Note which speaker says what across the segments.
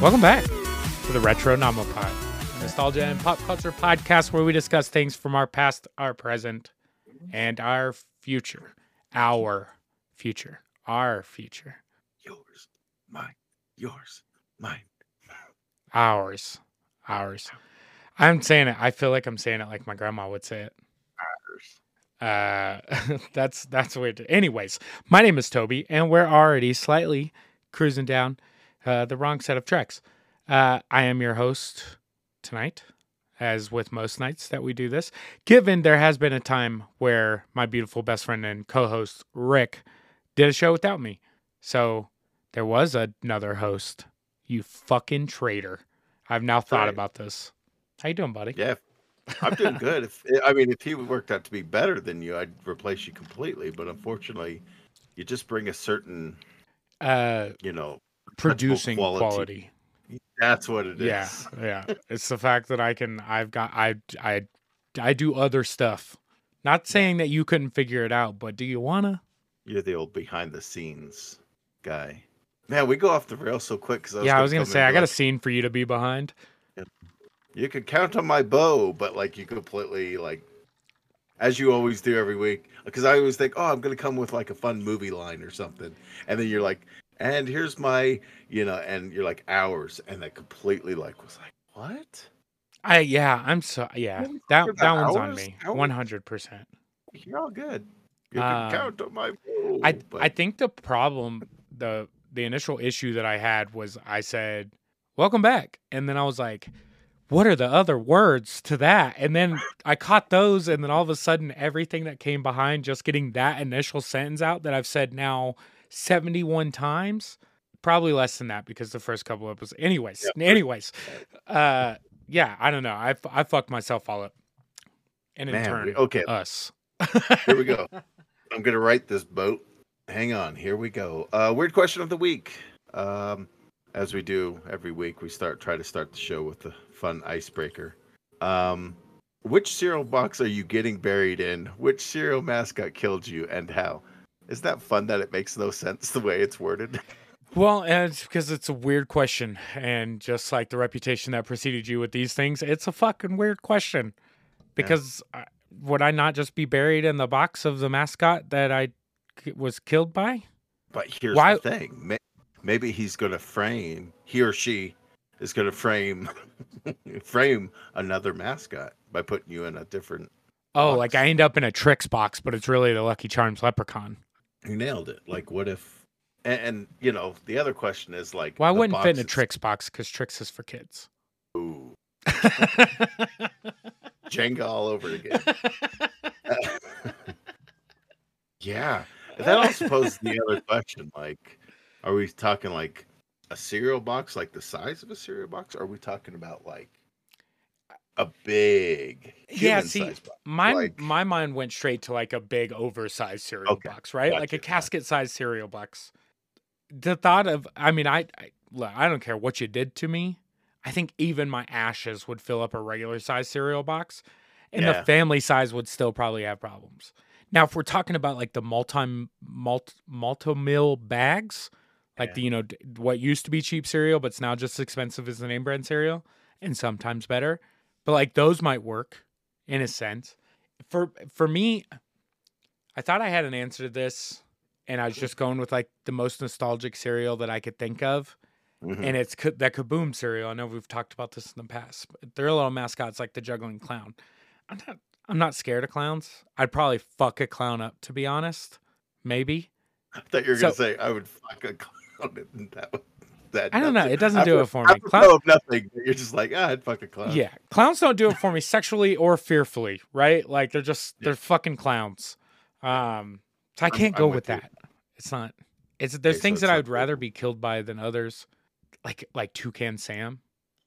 Speaker 1: Welcome back to the Retronomipod, nostalgia and pop culture podcast where we discuss things from our past, our present, and our future. Our future. Our future.
Speaker 2: Yours, mine, yours, mine.
Speaker 1: Ours. Ours. I'm saying it. I feel like I'm saying it like my grandma would say it.
Speaker 2: Ours.
Speaker 1: Uh, that's that's weird. Anyways, my name is Toby, and we're already slightly cruising down uh, the wrong set of tracks. Uh, I am your host tonight, as with most nights that we do this. Given there has been a time where my beautiful best friend and co-host Rick did a show without me, so there was another host. You fucking traitor! I've now thought
Speaker 2: Right.
Speaker 1: about this. How you doing, buddy?
Speaker 2: Yeah, I'm doing good. If I mean, if he worked out to be better than you, I'd replace you completely. But unfortunately, you just bring a certain,
Speaker 1: Uh,
Speaker 2: you know,
Speaker 1: producing
Speaker 2: quality.
Speaker 1: quality.
Speaker 2: that's what it is.
Speaker 1: Yeah, yeah. It's the fact that I can. I've got. I. I. I do other stuff. Not saying that you couldn't figure it out, but do you wanna?
Speaker 2: You're the old behind the scenes guy. Man, we go off the rails so quick. Cause I was
Speaker 1: yeah, I was gonna say I got a scene for you to be behind.
Speaker 2: You could count on my bow, but like you completely like, as you always do every week. Because I always think, oh, I'm gonna come with like a fun movie line or something, and then you're like, and here's my, you know, and you're like hours, and that completely like was like, what?
Speaker 1: I yeah. I'm so yeah. That that
Speaker 2: about
Speaker 1: one's on me.
Speaker 2: Hours?
Speaker 1: One hundred percent.
Speaker 2: You're all good. You
Speaker 1: Um,
Speaker 2: can count on my.
Speaker 1: I
Speaker 2: but
Speaker 1: I think the problem the the initial issue that I had was I said welcome back and then I was like what are the other words to that and then I caught those and then all of a sudden everything that came behind just getting that initial sentence out that I've said now 71 times probably less than that because the first couple episodes anyways anyways uh yeah I don't know I, I fucked myself all up and in
Speaker 2: Man,
Speaker 1: turn
Speaker 2: we- okay.
Speaker 1: us
Speaker 2: Here we go. I'm gonna right this boat. Hang on, here we go. Uh, weird question of the week. Um, as we do every week, we start try to start the show with the fun icebreaker. Um, which cereal box are you getting buried in? Which cereal mascot killed you, and how? Is that fun that it makes no sense the way it's worded?
Speaker 1: Well, and it's because it's a weird question, and just like the reputation that preceded you with these things, it's a fucking weird question. Because uh, would I not just be buried in the box of the mascot that I was killed by?
Speaker 2: But here's
Speaker 1: Why-
Speaker 2: the thing: May- maybe he's gonna frame he or she is gonna frame frame another mascot by putting you in a different.
Speaker 1: Oh, like I end up in a Trix box, but it's really the Lucky Charms leprechaun.
Speaker 2: You nailed it. Like, what if? And, and you know, the other question is like,
Speaker 1: Well, I wouldn't fit in a Trix box because Trix is for kids.
Speaker 2: Ooh, Jenga all over again. yeah, that also poses the other question. Like, are we talking like a cereal box, like the size of a cereal box? Or are we talking about like a big,
Speaker 1: Yeah, see, my
Speaker 2: like-
Speaker 1: my mind went straight to like a big oversized cereal
Speaker 2: Okay,
Speaker 1: box, right? Like a casket sized cereal box. The thought of, I mean, I, I I don't care what you did to me. I think even my ashes would fill up a regular sized cereal box, and the family size would still probably have problems. Now, if we're talking about like the multi multi multi mill bags, like
Speaker 2: Yeah.
Speaker 1: the you know what used to be cheap cereal, but it's now just as expensive as the name brand cereal, and sometimes better. But like those might work in a sense. For for me, I thought I had an answer to this, and I was just going with like the most nostalgic cereal that I could think of,
Speaker 2: Mhm.
Speaker 1: and it's that Kaboom cereal. I know we've talked about this in the past. But their little mascot's like the juggling clown. I'm not I'm not scared of clowns. I'd probably fuck a clown up to be honest. Maybe.
Speaker 2: I thought you were gonna say I would fuck a clown. That, would- that
Speaker 1: I don't know, it doesn't do it for me.
Speaker 2: apropos
Speaker 1: Clown-
Speaker 2: nothing. You're just like, ah, I'd fuck a clown.
Speaker 1: Yeah, clowns don't do it for me sexually or fearfully, right? Like they're just
Speaker 2: Yeah.
Speaker 1: they're fucking clowns. Um, so I can't
Speaker 2: I'm
Speaker 1: go
Speaker 2: with
Speaker 1: with that. It's not. It's there's
Speaker 2: Okay,
Speaker 1: things
Speaker 2: it's
Speaker 1: that I would rather be killed by than others, like like Toucan Sam.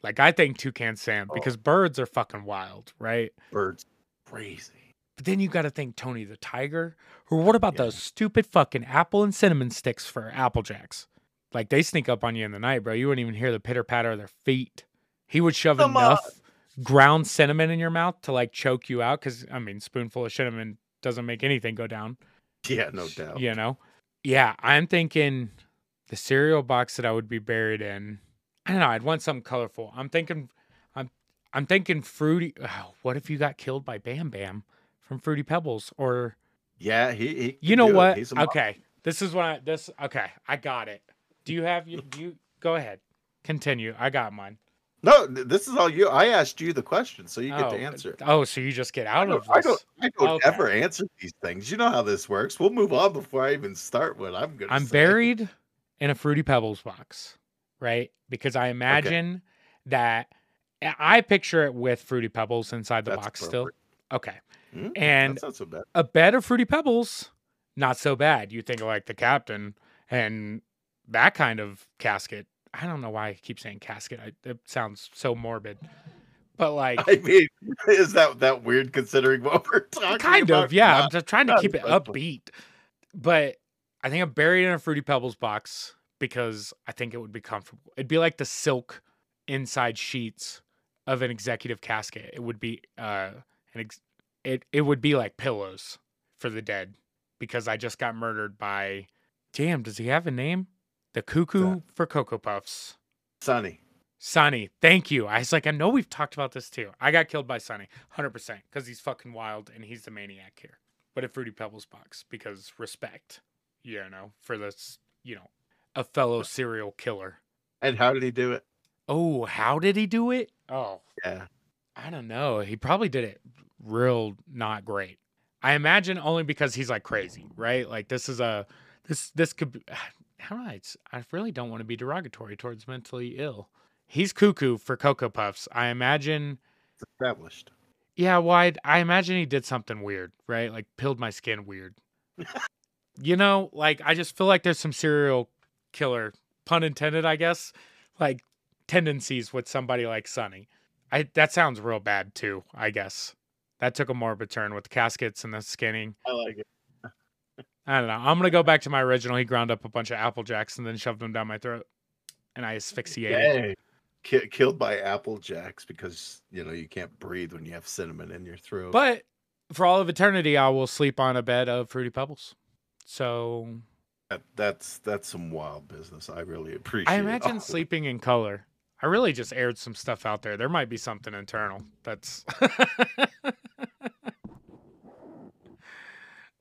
Speaker 1: Like I think Toucan Sam
Speaker 2: Oh.
Speaker 1: because birds are fucking wild, right?
Speaker 2: Birds, crazy.
Speaker 1: But then you got to think Tony the Tiger, or what about
Speaker 2: Yeah.
Speaker 1: those stupid fucking apple and cinnamon sticks for Apple Jacks? Like they sneak up on you in the night, bro. You wouldn't even hear the pitter patter of their feet. He would shove
Speaker 2: Come
Speaker 1: enough ground cinnamon in your mouth to like choke you out. Because I mean, spoonful of cinnamon doesn't make anything go down.
Speaker 2: Yeah, no doubt.
Speaker 1: You know? Yeah, I'm thinking the cereal box that I would be buried in. I don't know. I'd want something colorful. I'm thinking, I'm, I'm thinking fruity. oh, what if you got killed by Bam Bam from Fruity Pebbles? Or
Speaker 2: Yeah, he. he
Speaker 1: you know what?
Speaker 2: He's a mo-
Speaker 1: Okay, this is what I this. Okay, I got it. Do you have you? Do you go ahead? Continue. I got mine.
Speaker 2: No, this is all you. I asked you the question, so you get
Speaker 1: oh,
Speaker 2: to answer.
Speaker 1: Oh, so you just get out of
Speaker 2: don't, I
Speaker 1: this?
Speaker 2: don't, I don't
Speaker 1: Okay.
Speaker 2: ever answer these things. You know how this works. We'll move on before I even start what I'm gonna
Speaker 1: I'm
Speaker 2: say.
Speaker 1: buried in a Fruity Pebbles box, right? Because I imagine that I picture it with Fruity Pebbles inside the
Speaker 2: That's
Speaker 1: box still. Okay.
Speaker 2: Hmm,
Speaker 1: And
Speaker 2: That's not so bad.
Speaker 1: a bed of Fruity Pebbles, not so bad. You think like the captain and that kind of casket. I don't know why I keep saying casket. I, it sounds so morbid. But like,
Speaker 2: I mean, is that that weird considering what we're talking
Speaker 1: kind
Speaker 2: about?
Speaker 1: of, yeah. I'm just trying to keep it upbeat. But I think I'm buried in a Fruity Pebbles box because I think it would be comfortable. It'd be like the silk inside sheets of an executive casket. It would be uh an ex- it it would be like pillows for the dead because I just got murdered by damn, does he have a name? The cuckoo for Cocoa Puffs.
Speaker 2: Sunny.
Speaker 1: Sonny, thank you. I was like, I know we've talked about this too. I got killed by Sonny, 100%, because he's fucking wild and he's the maniac here. But a Fruity Pebbles box, because respect, you know, for this, you know, a fellow serial killer.
Speaker 2: And how did he do it?
Speaker 1: Oh, how did he do it? Oh,
Speaker 2: Yeah.
Speaker 1: I don't know. He probably did it real not great. I imagine only because he's like crazy, right? Like this is a this this could be how do I really don't want to be derogatory towards mentally ill. He's cuckoo for Cocoa Puffs. I imagine
Speaker 2: It's established.
Speaker 1: yeah, well, I, I imagine he did something weird, right? Like peeled my skin weird. you know, like I just feel like there's some serial killer, pun intended, I guess, like tendencies with somebody like Sonny. I that sounds real bad too, I guess. That took a morbid turn with the caskets and the skinning.
Speaker 2: I like it.
Speaker 1: I don't know. I'm gonna go back to my original. He ground up a bunch of apple jacks and then shoved them down my throat, and I asphyxiated.
Speaker 2: Ki- killed by apple jacks because you know you can't breathe when you have cinnamon in your throat.
Speaker 1: But for all of eternity, I will sleep on a bed of fruity pebbles. So
Speaker 2: That, that's that's some wild business. I really appreciate.
Speaker 1: I imagine
Speaker 2: Oh,
Speaker 1: sleeping in color. I really just aired some stuff out there. There might be something internal that's.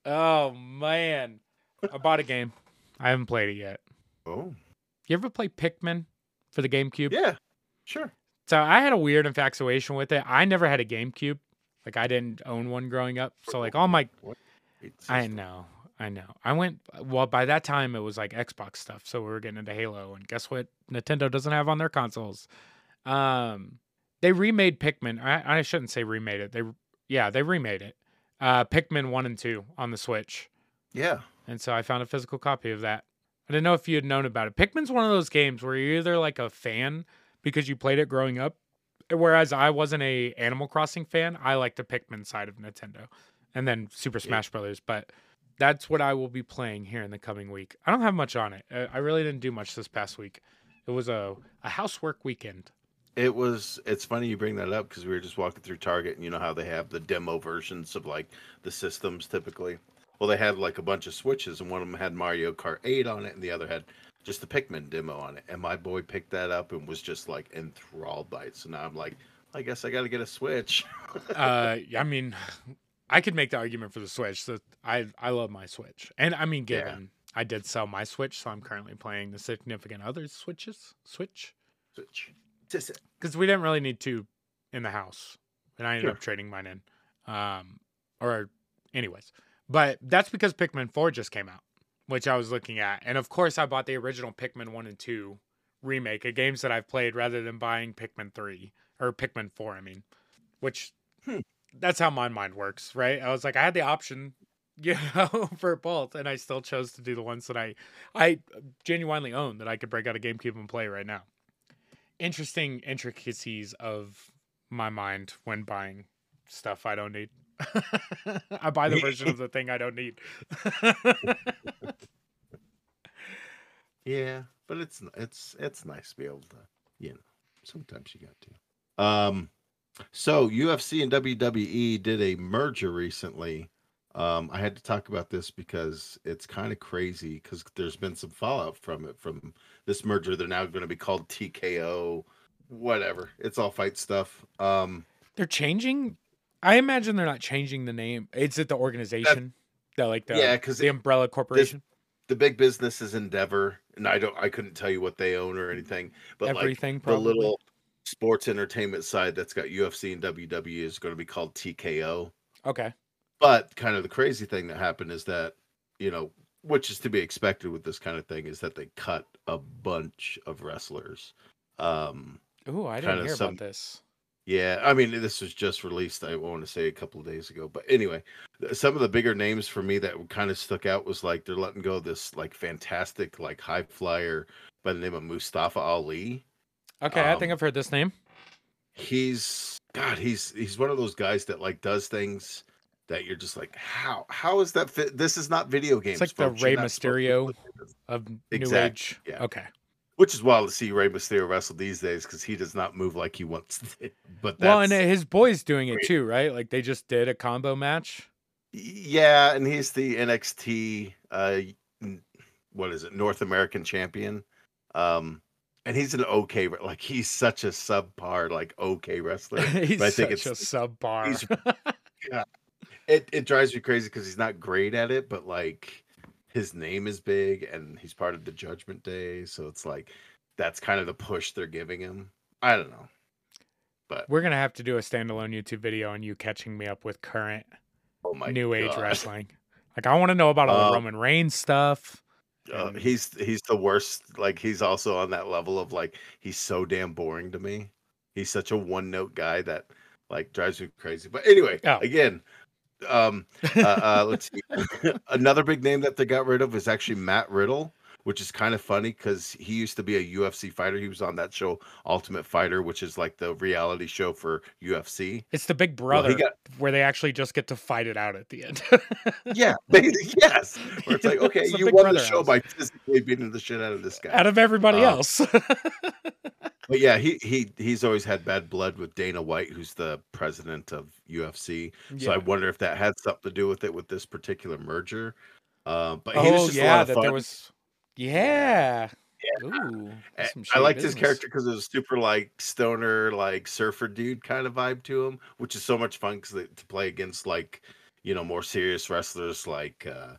Speaker 1: oh man, I bought a game. I haven't played it yet.
Speaker 2: Oh,
Speaker 1: You ever play Pikmin for the GameCube?
Speaker 2: yeah, sure.
Speaker 1: So I had a weird infatuation with it. I never had a GameCube. Like I didn't own one growing up. So like all my I know. I know. I went well by that time it was like Xbox stuff, so we were getting into Halo and guess what Nintendo doesn't have on their consoles. Um they remade Pikmin. I, I shouldn't say remade it. They yeah, they remade it. Uh Pikmin 1 and 2 on the Switch.
Speaker 2: Yeah,
Speaker 1: And so I found a physical copy of that. I didn't know if you had known about it. Pikmin's one of those games where you're either like a fan because you played it growing up, whereas I wasn't a Animal Crossing fan. I like the Pikmin side of Nintendo, and then Super
Speaker 2: Yeah.
Speaker 1: Smash Brothers. But that's what I will be playing here in the coming week. I don't have much on it. Uh, I really didn't do much this past week. It was a a housework weekend.
Speaker 2: It was. It's funny you bring that up because we were just walking through Target and you know how they have the demo versions of like the systems typically. Well, they had like a bunch of switches, and one of them had Mario Kart 8 on it, and the other had just the Pikmin demo on it. And my boy picked that up and was just like enthralled by it. So now I'm like, I guess I got to get a Switch.
Speaker 1: Uh, I mean, I could make the argument for the Switch. That I I love my Switch, and I mean,
Speaker 2: Yeah.
Speaker 1: given I did sell my Switch, so I'm currently playing the significant other's Switches Switch
Speaker 2: Switch. Just it.
Speaker 1: because we didn't really need two in the house, and I ended
Speaker 2: Sure.
Speaker 1: up trading mine in. Um, or anyways, but that's because Pikmin Four just came out, which I was looking at, and of course I bought the original Pikmin One and Two remake, of games that I've played, rather than buying Pikmin Three or Pikmin Four. I mean, which
Speaker 2: Hmm.
Speaker 1: that's how my mind works, right? I was like, I had the option, you know, for both, and I still chose to do the ones that I I genuinely own that I could break out a GameCube and play right now. Interesting intricacies of my mind when buying stuff I don't need. I buy the version of the thing I don't need.
Speaker 2: Yeah, but it's it's it's nice to be able to, you know, sometimes you got to. Um, so UFC and WWE did a merger recently, Um, I had to talk about this because it's kind of crazy because there's been some fallout from it from this merger. They're now going to be called TKO, whatever. It's all fight stuff. Um,
Speaker 1: They're changing. I imagine they're not changing the name. Is it the organization? the like the
Speaker 2: yeah, because
Speaker 1: the umbrella corporation.
Speaker 2: the big business is Endeavor, and I don't, I couldn't tell you what they own or anything, but like
Speaker 1: Everything
Speaker 2: the little sports entertainment side that's got UFC and WWE is going to be called TKO.
Speaker 1: Okay.
Speaker 2: But kind of the crazy thing that happened is that, you know, which is to be expected with this kind of thing, is that they cut a bunch of wrestlers. Um,
Speaker 1: Ooh, I didn't hear
Speaker 2: some-
Speaker 1: about this.
Speaker 2: yeah, I mean, this was just released, I want to say a couple of days ago. But anyway, some of the bigger names for me that kind of stuck out was like they're letting go of this like fantastic, like high flyer by the name of Mustafa Ali.
Speaker 1: Okay, I think
Speaker 2: Um,
Speaker 1: I've heard this name.
Speaker 2: He's God, he's he's one of those guys that like does things that you're just like, how how is that fit? This is not video games.
Speaker 1: like the
Speaker 2: folks. You're
Speaker 1: Rey
Speaker 2: not supposed to be
Speaker 1: Mysterio.
Speaker 2: looking at this.
Speaker 1: Of New
Speaker 2: exact-
Speaker 1: Age.
Speaker 2: yeah.
Speaker 1: Okay.
Speaker 2: Which is wild to see Rey Mysterio wrestle these days because he does not move like he wants to. But that's,
Speaker 1: Well, and his boy's doing it too, right? Like they just did a combo match.
Speaker 2: Yeah, and he's the NXT uh what is it, North American champion. Um and he's an okay like he's such a subpar like okay wrestler.
Speaker 1: he's
Speaker 2: But I think
Speaker 1: such a
Speaker 2: it's-
Speaker 1: subpar.
Speaker 2: he's- It it drives me crazy because he's not great at it, but like his name is big and he's part of the Judgment Day, so it's like that's kind of the push they're giving him. I don't know. But
Speaker 1: We're gonna have to do a standalone YouTube video on you catching me up with current
Speaker 2: oh my
Speaker 1: New Age wrestling. Like I want to know about all the
Speaker 2: Um,
Speaker 1: Roman Reigns stuff.
Speaker 2: Uh, he's he's the worst. Like he's also on that level of like he's so damn boring to me. He's such a one note guy that like drives me crazy. But anyway,
Speaker 1: Oh.
Speaker 2: again, um, uh, uh, let's see. Another big name that they got rid of is actually Matt Riddle, which is kind of funny because he used to be a UFC fighter. He was on that show Ultimate Fighter, which is like the reality show for UFC.
Speaker 1: It's the Big Brother
Speaker 2: he got
Speaker 1: where they actually just get to fight it out at the end.
Speaker 2: yeah, basically, yes. Where it's like, okay,
Speaker 1: It's
Speaker 2: you won the show
Speaker 1: house.
Speaker 2: by physically beating the shit out of this guy.
Speaker 1: out of everybody
Speaker 2: Uh,
Speaker 1: else.
Speaker 2: But yeah, he he he's always had bad blood with Dana White, who's the president of UFC. So I wonder if that had something to do with it with this particular merger. Uh, but he was
Speaker 1: oh
Speaker 2: just a
Speaker 1: yeah,
Speaker 2: lot of
Speaker 1: that
Speaker 2: fun.
Speaker 1: there was. Yeah. Ooh.
Speaker 2: A-
Speaker 1: that's some
Speaker 2: I
Speaker 1: shady
Speaker 2: liked his
Speaker 1: business.
Speaker 2: character because it was super like stoner, like surfer dude kind of vibe to him, which is so much fun because to play against like you know more serious wrestlers like uh,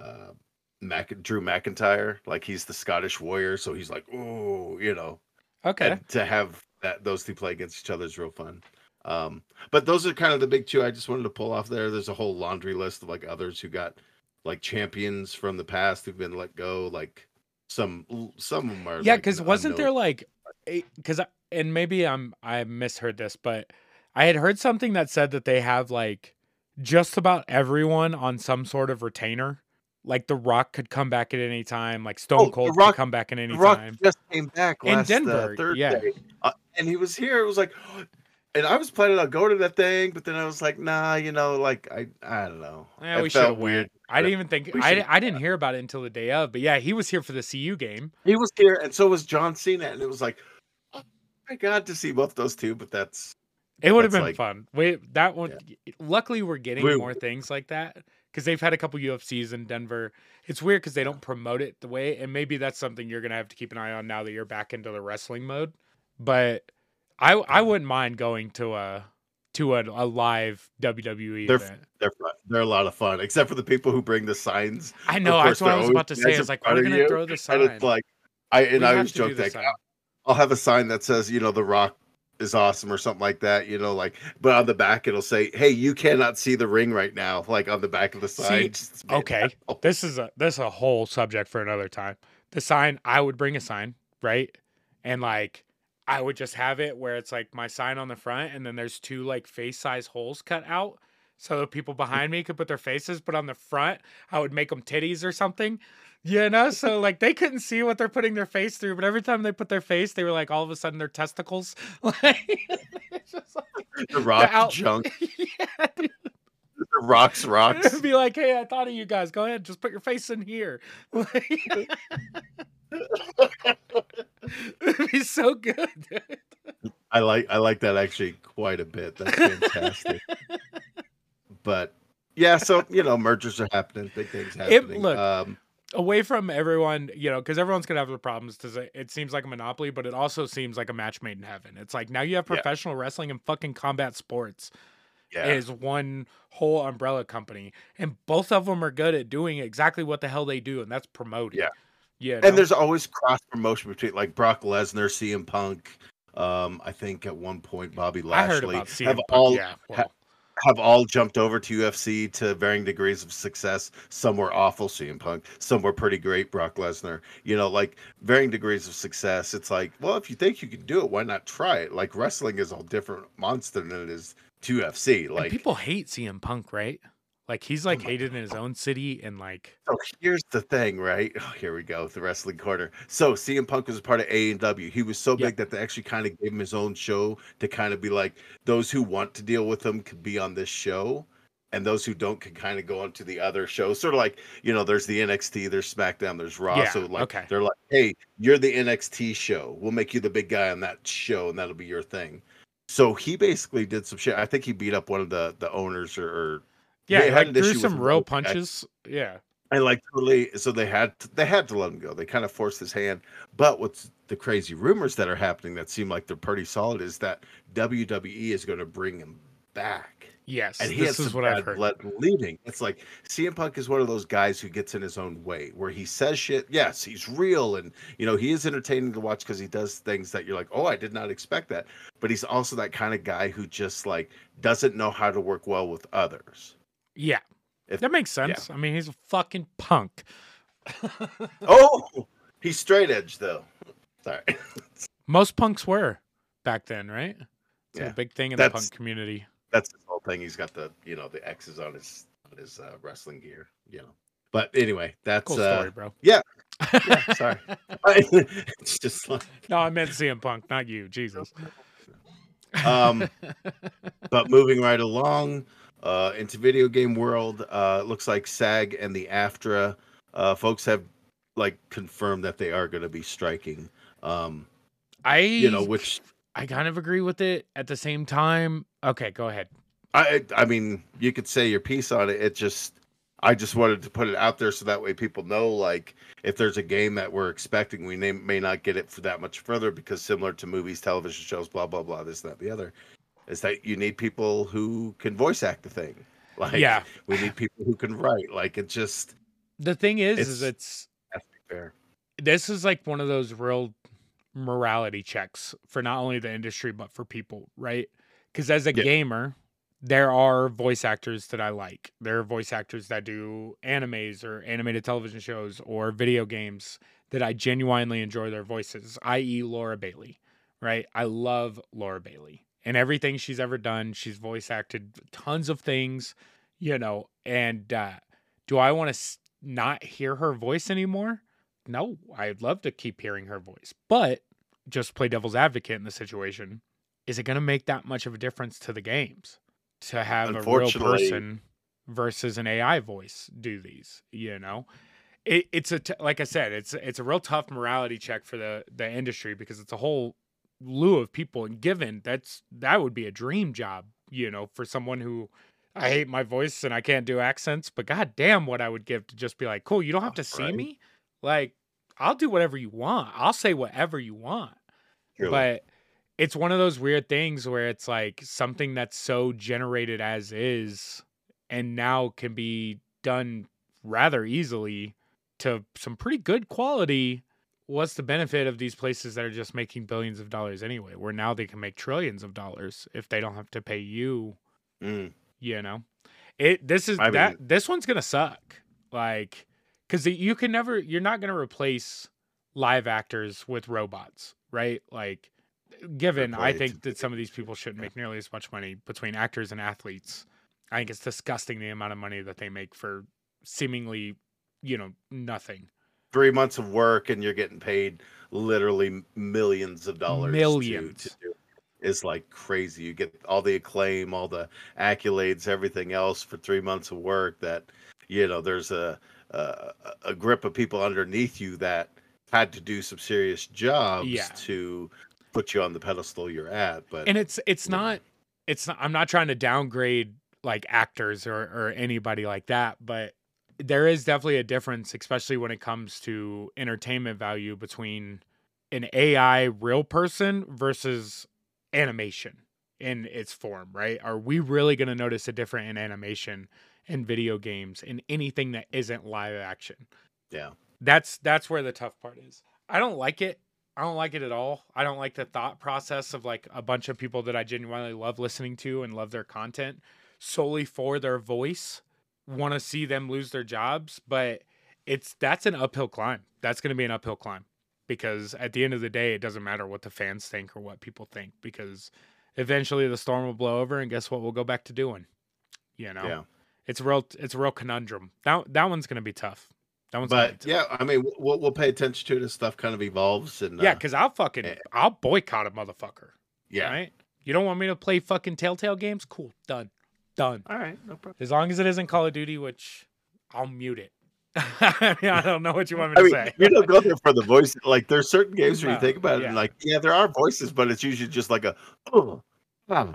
Speaker 2: uh, Mac- Drew McIntyre. Like he's the Scottish warrior, so he's like, oh, you know,
Speaker 1: Okay.
Speaker 2: and to have that those two play against each other is real fun. Um, but those are kind of the big two I just wanted to pull off there. There's a whole laundry list of like others who got like champions from the past who've been let go. Like some some of them are
Speaker 1: yeah
Speaker 2: like,
Speaker 1: because wasn't there like because and maybe i'm i misheard this but i had heard something that said that they have like just about everyone on some sort of retainer like the rock could come back at any time like stone
Speaker 2: Oh,
Speaker 1: cold
Speaker 2: Rock-
Speaker 1: could come back at any
Speaker 2: The Rock
Speaker 1: time
Speaker 2: just came back
Speaker 1: In Denver,
Speaker 2: uh, Thursday,
Speaker 1: yeah.
Speaker 2: uh, and he was here. It was like, and I was planning on going to that thing, but then I was like, nah, you know, like I I don't know.
Speaker 1: yeah,
Speaker 2: It
Speaker 1: we should
Speaker 2: felt
Speaker 1: have went i didn't even think I, I didn't hear about it until the day of but yeah he was here for the cu game
Speaker 2: He was here, and so was John Cena, and it was like, oh my god, to see both those two. But that's
Speaker 1: it would have been
Speaker 2: like-
Speaker 1: fun we that one luckily we're getting
Speaker 2: We-
Speaker 1: more things like that because they've had a couple ufcs in denver it's weird because they don't promote it the way and maybe that's something you're gonna have to keep an eye on now that you're back into the wrestling mode but i i wouldn't mind going to a to a, a live wwe
Speaker 2: They're
Speaker 1: event
Speaker 2: they're fun. They're a lot of fun, except for the people who bring the signs.
Speaker 1: i know that's what i was about to say it's like we're gonna
Speaker 2: you,
Speaker 1: throw the
Speaker 2: And
Speaker 1: sign
Speaker 2: it's like, I and
Speaker 1: We
Speaker 2: I always joke
Speaker 1: sign.
Speaker 2: I'll have a sign that says, you know, The Rock is awesome or something like that, you know, like, but on the back it'll say, hey, you cannot see the ring right now, like on the back of the sign.
Speaker 1: See, okay this is a this is a whole subject for another time. The sign i would bring a sign right? And like i would just have it where it's like my sign on the front and then there's two like face size holes cut out so the people mm. behind me could put their faces but on the front i would make them titties or something you know so like they couldn't see what they're putting their face through but every time they put their face they were like all of a sudden their testicles like it's just like
Speaker 2: The Rock
Speaker 1: out-
Speaker 2: junk,
Speaker 1: yeah, dude.
Speaker 2: the Rock's rocks.
Speaker 1: Be like, hey, I thought of you guys. Go ahead, just put your face in here. It'd be so good. dude.
Speaker 2: I like I like that actually quite a bit. That's fantastic. but yeah, so you know, mergers are happening, big things happening.
Speaker 1: look,
Speaker 2: um,
Speaker 1: away from everyone, you know, because everyone's gonna have their problems. Because it, it seems like a monopoly, but it also seems like a match made in heaven. It's like now you have
Speaker 2: Yeah.
Speaker 1: professional wrestling and fucking combat sports
Speaker 2: yeah,
Speaker 1: is one whole umbrella company, and both of them are good at doing exactly what the hell they do, and that's promoting.
Speaker 2: Yeah.
Speaker 1: yeah.
Speaker 2: and there's always cross promotion between like Brock Lesnar, CM Punk. Um, I think at one point Bobby Lashley have
Speaker 1: Punk,
Speaker 2: all
Speaker 1: yeah, well,
Speaker 2: have all jumped over to UFC to varying degrees of success. Some were awful, CM Punk. Some were pretty great, Brock Lesnar. You know, like varying degrees of success. It's like, well, if you think you can do it, why not try it? Like wrestling is a different monster than it is to UFC.
Speaker 1: and
Speaker 2: Like,
Speaker 1: people hate CM Punk, right? Like he's like hated in his own city, and like
Speaker 2: so here's the thing, right? Oh, here we go, the wrestling corner. So CM Punk was a part of AEW. He was so
Speaker 1: Yeah.
Speaker 2: big that they actually kind of gave him his own show to kind of be like, those who want to deal with him could be on this show. And those who don't can kind of go on to the other shows. Sort of like, you know, there's the NXT, there's SmackDown, there's Raw.
Speaker 1: Yeah,
Speaker 2: so like
Speaker 1: okay.
Speaker 2: they're like, hey, you're the NXT show. We'll make you the big guy on that show, and that'll be your thing. So he basically did some shit. I think he beat up one of the the owners or, or
Speaker 1: yeah,
Speaker 2: They
Speaker 1: he,
Speaker 2: had
Speaker 1: like threw some real punches. Yeah,
Speaker 2: and like totally so they had to, they had to let him go. They kind of forced his hand. But what's the crazy rumors that are happening that seem like they're pretty solid is that wwe is going to bring him back.
Speaker 1: Yes,
Speaker 2: and he
Speaker 1: this
Speaker 2: has
Speaker 1: is what I've heard.
Speaker 2: leading it's like cm punk is one of those guys who gets in his own way where he says shit yes he's real and you know he is entertaining to watch because he does things that you're like oh i did not expect that. But he's also that kind of guy who just like doesn't know how to work well with others
Speaker 1: Yeah,
Speaker 2: If-
Speaker 1: that makes sense. I mean, he's a fucking punk.
Speaker 2: oh he's straight edge though sorry
Speaker 1: Most punks were back then, right? It's
Speaker 2: Yeah.
Speaker 1: a big thing in
Speaker 2: That's-
Speaker 1: the punk community.
Speaker 2: that's the whole thing. He's got the you know the X's on his on his uh, wrestling gear, you know. But anyway, that's
Speaker 1: Cool
Speaker 2: uh,
Speaker 1: story, bro.
Speaker 2: yeah, sorry. it's just like,
Speaker 1: no, I meant CM Punk, not you. Jesus.
Speaker 2: um, but moving right along uh, into video game world, uh, looks like SAG and the AFTRA uh, folks have like confirmed that they are going to be striking. Um,
Speaker 1: I
Speaker 2: you know, which
Speaker 1: I kind of agree with it. At the same time, okay, go ahead.
Speaker 2: I I mean, you could say your piece on it. It just I just wanted to put it out there so that way people know like if there's a game that we're expecting, we may, may not get it for that much further because similar to movies, television shows, blah blah blah, this that the other, is that you need people who can voice act the thing. Like
Speaker 1: Yeah.
Speaker 2: we need people who can write. Like it just
Speaker 1: The thing is, is
Speaker 2: It's-
Speaker 1: it's
Speaker 2: to be fair.
Speaker 1: this is like one of those real morality checks for not only the industry but for people, right? Because as a
Speaker 2: Yeah.
Speaker 1: gamer, there are voice actors that I like. There are voice actors that do animes or animated television shows or video games that I genuinely enjoy their voices, i.e., Laura Bailey, right? I love Laura Bailey and everything she's ever done. She's voice acted tons of things, you know. And uh, do I want to s- not hear her voice anymore? No, I'd love to keep hearing her voice, but just play devil's advocate in the situation. Is it going to make that much of a difference to the games to have a real person versus an AI voice do these? You know, it, it's a t- like I said, it's it's a real tough morality check for the the industry because it's a whole slew of people, and given that's that would be a dream job, you know, for someone who I hate my voice and I can't do accents, but god damn what I would give to just be like, cool, you don't have oh, to see
Speaker 2: Right.
Speaker 1: me. Like, I'll do whatever you want. I'll say whatever you want. But it's one of those weird things where it's like something that's so generated as is and now can be done rather easily to some pretty good quality. What's the benefit of these places that are just making billions of dollars anyway, where now they can make trillions of dollars if they don't have to pay you
Speaker 2: Mm.
Speaker 1: you know? It this is
Speaker 2: I
Speaker 1: that
Speaker 2: mean-
Speaker 1: this one's gonna suck like because you can never you're not gonna replace live actors with robots right? Like given i think that some of these people shouldn't make nearly as much money between actors and athletes i think it's disgusting the amount of money that they make for seemingly you know nothing
Speaker 2: Three months of work and you're getting paid literally millions of dollars. to-
Speaker 1: Millions.
Speaker 2: To, do is like crazy. You get all the acclaim, all the accolades, everything else for three months of work. That you know, there's a a, a grip of people underneath you that had to do some serious jobs
Speaker 1: Yeah.
Speaker 2: to put you on the pedestal you're at. But
Speaker 1: and it's it's not it's not i'm not trying to downgrade like actors or or anybody like that, but there is definitely a difference, especially when it comes to entertainment value between an AI real person versus animation in its form, right? Are we really going to notice a difference in animation in video games in anything that isn't live action?
Speaker 2: Yeah.
Speaker 1: That's that's where the tough part is. I don't like it. I don't like it at all. I don't like the thought process of like a bunch of people that I genuinely love listening to and love their content solely for their voice want to see them lose their jobs, but it's that's an uphill climb. That's going to be an uphill climb because at the end of the day, it doesn't matter what the fans think or what people think because eventually the storm will blow over and guess what we'll go back to doing. You know.
Speaker 2: Yeah.
Speaker 1: It's a real it's a real conundrum. That that one's going to be tough. That one's
Speaker 2: But yeah, I mean, we'll we'll pay attention to it as stuff kind of evolves and
Speaker 1: Yeah,
Speaker 2: uh,
Speaker 1: because I'll fucking
Speaker 2: eh.
Speaker 1: I'll boycott a motherfucker.
Speaker 2: yeah.
Speaker 1: Right? You don't want me to play fucking Telltale games? Cool. Done. Done.
Speaker 2: All right, no problem.
Speaker 1: As long as it isn't Call of Duty, which I'll mute it. I, mean, I don't know what you want me to
Speaker 2: I mean,
Speaker 1: say.
Speaker 2: you don't go there for the voice. Like, there's certain games where you think about it,
Speaker 1: yeah.
Speaker 2: and like, yeah, there are voices, but it's usually just like a, oh, ah,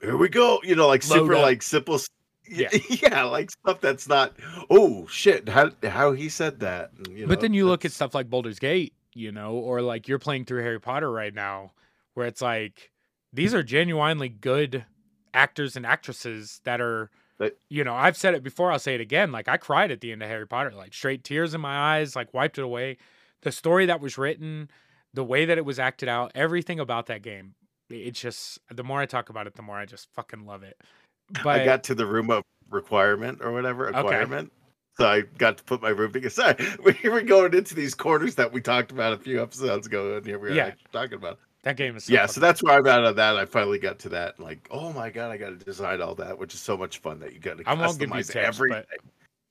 Speaker 2: here we go. You know, like
Speaker 1: Load
Speaker 2: super,
Speaker 1: up.
Speaker 2: like simple.
Speaker 1: Yeah.
Speaker 2: yeah, like stuff that's not. Oh shit! How how he said that? and, you
Speaker 1: but
Speaker 2: know,
Speaker 1: then you look at stuff like Baldur's Gate, you know, or like you're playing through Harry Potter right now, where it's like these are genuinely good actors and actresses that are,
Speaker 2: But-
Speaker 1: you know, I've said it before, I'll say it again. Like I cried at the end of Harry Potter, like straight tears in my eyes, like wiped it away. The story that was written, the way that it was acted out, everything about that game. It's just the more I talk about it, the more I just fucking love it. But
Speaker 2: I got to the room of requirement or whatever requirement. So I got to put my room together. Sorry, we were going into these corners that we talked about a few episodes ago, and here we are
Speaker 1: Yeah.
Speaker 2: talking about.
Speaker 1: That game is so
Speaker 2: yeah,
Speaker 1: fucking
Speaker 2: so that's where I'm out of that. I finally got to that. Like, oh my god, I got to design all that, which is so much fun that you got to
Speaker 1: I won't give you
Speaker 2: customize
Speaker 1: tips,
Speaker 2: everything.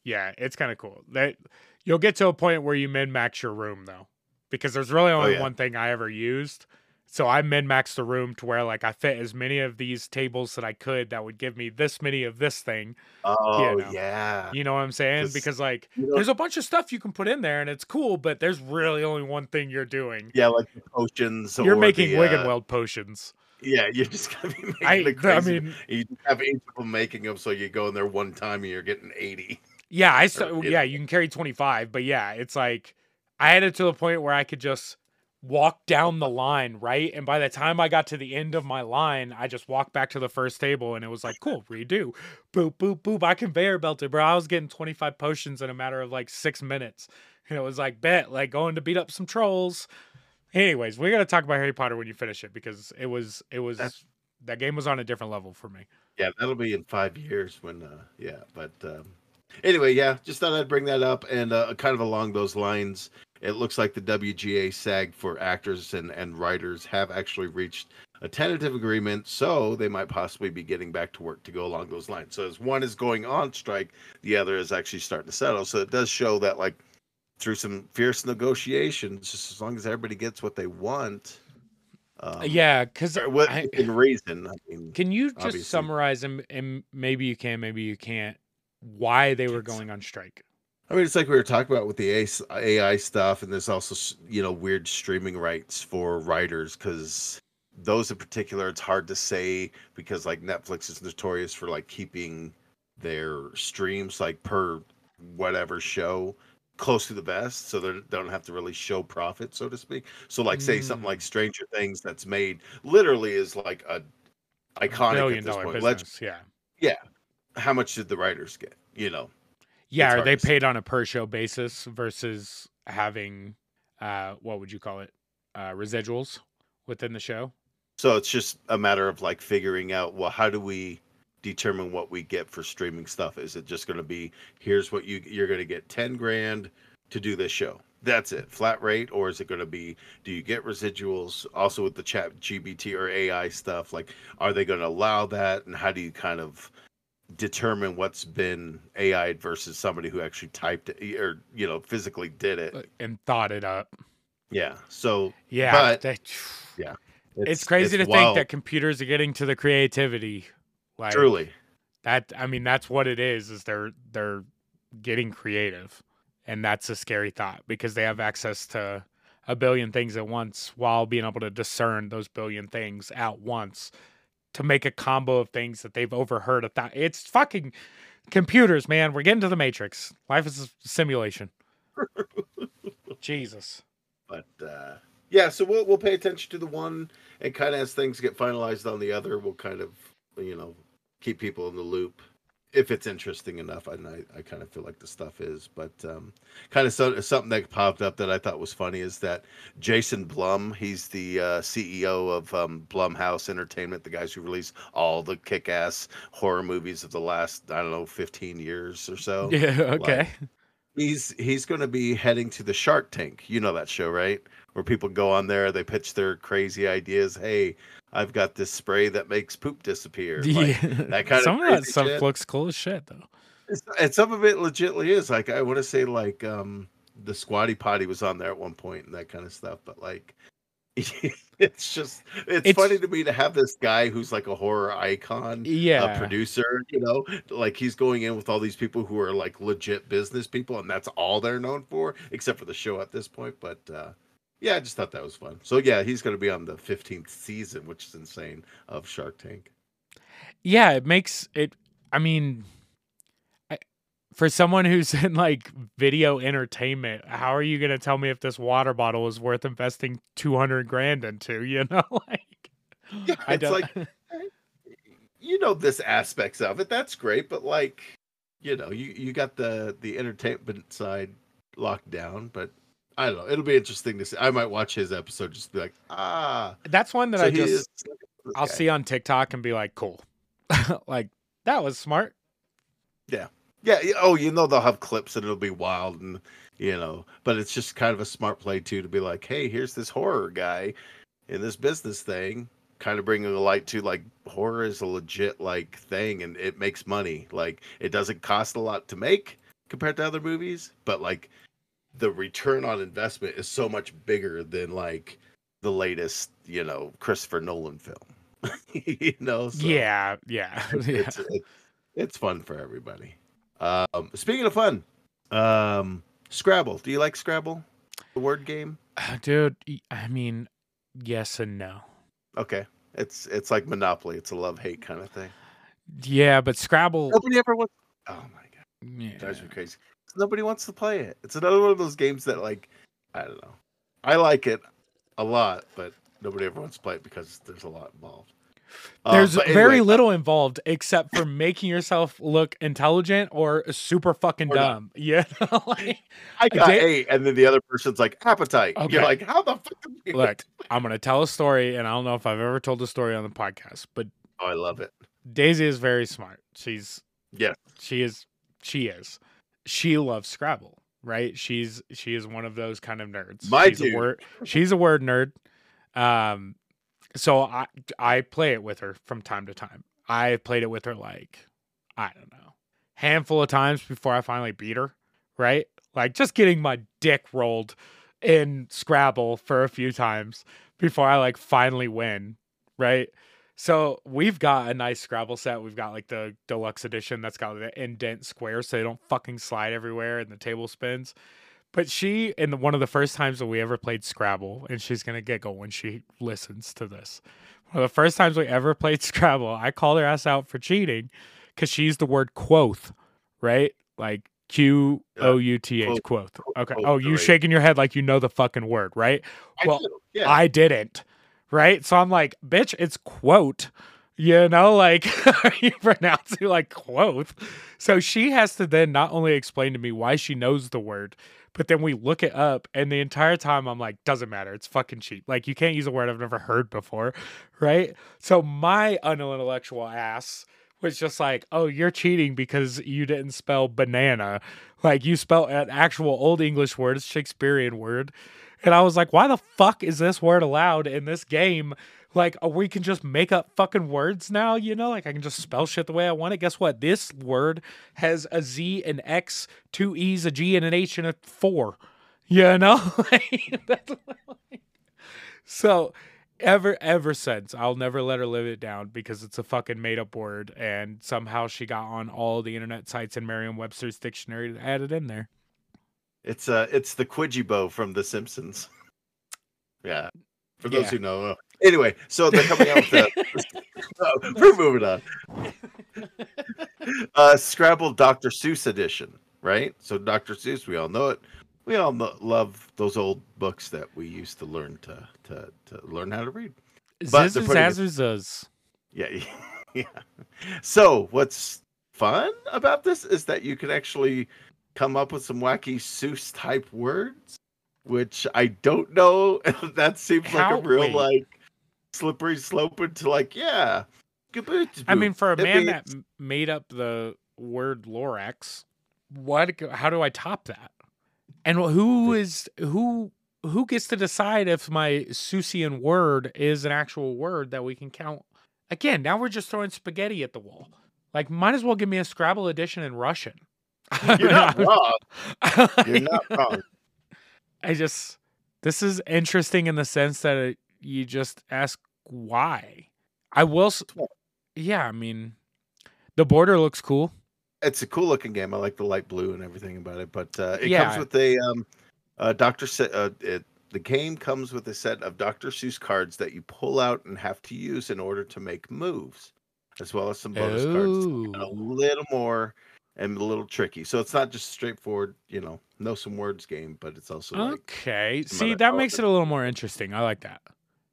Speaker 1: yeah, it's kind of cool. That you'll get to a point where you min max your room though, because there's really oh, only
Speaker 2: Oh, yeah.
Speaker 1: one thing I ever used. So I min maxed the room to where like I fit as many of these tables that I could that would give me this many of this thing.
Speaker 2: Oh
Speaker 1: no.
Speaker 2: yeah,
Speaker 1: You know what I'm saying?
Speaker 2: 'Cause,
Speaker 1: Because like
Speaker 2: you know-
Speaker 1: there's a bunch of stuff you can put in there and it's cool, but there's really only one thing you're doing.
Speaker 2: yeah, like the potions.
Speaker 1: You're
Speaker 2: or
Speaker 1: making
Speaker 2: the, uh,
Speaker 1: Weld potions.
Speaker 2: Yeah, you're just gonna be making
Speaker 1: I,
Speaker 2: the
Speaker 1: I mean,
Speaker 2: you have of them making them, so you go in there one time and you're getting eighty.
Speaker 1: Yeah, I st-
Speaker 2: you
Speaker 1: yeah, you can carry 25, but yeah, it's like I had it to the point where I could just walk down the line, right? And by the time I got to the end of my line, I just walked back to the first table and it was like, cool, redo. Boop, boop, boop. I conveyor belted, bro. I was getting 25 potions in a matter of like six minutes. And it was like, bet, like going to beat up some trolls. Anyways, we got to talk about Harry Potter when you finish it because it was, it was,
Speaker 2: That's-
Speaker 1: that game was on a different level for me.
Speaker 2: Yeah, that'll be in five years when. uh Yeah, but um, anyway, yeah, just thought I'd bring that up and uh, kind of along those lines. It looks like the WGA SAG for actors and and writers have actually reached a tentative agreement, so they might possibly be getting back to work to go along those lines. So as one is going on strike, the other is actually starting to settle. So it does show that like through some fierce negotiations, just as long as everybody gets what they want. Um,
Speaker 1: yeah, because
Speaker 2: in reason. I mean,
Speaker 1: Can you just
Speaker 2: obviously.
Speaker 1: summarize and, and maybe you can, maybe you can't, why they were going on strike?
Speaker 2: I mean, it's like we were talking about with the AI stuff, and there's also you know weird streaming rights for writers because those in particular, it's hard to say because like Netflix is notorious for like keeping their streams like per whatever show close to the vest, so they don't have to really show profit, so to speak. So like say something
Speaker 1: Mm.
Speaker 2: like Stranger Things that's made literally is like a iconic
Speaker 1: Billion
Speaker 2: at this point.
Speaker 1: business.
Speaker 2: Let's,
Speaker 1: yeah.
Speaker 2: how much did the writers get? You know,
Speaker 1: Yeah. Are they paid on a per show basis versus having, uh, what would you call it? Uh, residuals within the show?
Speaker 2: So it's just a matter of like figuring out well how do we determine what we get for streaming stuff? Is it just going to be here's what you you're going to get 10 grand to do this show. That's it, flat rate or is it going to be do you get residuals also with the ChatGPT or AI stuff like are they going to allow that and how do you kind of determine what's been AI versus somebody who actually typed it or you know physically did it.
Speaker 1: And thought it up.
Speaker 2: Yeah. So
Speaker 1: Yeah.
Speaker 2: But-
Speaker 1: that-
Speaker 2: it's,
Speaker 1: it's, crazy to
Speaker 2: wild,
Speaker 1: think that computers are getting to the creativity. Like,
Speaker 2: truly
Speaker 1: that i mean that's what it is is they're they're getting creative and that's a scary thought because they have access to a billion things at once while being able to discern those billion things at once to make a combo of things that they've overheard. A th- it's fucking computers, man. We're getting to the matrix. Life is a simulation. Jesus.
Speaker 2: But uh, yeah, so we'll we'll pay attention to the one, and kind of as things get finalized on the other, we'll kind of you know keep people in the loop if it's interesting enough. And I, I kind of feel like the stuff is, but um, kind of so, something that popped up that I thought was funny is that Jason Blum, he's the uh, CEO of um, Blumhouse Entertainment, the guys who release all the kick-ass horror movies of the last I don't know 15 years or so.
Speaker 1: Yeah. Okay.
Speaker 2: Like, he's he's going to be heading to the Shark Tank. You know that show, right? Where people go on there, they pitch their crazy ideas. Hey, I've got this spray that makes poop disappear. Like,
Speaker 1: yeah.
Speaker 2: that kind
Speaker 1: some
Speaker 2: of
Speaker 1: of that stuff
Speaker 2: shit.
Speaker 1: looks cool as shit, though.
Speaker 2: It's- and some of it legitly is like I want to say like um the Squatty Potty was on there at one point and that kind of stuff. But like, it's just it's,
Speaker 1: It's-
Speaker 2: funny to me to have this guy who's like a horror icon
Speaker 1: Yeah.
Speaker 2: a producer, you know, like he's going in with all these people who are like legit business people, and that's all they're known for, except for the show at this point. But uh, yeah, I just thought that was fun. So yeah, he's going to be on the 15th season, which is insane of Shark Tank.
Speaker 1: yeah it makes it i mean I, for someone who's in like video entertainment how are you going to tell me if this water bottle is worth investing 200 grand into you know like
Speaker 2: Yeah,
Speaker 1: i
Speaker 2: it's
Speaker 1: don't
Speaker 2: like you know this aspects of it. That's great, but like you know, you you got the the entertainment side locked down, but. I don't know. It'll be interesting to see. I might watch his episode just be like, ah.
Speaker 1: that's one that
Speaker 2: so
Speaker 1: i just
Speaker 2: is-
Speaker 1: i'll
Speaker 2: guy.
Speaker 1: see on tiktok and be like cool like that was smart
Speaker 2: Yeah. Yeah. Oh, you know they'll have clips and it'll be wild and you know, but it's just kind of a smart play too to be like, hey, here's this horror guy in this business thing, kind of bringing a light to like horror is a legit like thing and it makes money. Like it doesn't cost a lot to make compared to other movies, but like the return on investment is so much bigger than like the latest, you know, Christopher Nolan film. you know, so
Speaker 1: yeah yeah yeah
Speaker 2: it's it, it's fun for everybody. Um, speaking of fun, um, Scrabble. Do you like Scrabble, the word game?
Speaker 1: dude I mean yes and no
Speaker 2: Okay, it's it's like Monopoly. It's a love hate kind of thing.
Speaker 1: yeah but scrabble
Speaker 2: Nobody ever wants. Oh my god,
Speaker 1: yeah.
Speaker 2: drives me crazy. Nobody wants to play it. It's another one of those games that like I don't know. I like it a lot, but nobody ever wants to play it because there's a lot involved. Uh,
Speaker 1: There's very
Speaker 2: anyway,
Speaker 1: little involved except for making yourself look intelligent or super fucking
Speaker 2: Or not.
Speaker 1: dumb. Yeah. like,
Speaker 2: I got eight, and then the other person's like appetite.
Speaker 1: Okay.
Speaker 2: You're like, how the fuck?
Speaker 1: look, I'm gonna tell a story, and I don't know if I've ever told a story on the podcast, but
Speaker 2: Oh, I love it.
Speaker 1: Daisy is very smart. She's
Speaker 2: yeah,
Speaker 1: she is she is. She loves Scrabble, right? She's she is one of those kind of nerds.
Speaker 2: My
Speaker 1: she's
Speaker 2: dude.
Speaker 1: a word she's a word nerd. Um so I I play it with her from time to time. I played it with her like I don't know, handful of times before I finally beat her, right? Like just getting my dick rolled in Scrabble for a few times before I like finally win, right? So we've got a nice Scrabble set. We've got like the deluxe edition that's got the indent squares so they don't fucking slide everywhere and the table spins. But she, in the, one of the first times that we ever played Scrabble, and she's gonna giggle when she listens to this. One of the first times we ever played Scrabble, I called her ass out for cheating because she used the word quoth, right? Like Q O U T H, quoth. Okay. Oh, you shaking your head like you know the fucking word, right? Well. I didn't. Right. So I'm like, bitch, it's quote. You know, like are you pronounce it like quote. So she has to then not only explain to me why she knows the word, but then we look it up and the entire time I'm like, doesn't matter. It's fucking cheap. Like you can't use a word I've never heard before. Right. So my unintellectual ass was just like, oh, you're cheating because you didn't spell banana. Like you spelled an actual old English word, Shakespearean word. And I was like, why the fuck is this word allowed in this game? Like, uh, we can just make up fucking words now, you know? Like, I can just spell shit the way I want it. Guess what? This word has a Z, an X, two E's, a G, and an H, and a four. You know? That's like- so, ever, ever since, I'll never let her live it down because it's a fucking made up word. And somehow she got on all the internet sites and Merriam Webster's dictionary to add it in there.
Speaker 2: It's uh it's the Quijibo from The Simpsons. yeah. For those
Speaker 1: Yeah.
Speaker 2: who know. uh, Anyway, so they're coming out with the We're moving on. uh, Scrabble Dr. Seuss edition, right? So Dr. Seuss, we all know it. We all know, love those old books that we used to learn to to, to learn how to read. But. Yeah, yeah. So what's fun about this is that you can actually come up with some wacky Seuss type words, which I don't know. that seems
Speaker 1: How-
Speaker 2: like a real
Speaker 1: wait.
Speaker 2: like slippery slope into like yeah.
Speaker 1: I mean, for a man that made up the word Lorax, what? How do I top that? And who is who? Who gets to decide if my Seussian word is an actual word that we can count? Again, now we're just throwing spaghetti at the wall. Like, might as well give me a Scrabble edition in Russian.
Speaker 2: You're not wrong. You're not wrong.
Speaker 1: I just this is interesting in the sense that it, you just ask why. I will. Yeah, I mean, the border looks cool.
Speaker 2: It's a cool looking game. I like the light blue and everything about it. But uh, it
Speaker 1: Yeah.
Speaker 2: comes with a um, uh, Doctor. Se- uh, it, the game comes with a set of Dr. Seuss cards that you pull out and have to use in order to make moves, as well as some bonus cards. And a little more and a little tricky. So it's not just straightforward, you know, know some words game, but it's also
Speaker 1: okay.
Speaker 2: some
Speaker 1: See, that makes it a little more interesting. I like that.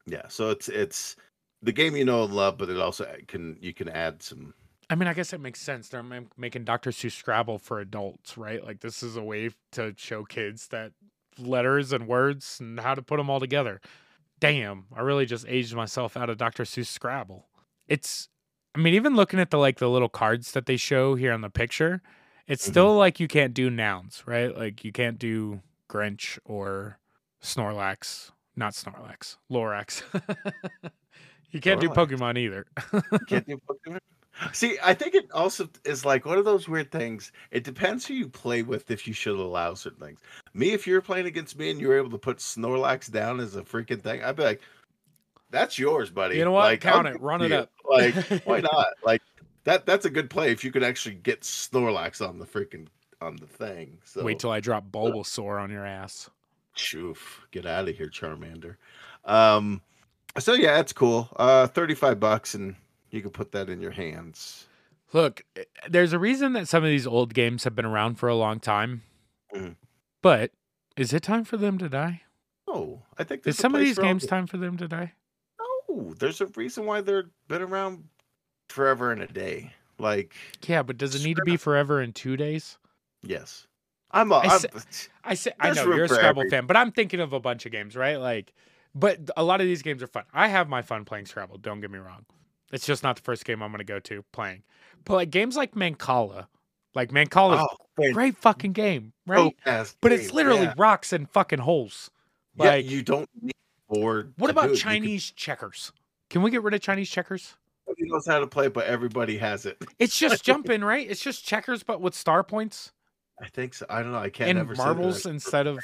Speaker 2: yeah. So it's it's the game you know and love, but it also uh, can you can add some.
Speaker 1: I mean, I guess it makes sense. They're making Dr. Seuss Scrabble for adults, right? Like this is a way to show kids that letters and words and how to put them all together. Damn, I really just aged myself out of Dr. Seuss Scrabble. It's, I mean, even looking at the like the little cards that they show here on the picture, it's
Speaker 2: Mhm.
Speaker 1: still like you can't do nouns, right? Like you can't do Grinch or Snorlax, not Snorlax, Lorax. you can't do Pokemon either.
Speaker 2: Can't do Pokemon. See, I think it also is like one of those weird things. It depends who you play with if you should allow certain things. Me, if you're playing against me and you're able to put Snorlax down as a freaking thing, I'd be like, "That's yours, buddy."
Speaker 1: You know what?
Speaker 2: Like, I'll
Speaker 1: Count it. Run it
Speaker 2: you.
Speaker 1: up.
Speaker 2: Like, why not? Like that. That's a good play if you could actually get Snorlax on the freaking on the thing. So
Speaker 1: Wait till I drop Bulbasaur on your ass.
Speaker 2: Shoof, get out of here, Charmander. Um, so yeah, it's cool. Uh, thirty-five bucks, and you can put that in your hands.
Speaker 1: Look, eh, there's a reason that some of these old games have been around for a long time.
Speaker 2: Mhm.
Speaker 1: But is it time for them to die?
Speaker 2: Oh, I think
Speaker 1: Is some of these games time for them to die?
Speaker 2: No, there's a reason why they've been around forever and a day. Like,
Speaker 1: Yeah, but does it need to be forever in two days?
Speaker 2: yes, I'm. A,
Speaker 1: I
Speaker 2: I'm
Speaker 1: sa- I say I know you're a Scrabble
Speaker 2: every-
Speaker 1: fan, but I'm thinking of a bunch of games, right? Like, but a lot of these games are fun. I have my fun playing Scrabble. Don't get me wrong. It's just not the first game I'm going to go to playing. But like games like Mancala, like Mancala,
Speaker 2: oh,
Speaker 1: great fucking game, right? But it's literally
Speaker 2: yeah.
Speaker 1: rocks and fucking holes.
Speaker 2: Yeah,
Speaker 1: Like,
Speaker 2: you don't need
Speaker 1: what about
Speaker 2: do it. You
Speaker 1: Chinese checkers? Can we get rid of Chinese checkers?
Speaker 2: Nobody knows how to play, but everybody has it.
Speaker 1: It's just jumping, right? It's just checkers, but with star points
Speaker 2: I think so. I don't know. I can't
Speaker 1: and
Speaker 2: ever say that
Speaker 1: marbles instead of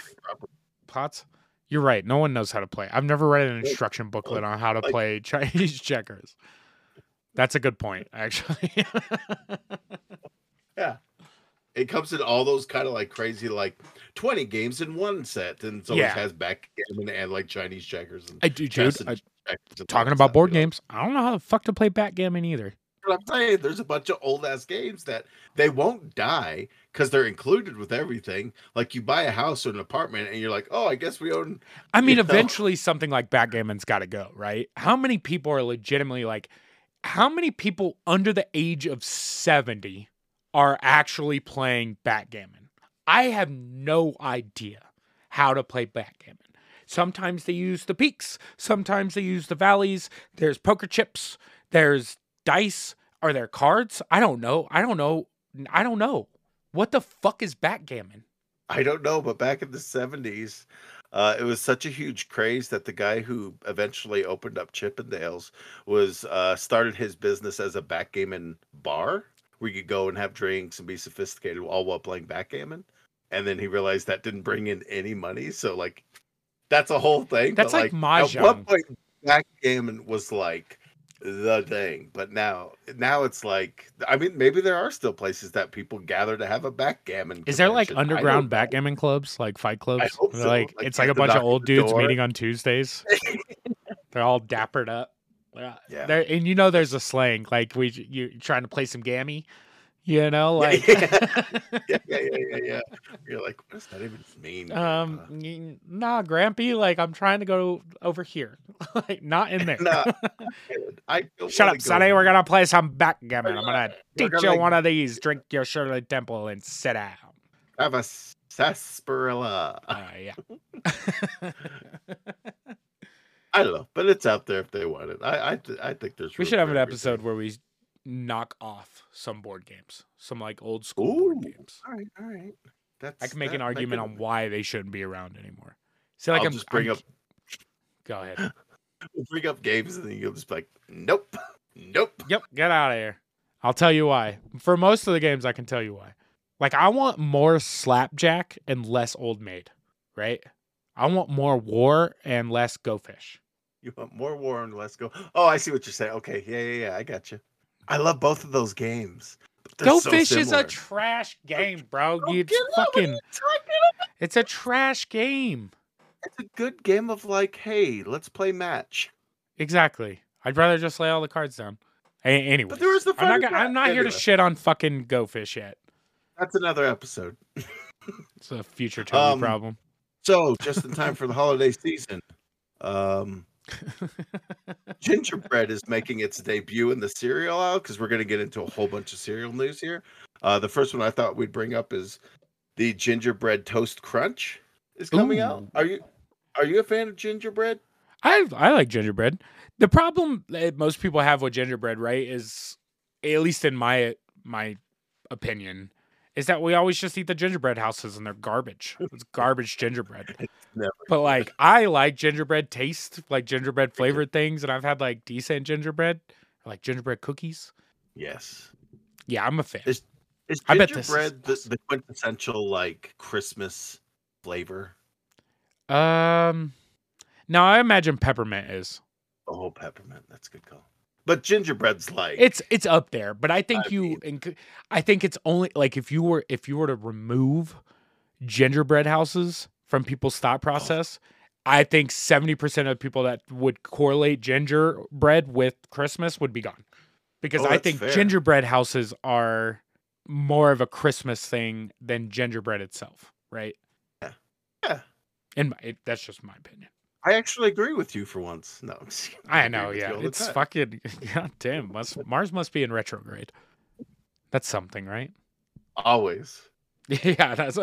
Speaker 1: pots. You're right. No one knows how to play. I've never read an instruction booklet on how to play Chinese checkers. That's a good point, actually.
Speaker 2: It comes in all those kind of like crazy, like twenty games in one set, and it always
Speaker 1: Yeah.
Speaker 2: has backgammon and like Chinese checkers. And
Speaker 1: I do, dude. I- talking about board
Speaker 2: you know?
Speaker 1: games, I don't know how the fuck to play backgammon either.
Speaker 2: I'm saying there's a bunch of old ass games that they won't die because they're included with everything. Like you buy a house or an apartment, and you're like, oh, I guess we own.
Speaker 1: I mean,
Speaker 2: You know?
Speaker 1: eventually something like backgammon's got to go, right? How many people are legitimately like, how many people under the age of 70 are actually playing backgammon? I have no idea how to play backgammon. Sometimes they use the peaks, sometimes they use the valleys. There's poker chips, there's dice. Are there cards? I don't know. I don't know. I don't know. What the fuck is backgammon?
Speaker 2: I don't know, but back in the 70s, uh, it was such a huge craze that the guy who eventually opened up Chippendales was uh, started his business as a backgammon bar you could go and have drinks and be sophisticated all while playing backgammon. And then he realized that didn't bring in any money. So, like, that's a whole thing.
Speaker 1: That's
Speaker 2: but,
Speaker 1: like
Speaker 2: At one
Speaker 1: mahjong.
Speaker 2: point, backgammon was like the thing. But now, now it's like, I mean, maybe there are still places that people gather to have a backgammon.
Speaker 1: Is there like
Speaker 2: convention. I don't
Speaker 1: underground backgammon clubs, like fight clubs?
Speaker 2: so.
Speaker 1: Like
Speaker 2: Like,
Speaker 1: it's like a bunch of old dudes
Speaker 2: door.
Speaker 1: meeting on Tuesdays. They're all dappered up. Uh,
Speaker 2: Yeah.
Speaker 1: There, and you know, there's a slang like we you're trying to play some gammy. You know, like
Speaker 2: yeah. yeah, yeah, yeah, yeah. You're like, what does that even mean?
Speaker 1: um,
Speaker 2: Grandpa?"
Speaker 1: nah, Grampy, like I'm trying to go over here, like not in there.
Speaker 2: Nah, I
Speaker 1: Shut up, Sonny. We're gonna play some backgammon. I'm gonna teach you one of these. Drink your Shirley Temple and sit down.
Speaker 2: have a sarsaparilla.
Speaker 1: Uh, yeah.
Speaker 2: I don't know, but it's out there if they want it. I I, th- I think there's.
Speaker 1: we should have an
Speaker 2: everything.
Speaker 1: episode where we knock off some board games, some like old school board games.
Speaker 2: All right, all right. That's,
Speaker 1: I can make
Speaker 2: that
Speaker 1: an argument
Speaker 2: be-
Speaker 1: on why they shouldn't be around anymore. See, like
Speaker 2: I'll
Speaker 1: I'm
Speaker 2: just bring
Speaker 1: I'm-
Speaker 2: up
Speaker 1: Go ahead.
Speaker 2: we'll bring up games and then you'll just be like, nope, nope.
Speaker 1: Yep, get out of here. I'll tell you why. For most of the games, I can tell you why. Like, I want more slapjack and less old maid, right? I want more war and less go fish.
Speaker 2: You want more war and less go. Oh, I see what you're saying. Okay, yeah, yeah, yeah. I got you. I love both of those games.
Speaker 1: Go
Speaker 2: so
Speaker 1: fish is a trash game, bro.
Speaker 2: Oh,
Speaker 1: You
Speaker 2: get out, what are
Speaker 1: fucking. It's a trash game.
Speaker 2: It's a good game of like, hey, let's play match.
Speaker 1: Exactly. I'd rather just lay all the cards down. Anyway,
Speaker 2: there was the
Speaker 1: I'm not. Gonna, I'm not here to shit on fucking Go Fish yet.
Speaker 2: That's another episode.
Speaker 1: It's a future Toby
Speaker 2: Um,
Speaker 1: problem.
Speaker 2: So, just in time for the holiday season, um, gingerbread is making its debut in the cereal aisle because we're going to get into a whole bunch of cereal news here. Uh, the first one I thought we'd bring up is the gingerbread toast crunch is coming out. Are you are you a fan of gingerbread?
Speaker 1: I I like gingerbread. The problem that most people have with gingerbread, right, is at least in my my opinion, is that we always just eat the gingerbread houses and they're garbage. It's garbage gingerbread. But like I like gingerbread taste, like gingerbread flavored things, and I've had like decent gingerbread, like gingerbread cookies.
Speaker 2: Yes.
Speaker 1: Yeah, I'm a fan.
Speaker 2: Is Is
Speaker 1: I bet this is
Speaker 2: gingerbread the, the quintessential like Christmas flavor?
Speaker 1: Um, no, I imagine peppermint is.
Speaker 2: Oh, peppermint. That's a good call. But gingerbread's like
Speaker 1: It's it's up there, but I think
Speaker 2: I
Speaker 1: you.
Speaker 2: mean-
Speaker 1: inc- I think it's only like if you were if you were to remove gingerbread houses from people's thought oh. process, I think seventy percent of people that would correlate gingerbread with Christmas would be gone, because
Speaker 2: Oh,
Speaker 1: I think
Speaker 2: fair.
Speaker 1: gingerbread houses are more of a Christmas thing than gingerbread itself, right?
Speaker 2: Yeah. Yeah.
Speaker 1: And my, it, that's just my opinion.
Speaker 2: I actually agree with you for once. No, I'm just kidding.
Speaker 1: I know, yeah. It's
Speaker 2: time.
Speaker 1: fucking god damn. Must, Mars must be in retrograde. That's something, right?
Speaker 2: always.
Speaker 1: Yeah, that's.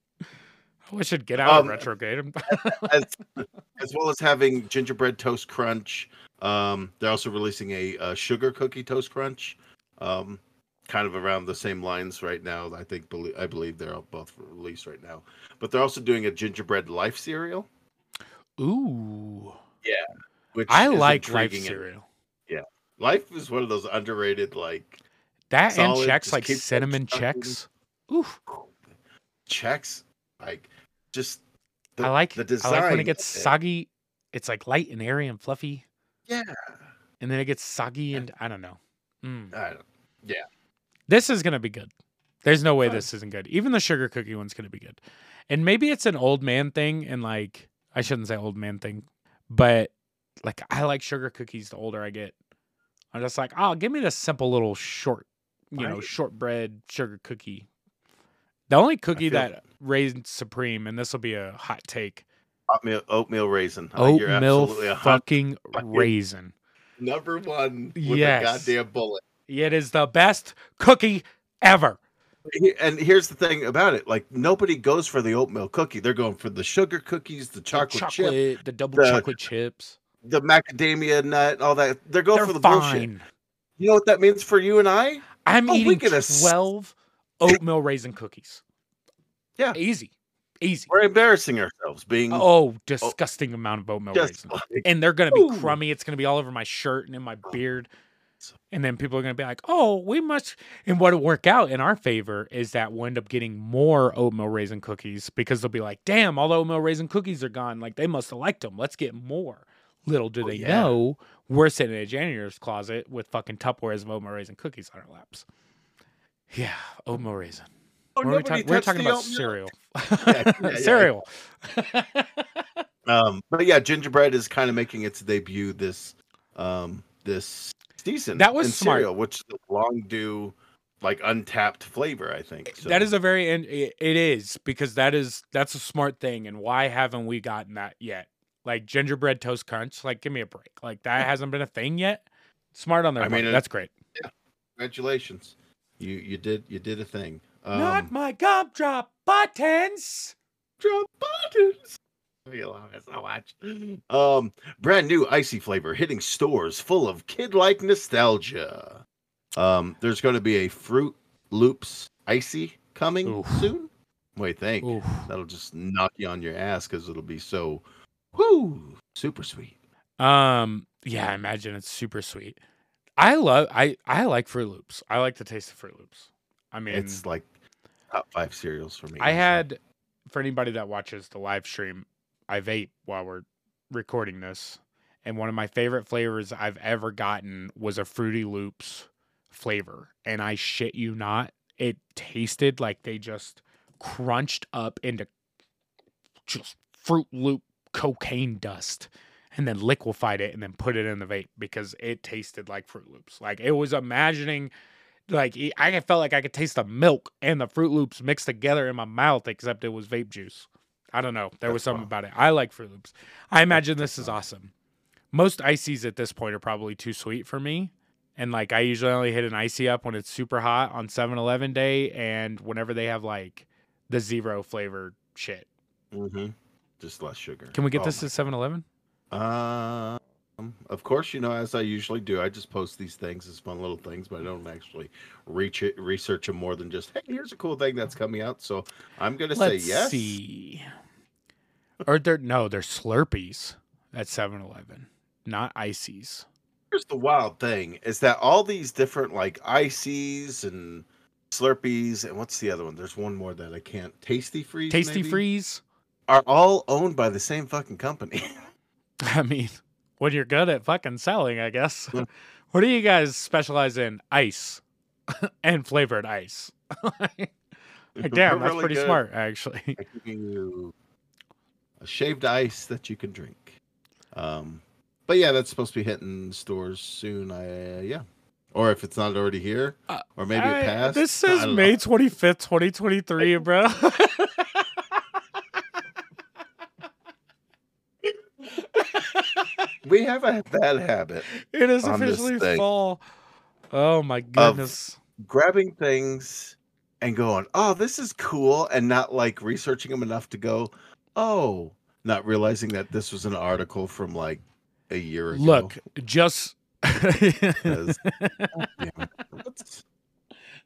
Speaker 1: we should get out
Speaker 2: Um,
Speaker 1: of retrograde.
Speaker 2: as, as well as having gingerbread toast crunch. Um, they're also releasing a, uh sugar cookie toast crunch, um, kind of around the same lines right now. I think I believe they're both released right now, but they're also doing a gingerbread life cereal,
Speaker 1: Ooh, Yeah.
Speaker 2: which
Speaker 1: I like life
Speaker 2: and-
Speaker 1: cereal.
Speaker 2: Life is one of those underrated like
Speaker 1: That and
Speaker 2: solid,
Speaker 1: checks like cinnamon checks. Oof,
Speaker 2: checks, like just.
Speaker 1: I like.
Speaker 2: the design.
Speaker 1: I like when it gets soggy. It's like light and airy and fluffy,
Speaker 2: Yeah,
Speaker 1: and then it gets soggy and I don't know. Mm.
Speaker 2: I don't. yeah.
Speaker 1: This is gonna be good. There's no way this isn't good. Even the sugar cookie one's gonna be good. And maybe it's an old man thing, and like I shouldn't say old man thing, but like I like sugar cookies. The older I get, I'm just like, oh, give me the simple little short, you know, shortbread sugar cookie. The only cookie
Speaker 2: feel
Speaker 1: that reigns supreme, and this will be a hot take,
Speaker 2: Oatmeal, oatmeal raisin. Uh, you're
Speaker 1: oatmeal
Speaker 2: absolutely
Speaker 1: fucking
Speaker 2: fucking-
Speaker 1: raisin.
Speaker 2: number one with
Speaker 1: Yes.
Speaker 2: a goddamn bullet.
Speaker 1: It is the best cookie ever.
Speaker 2: And here's the thing about it: like nobody goes for the oatmeal cookie; they're going for the sugar cookies, the
Speaker 1: The
Speaker 2: chocolate, chip,
Speaker 1: the double
Speaker 2: the-
Speaker 1: chocolate chips.
Speaker 2: the macadamia nut, all that. They're going
Speaker 1: They're
Speaker 2: for the bullshit. You know what that means for you and I?
Speaker 1: I'm
Speaker 2: Oh,
Speaker 1: eating
Speaker 2: get a s-
Speaker 1: 12 oatmeal raisin cookies.
Speaker 2: Yeah.
Speaker 1: Easy. Easy.
Speaker 2: We're embarrassing ourselves being
Speaker 1: Oh, oh, oh. disgusting amount of oatmeal
Speaker 2: just
Speaker 1: raisin.
Speaker 2: like,
Speaker 1: And they're going to be
Speaker 2: Ooh.
Speaker 1: crummy. It's going to be all over my shirt and in my
Speaker 2: Oh.
Speaker 1: beard. And then people are going to be like, oh, we must. And what'll work out in our favor is that we'll end up getting more oatmeal raisin cookies because they'll be like, damn, all the oatmeal raisin cookies are gone. Like they must have liked them. Let's get more. Little do
Speaker 2: Oh,
Speaker 1: they
Speaker 2: yeah.
Speaker 1: know we're sitting in a janitor's closet with fucking Tupperwares of oatmeal raisin cookies on our laps. Yeah, oatmeal raisin.
Speaker 2: oh,
Speaker 1: What are we,
Speaker 2: nobody
Speaker 1: talk- we're talking about
Speaker 2: oatmeal.
Speaker 1: cereal.
Speaker 2: yeah, yeah.
Speaker 1: cereal.
Speaker 2: Um, but yeah, gingerbread is kind of making its debut this um, this season.
Speaker 1: That was smart.
Speaker 2: cereal, which is a long due, like untapped flavor. I think so.
Speaker 1: That is a very it is because that is that's a smart thing and why haven't we gotten that yet? Like gingerbread toast crunch, like give me a break. Like that hasn't been a thing yet. Smart on their
Speaker 2: I
Speaker 1: part.
Speaker 2: mean,
Speaker 1: That's great. yeah.
Speaker 2: congratulations. You you did you did a thing. Um,
Speaker 1: Not my gumdrop buttons.
Speaker 2: drop buttons. We love it so much. Um, brand new icy flavor hitting stores full of kid-like nostalgia. Um, there's going to be a Fruit Loops icy coming
Speaker 1: Oof.
Speaker 2: soon. Wait, think
Speaker 1: Oof.
Speaker 2: that'll just knock you on your ass because it'll be so, whoo, super sweet.
Speaker 1: Um, yeah, I imagine it's super sweet. I love I I like Fruit Loops. I like the taste of Fruit Loops. I mean,
Speaker 2: It's like top five cereals for me.
Speaker 1: I had for anybody that watches the live stream, I vape while we're recording this, and one of my favorite flavors I've ever gotten was a Fruity Loops flavor, and I shit you not, it tasted like they just crunched up into just Fruit Loop cocaine dust. And then liquefied it and then put it in the vape because it tasted like Fruit Loops. Like it was imagining like I felt like I could taste the milk and the Fruit Loops mixed together in my mouth, except it was vape juice. I don't know. There was something
Speaker 2: wild.
Speaker 1: about it. I like Fruit Loops. I imagine
Speaker 2: that's
Speaker 1: this is awesome. Most ices at this point are probably too sweet for me. And like I usually only hit an icy up when it's super hot on 7-Eleven day and whenever they have like the zero flavored shit.
Speaker 2: Mhm. just less sugar.
Speaker 1: Can we get
Speaker 2: Oh
Speaker 1: this at 7-Eleven?
Speaker 2: Um, of course, you know, as I usually do, I just post these things as fun little things, but I don't actually reach it, research them more than just, hey, here's a cool thing that's coming out. So I'm gonna
Speaker 1: Let's
Speaker 2: say yes.
Speaker 1: see. Or they're no, they're Slurpees at 7-Eleven, not ices.
Speaker 2: Here's the wild thing: is that all these different like ices and Slurpees, and what's the other one? There's one more that I can't. Tastee-Freez.
Speaker 1: Tasty
Speaker 2: maybe?
Speaker 1: Freeze.
Speaker 2: are all owned by the same fucking company.
Speaker 1: I mean, when you're good at fucking selling, I guess.
Speaker 2: Yeah.
Speaker 1: what do you guys specialize in? Ice and flavored ice. like, damn, that's
Speaker 2: really
Speaker 1: pretty
Speaker 2: good
Speaker 1: smart, actually.
Speaker 2: you a shaved ice that you can drink. Um, but yeah, that's supposed to be hitting stores soon. I uh, yeah, or if it's not already here,
Speaker 1: Uh,
Speaker 2: or maybe
Speaker 1: I-
Speaker 2: it passed.
Speaker 1: This says. May 25th, 2023, bro.
Speaker 2: We have a bad habit
Speaker 1: it is officially fall. Oh my goodness.
Speaker 2: grabbing things and going, "Oh, this is cool," and not like researching them enough to go, "Oh," not realizing that this was an article from like a year ago.
Speaker 1: Look, just.
Speaker 2: Because- Yeah. What's-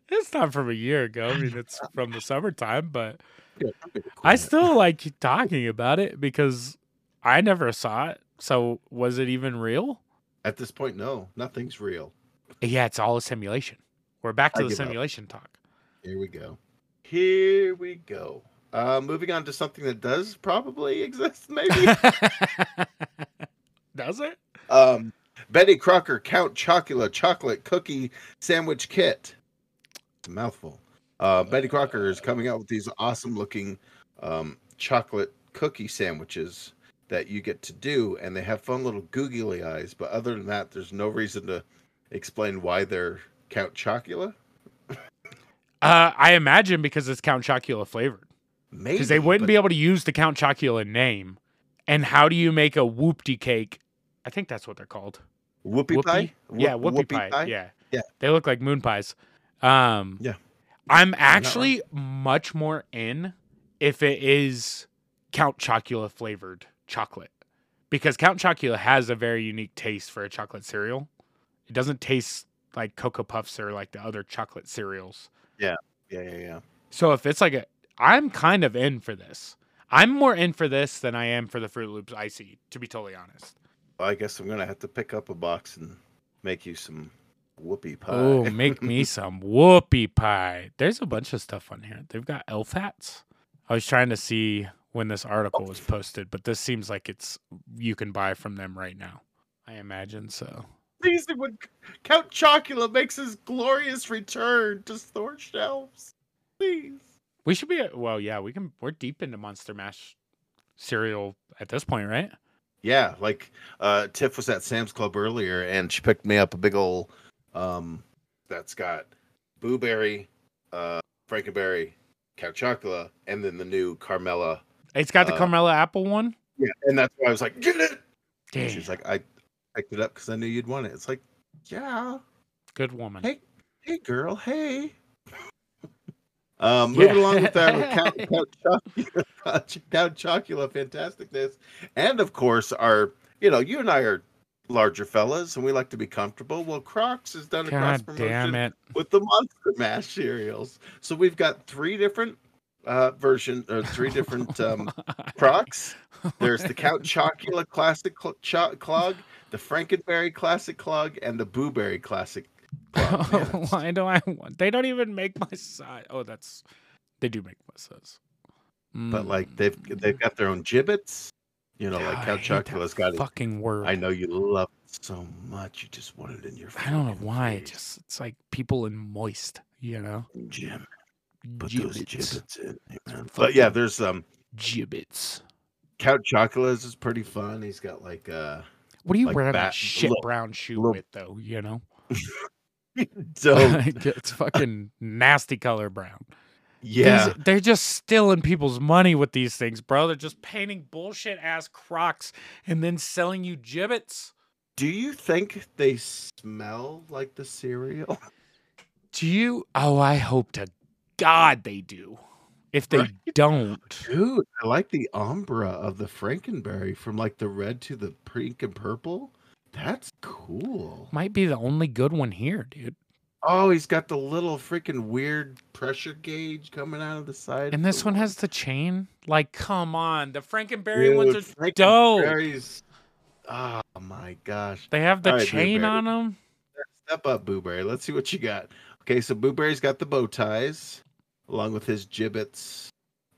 Speaker 1: it's not from a year ago. I mean, it's from the summertime, but
Speaker 2: yeah, I'm gonna
Speaker 1: I still like talking about it because I never saw it. So was it even real?
Speaker 2: at this point, no, nothing's real.
Speaker 1: Yeah, it's all a simulation. We're back to
Speaker 2: I
Speaker 1: the
Speaker 2: give up.
Speaker 1: simulation talk.
Speaker 2: Here we go. Here we go. Uh, moving on to something that does probably exist, maybe.
Speaker 1: Does it?
Speaker 2: um, Betty Crocker Count Chocula Chocolate Cookie Sandwich Kit. It's a mouthful. Uh, Betty Crocker is coming out with these awesome looking um, chocolate cookie sandwiches that you get to do, and they have fun little googly eyes. But other than that, there's no reason to explain why they're Count Chocula.
Speaker 1: Uh, I imagine because it's Count Chocula flavored.
Speaker 2: Maybe
Speaker 1: Because they wouldn't
Speaker 2: but
Speaker 1: be able to use the Count Chocula name. And how do you make a whoopty cake? I think that's what they're called.
Speaker 2: whoopie, pie.
Speaker 1: Yeah,
Speaker 2: Whoop-
Speaker 1: whoopie, pie. Yeah.
Speaker 2: Yeah.
Speaker 1: They look like moon pies. Um
Speaker 2: Yeah.
Speaker 1: I'm actually much more in if it is Count Chocula flavored chocolate. Because Count Chocula has a very unique taste for a chocolate cereal. It doesn't taste like Cocoa Puffs or like the other chocolate cereals.
Speaker 2: Yeah, yeah, yeah. Yeah.
Speaker 1: So if it's like a I'm kind of in for this. I'm more in for this than I am for the Fruit Loops icy, to be totally honest.
Speaker 2: Well, I guess I'm gonna have to pick up a box and make you some whoopie pie.
Speaker 1: Oh, make me some whoopie pie. There's a bunch of stuff on here. They've got elf hats. I was trying to see when this article was posted, but this seems like it's you can buy from them right now. I imagine so.
Speaker 2: Please, when Count Chocula makes his glorious return to store shelves, please.
Speaker 1: We should be well, yeah, we can we're deep into Monster Mash cereal at this point, right?
Speaker 2: Yeah, like uh Tiff was at Sam's Club earlier and she picked me up a big old um that's got Booberry, uh frankenberry, Count Chocula, and then the new Carmella.
Speaker 1: It's got the
Speaker 2: Uh,
Speaker 1: Carmella apple one.
Speaker 2: Yeah, and that's why I was like, get it.
Speaker 1: Damn,
Speaker 2: she's like, I picked it up because I knew you'd want it. It's like, yeah,
Speaker 1: good woman.
Speaker 2: Hey, hey, girl, hey. Um, moving
Speaker 1: Yeah.
Speaker 2: along with that, with Count, Count, Chocula, Count Chocula fantasticness, and of course, our you know, you and I are larger fellas, and we like to be comfortable. Well, Crocs has done a cross
Speaker 1: God damn
Speaker 2: promotion
Speaker 1: it!
Speaker 2: with the Monster Mash cereals, so we've got three different uh version or three different um Crocs. There's the Count Chocula Classic cl- cho- Clog, the Frankenberry Classic Clog, and the Booberry Classic Clog. Man,
Speaker 1: Why do I want? They don't even make my size. Oh, that's they do make my size.
Speaker 2: but like
Speaker 1: Mm.
Speaker 2: they've they've got their own Jibbitz. You know,
Speaker 1: God,
Speaker 2: like Count Chocula's got it.
Speaker 1: fucking word.
Speaker 2: I know you love it so much. You just want it in your.
Speaker 1: I don't know why. It just it's like people in moist. You know,
Speaker 2: Jim, put those
Speaker 1: Jibbitz.
Speaker 2: Jibbitz in, man. But yeah, there's um
Speaker 1: Jibbitz.
Speaker 2: Count Chocula's is pretty fun. He's got like uh
Speaker 1: What are you
Speaker 2: Like
Speaker 1: wearing
Speaker 2: bat-
Speaker 1: that shit
Speaker 2: look,
Speaker 1: brown shoe
Speaker 2: look.
Speaker 1: with though? You know,
Speaker 2: so
Speaker 1: it's fucking nasty color brown.
Speaker 2: yeah.
Speaker 1: These- they're just stealing people's money with these things, bro. They're just painting bullshit ass Crocs and then selling you Jibbitz.
Speaker 2: Do you think they smell like the cereal?
Speaker 1: Do you? Oh, I hope to God they do. If they
Speaker 2: Right.
Speaker 1: don't,
Speaker 2: Dude, I like the ombre of the Frankenberry from like the red to the pink and purple. That's cool.
Speaker 1: might be the only good one here, dude.
Speaker 2: Oh, he's got the little freaking weird pressure gauge coming out of the side.
Speaker 1: And this one has the chain. Like, come on, the Frankenberry ones
Speaker 2: Dude,
Speaker 1: are dope.
Speaker 2: Frankenberry's- Oh my gosh.
Speaker 1: They have the
Speaker 2: right,
Speaker 1: chain
Speaker 2: Booberry.
Speaker 1: on them.
Speaker 2: Step up, Booberry. Let's see what you got. Okay, so Booberry's got the bow ties along with his Jibbitz.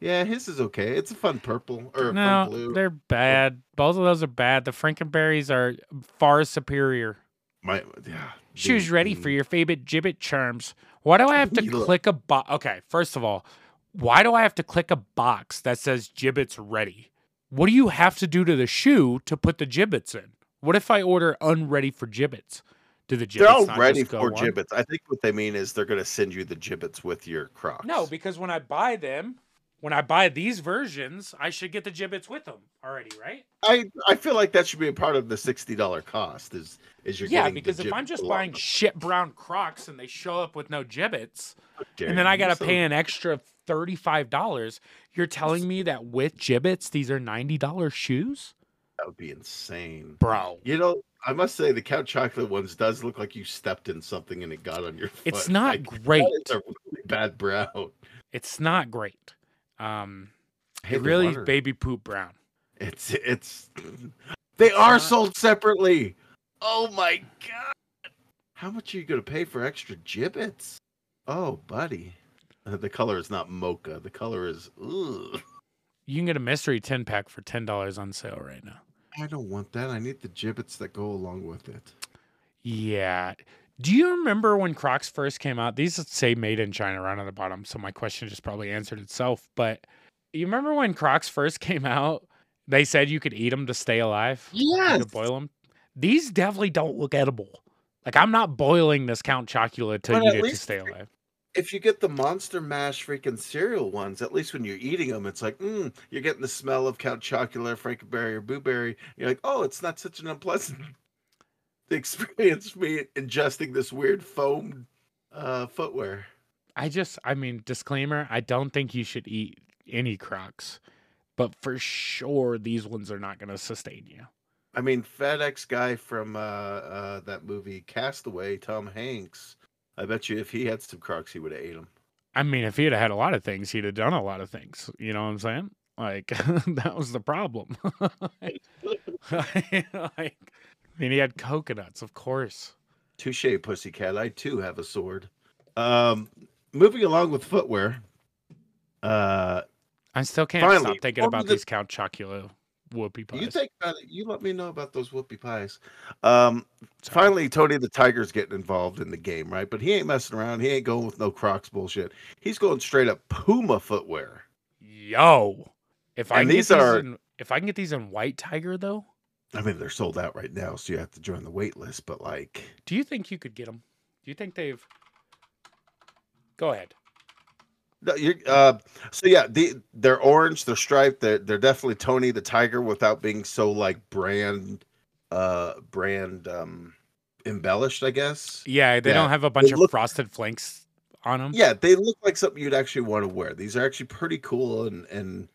Speaker 2: Yeah, his is okay. It's a fun purple or a fun blue.
Speaker 1: they're bad. Both of those are bad. The Frankenberries are far superior.
Speaker 2: My, yeah,
Speaker 1: Shoes
Speaker 2: the-
Speaker 1: ready for your favorite Jibbitz charms. Why do I have to
Speaker 2: look-
Speaker 1: click a box? Okay, first of all, why do I have to click a box that says Jibbitz ready? What do you have to do to the shoe to put the Jibbitz in? What if I order unready for Jibbitz? Do the Jibbitz
Speaker 2: They're all
Speaker 1: not
Speaker 2: ready
Speaker 1: just go
Speaker 2: for
Speaker 1: on?
Speaker 2: Jibbitz. I think what they mean is they're going to send you the Jibbitz with your Crocs.
Speaker 1: No, because when I buy them, when I buy these versions, I should get the Jibbitz with them already, right?
Speaker 2: I I feel like that should be a part of the sixty dollar cost. Is is you're
Speaker 1: yeah,
Speaker 2: getting the
Speaker 1: because if I'm just buying
Speaker 2: with
Speaker 1: shit brown Crocs and they show up with no Jibbitz,
Speaker 2: it.
Speaker 1: and then I gotta
Speaker 2: So
Speaker 1: pay an extra thirty-five dollars, you're telling me that with Jibbitz these are ninety dollars shoes,
Speaker 2: That would be insane.
Speaker 1: bro?
Speaker 2: You know, I must say the Count Chocolate ones does look like you stepped in something and it got on your foot.
Speaker 1: It's not
Speaker 2: Like,
Speaker 1: great.
Speaker 2: is a really bad brown.
Speaker 1: It's not great. Um,
Speaker 2: Hey,
Speaker 1: it really is
Speaker 2: water-
Speaker 1: baby poop brown.
Speaker 2: It's it's they are
Speaker 1: not-
Speaker 2: sold separately. Oh my god! How much are you gonna pay for extra Jibbitz? Oh, buddy, Uh, the color is not mocha. The color is. Ugh.
Speaker 1: You can get a mystery ten pack for ten dollars on sale right now.
Speaker 2: I don't want that. I need the Jibbitz that go along with it.
Speaker 1: Yeah. Do you remember when Crocs first came out? These say made in China right on the bottom, so my question just probably answered itself. But you remember when Crocs first came out? They said you could eat them to stay alive. You
Speaker 2: Yes.
Speaker 1: could boil them. These definitely don't look edible. Like I'm not boiling this Count Chocula to
Speaker 2: But
Speaker 1: eat it to stay alive.
Speaker 2: If you get the Monster Mash freaking cereal ones, at least when you're eating them, it's like, mm, you're getting the smell of Count Chocula, Frankenberry, or Booberry. You're like, oh, it's not such an unpleasant experience me ingesting this weird foam uh, footwear.
Speaker 1: I just, I mean, disclaimer: I don't think you should eat any Crocs, but for sure these ones are not going to sustain you.
Speaker 2: I mean, FedEx guy from uh, uh, that movie Castaway, Tom Hanks. I bet you if he had some Crocs, he would have ate them.
Speaker 1: I mean, if he'd have had a lot of things, he'd have done a lot of things. You know what I'm saying? Like that was the problem. like, I mean, he had coconuts, of course.
Speaker 2: Touche, pussycat. I too have a sword. Um, moving along with footwear. Uh,
Speaker 1: I still can't
Speaker 2: Finally,
Speaker 1: stop thinking about
Speaker 2: the-
Speaker 1: these Count Chocula whoopie pies.
Speaker 2: you think about it. You let me know about those whoopie pies. Um, finally, Tony the Tiger's getting involved in the game, right? But he ain't messing around. He ain't going with no Crocs bullshit. He's going straight up Puma footwear.
Speaker 1: Yo, if I
Speaker 2: And these
Speaker 1: these
Speaker 2: are-
Speaker 1: in, if I can get these in white tiger though,
Speaker 2: I mean, they're sold out right now, so you have to join the wait list. But like,
Speaker 1: Do you think you could get them? Do you think they've? Go ahead.
Speaker 2: No, you're, uh, so yeah, the they're orange, they're striped, they're they're definitely Tony the Tiger without being so like brand, uh, brand um embellished, I guess.
Speaker 1: Yeah, they
Speaker 2: Yeah,
Speaker 1: don't have a bunch
Speaker 2: they
Speaker 1: of
Speaker 2: look-
Speaker 1: Frosted Flakes on them.
Speaker 2: Yeah, they look like something you'd actually want to wear. These are actually pretty cool, and and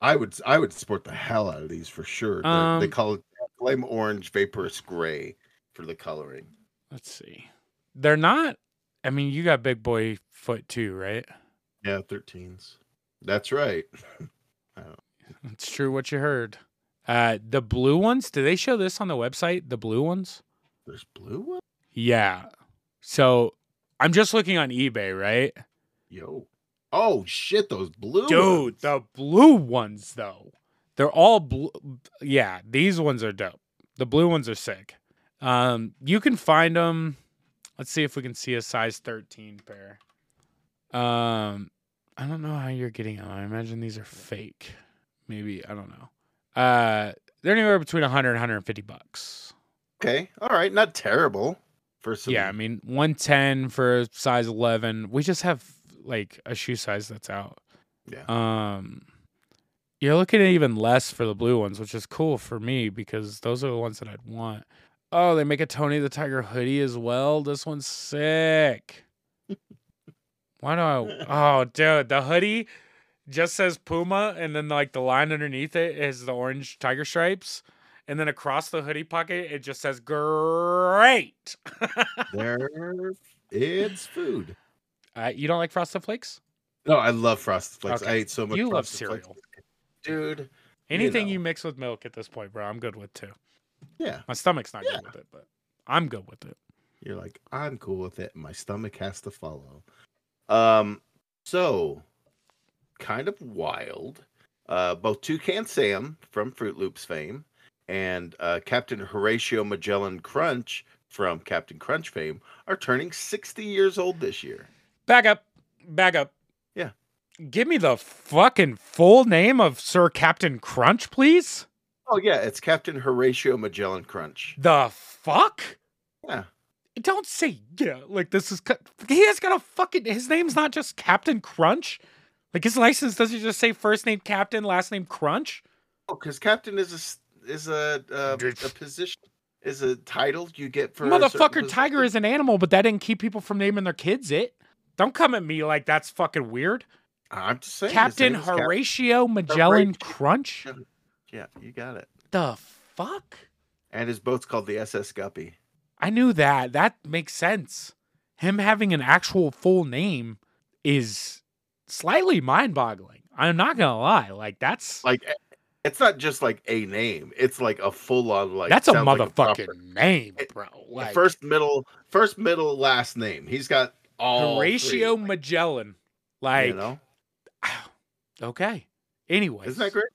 Speaker 2: I would I would sport the hell out of these for sure. They're- they
Speaker 1: Um,
Speaker 2: call it flame orange, vaporous gray for the coloring.
Speaker 1: Let's see. They're not. I mean, you got big boy foot too, right?
Speaker 2: Yeah, 13s. That's right.
Speaker 1: It's true what you heard. Uh, the blue ones. Do they show this on the website? The blue ones.
Speaker 2: There's blue ones?
Speaker 1: Yeah. So I'm just looking on eBay, right?
Speaker 2: Yo. Oh shit, those blue
Speaker 1: Dude,
Speaker 2: ones.
Speaker 1: the blue ones though. They're all blue. Yeah, these ones are dope. The blue ones are sick. Um, you can find them. Let's see if we can see a size 13 pair. Um, I don't know how you're getting them. I imagine these are fake. Maybe I don't know. Uh, they're anywhere between 100 and 150 bucks.
Speaker 2: Okay, all right, not terrible for some.
Speaker 1: Yeah, I mean 110 for size 11. We just have like a shoe size that's out.
Speaker 2: Yeah.
Speaker 1: Um you're looking at even less for the blue ones, which is cool for me because those are the ones that I'd want. Oh, they make a Tony the Tiger hoodie as well. This one's sick. Why do I Oh, dude, the hoodie just says Puma and then like the line underneath it is the orange tiger stripes. And then across the hoodie pocket, it just says great.
Speaker 2: there, it's food.
Speaker 1: Uh, you don't like Frosted Flakes?
Speaker 2: No, I love Frosted Flakes. I
Speaker 1: Okay.
Speaker 2: ate so much.
Speaker 1: You love
Speaker 2: Frosted Flakes.
Speaker 1: cereal.
Speaker 2: dude.
Speaker 1: Anything you,
Speaker 2: know.
Speaker 1: mix with milk at this point, bro, I'm good with too.
Speaker 2: Yeah,
Speaker 1: My stomach's not
Speaker 2: Yeah.
Speaker 1: good with it, but I'm good with it.
Speaker 2: you're like I'm cool with it. My stomach has to follow. Um, so kind of wild. Uh, both Toucan Sam from Fruit Loops fame and uh, Captain Horatio Magellan Crunch from Captain Crunch fame are turning 60 years old this year.
Speaker 1: Back up. Back up.
Speaker 2: Yeah.
Speaker 1: Give me the fucking full name of Sir Captain Crunch, please.
Speaker 2: Oh yeah, it's Captain Horatio Magellan Crunch.
Speaker 1: The fuck?
Speaker 2: Yeah.
Speaker 1: Don't say yeah. Like this is. He has got a fucking. His name's not just Captain Crunch. Like his license doesn't just say first name Captain, last name Crunch.
Speaker 2: Oh, because Captain is a s- is a uh, a position is a title you get for a
Speaker 1: Motherfucker, tiger is an animal, but that didn't keep people from naming their kids it. Don't come at me like that's fucking weird.
Speaker 2: I'm just saying.
Speaker 1: Captain
Speaker 2: name is Cap-
Speaker 1: Horatio Magellan
Speaker 2: Horatio.
Speaker 1: Crunch?
Speaker 2: Yeah, you got it.
Speaker 1: The fuck?
Speaker 2: And his boat's called the SS Guppy.
Speaker 1: I knew that. That makes sense. Him having an actual full name is slightly mind boggling. I'm not gonna lie. Like that's
Speaker 2: Like, eh, it's not just like a name; it's like a full on like.
Speaker 1: that's a
Speaker 2: sounds like
Speaker 1: motherfucking name, bro. Like
Speaker 2: first, middle, first, middle, last name. He's got all
Speaker 1: Horatio
Speaker 2: three,
Speaker 1: Magellan.
Speaker 2: like, you know,
Speaker 1: okay. Anyways.
Speaker 2: isn't that great?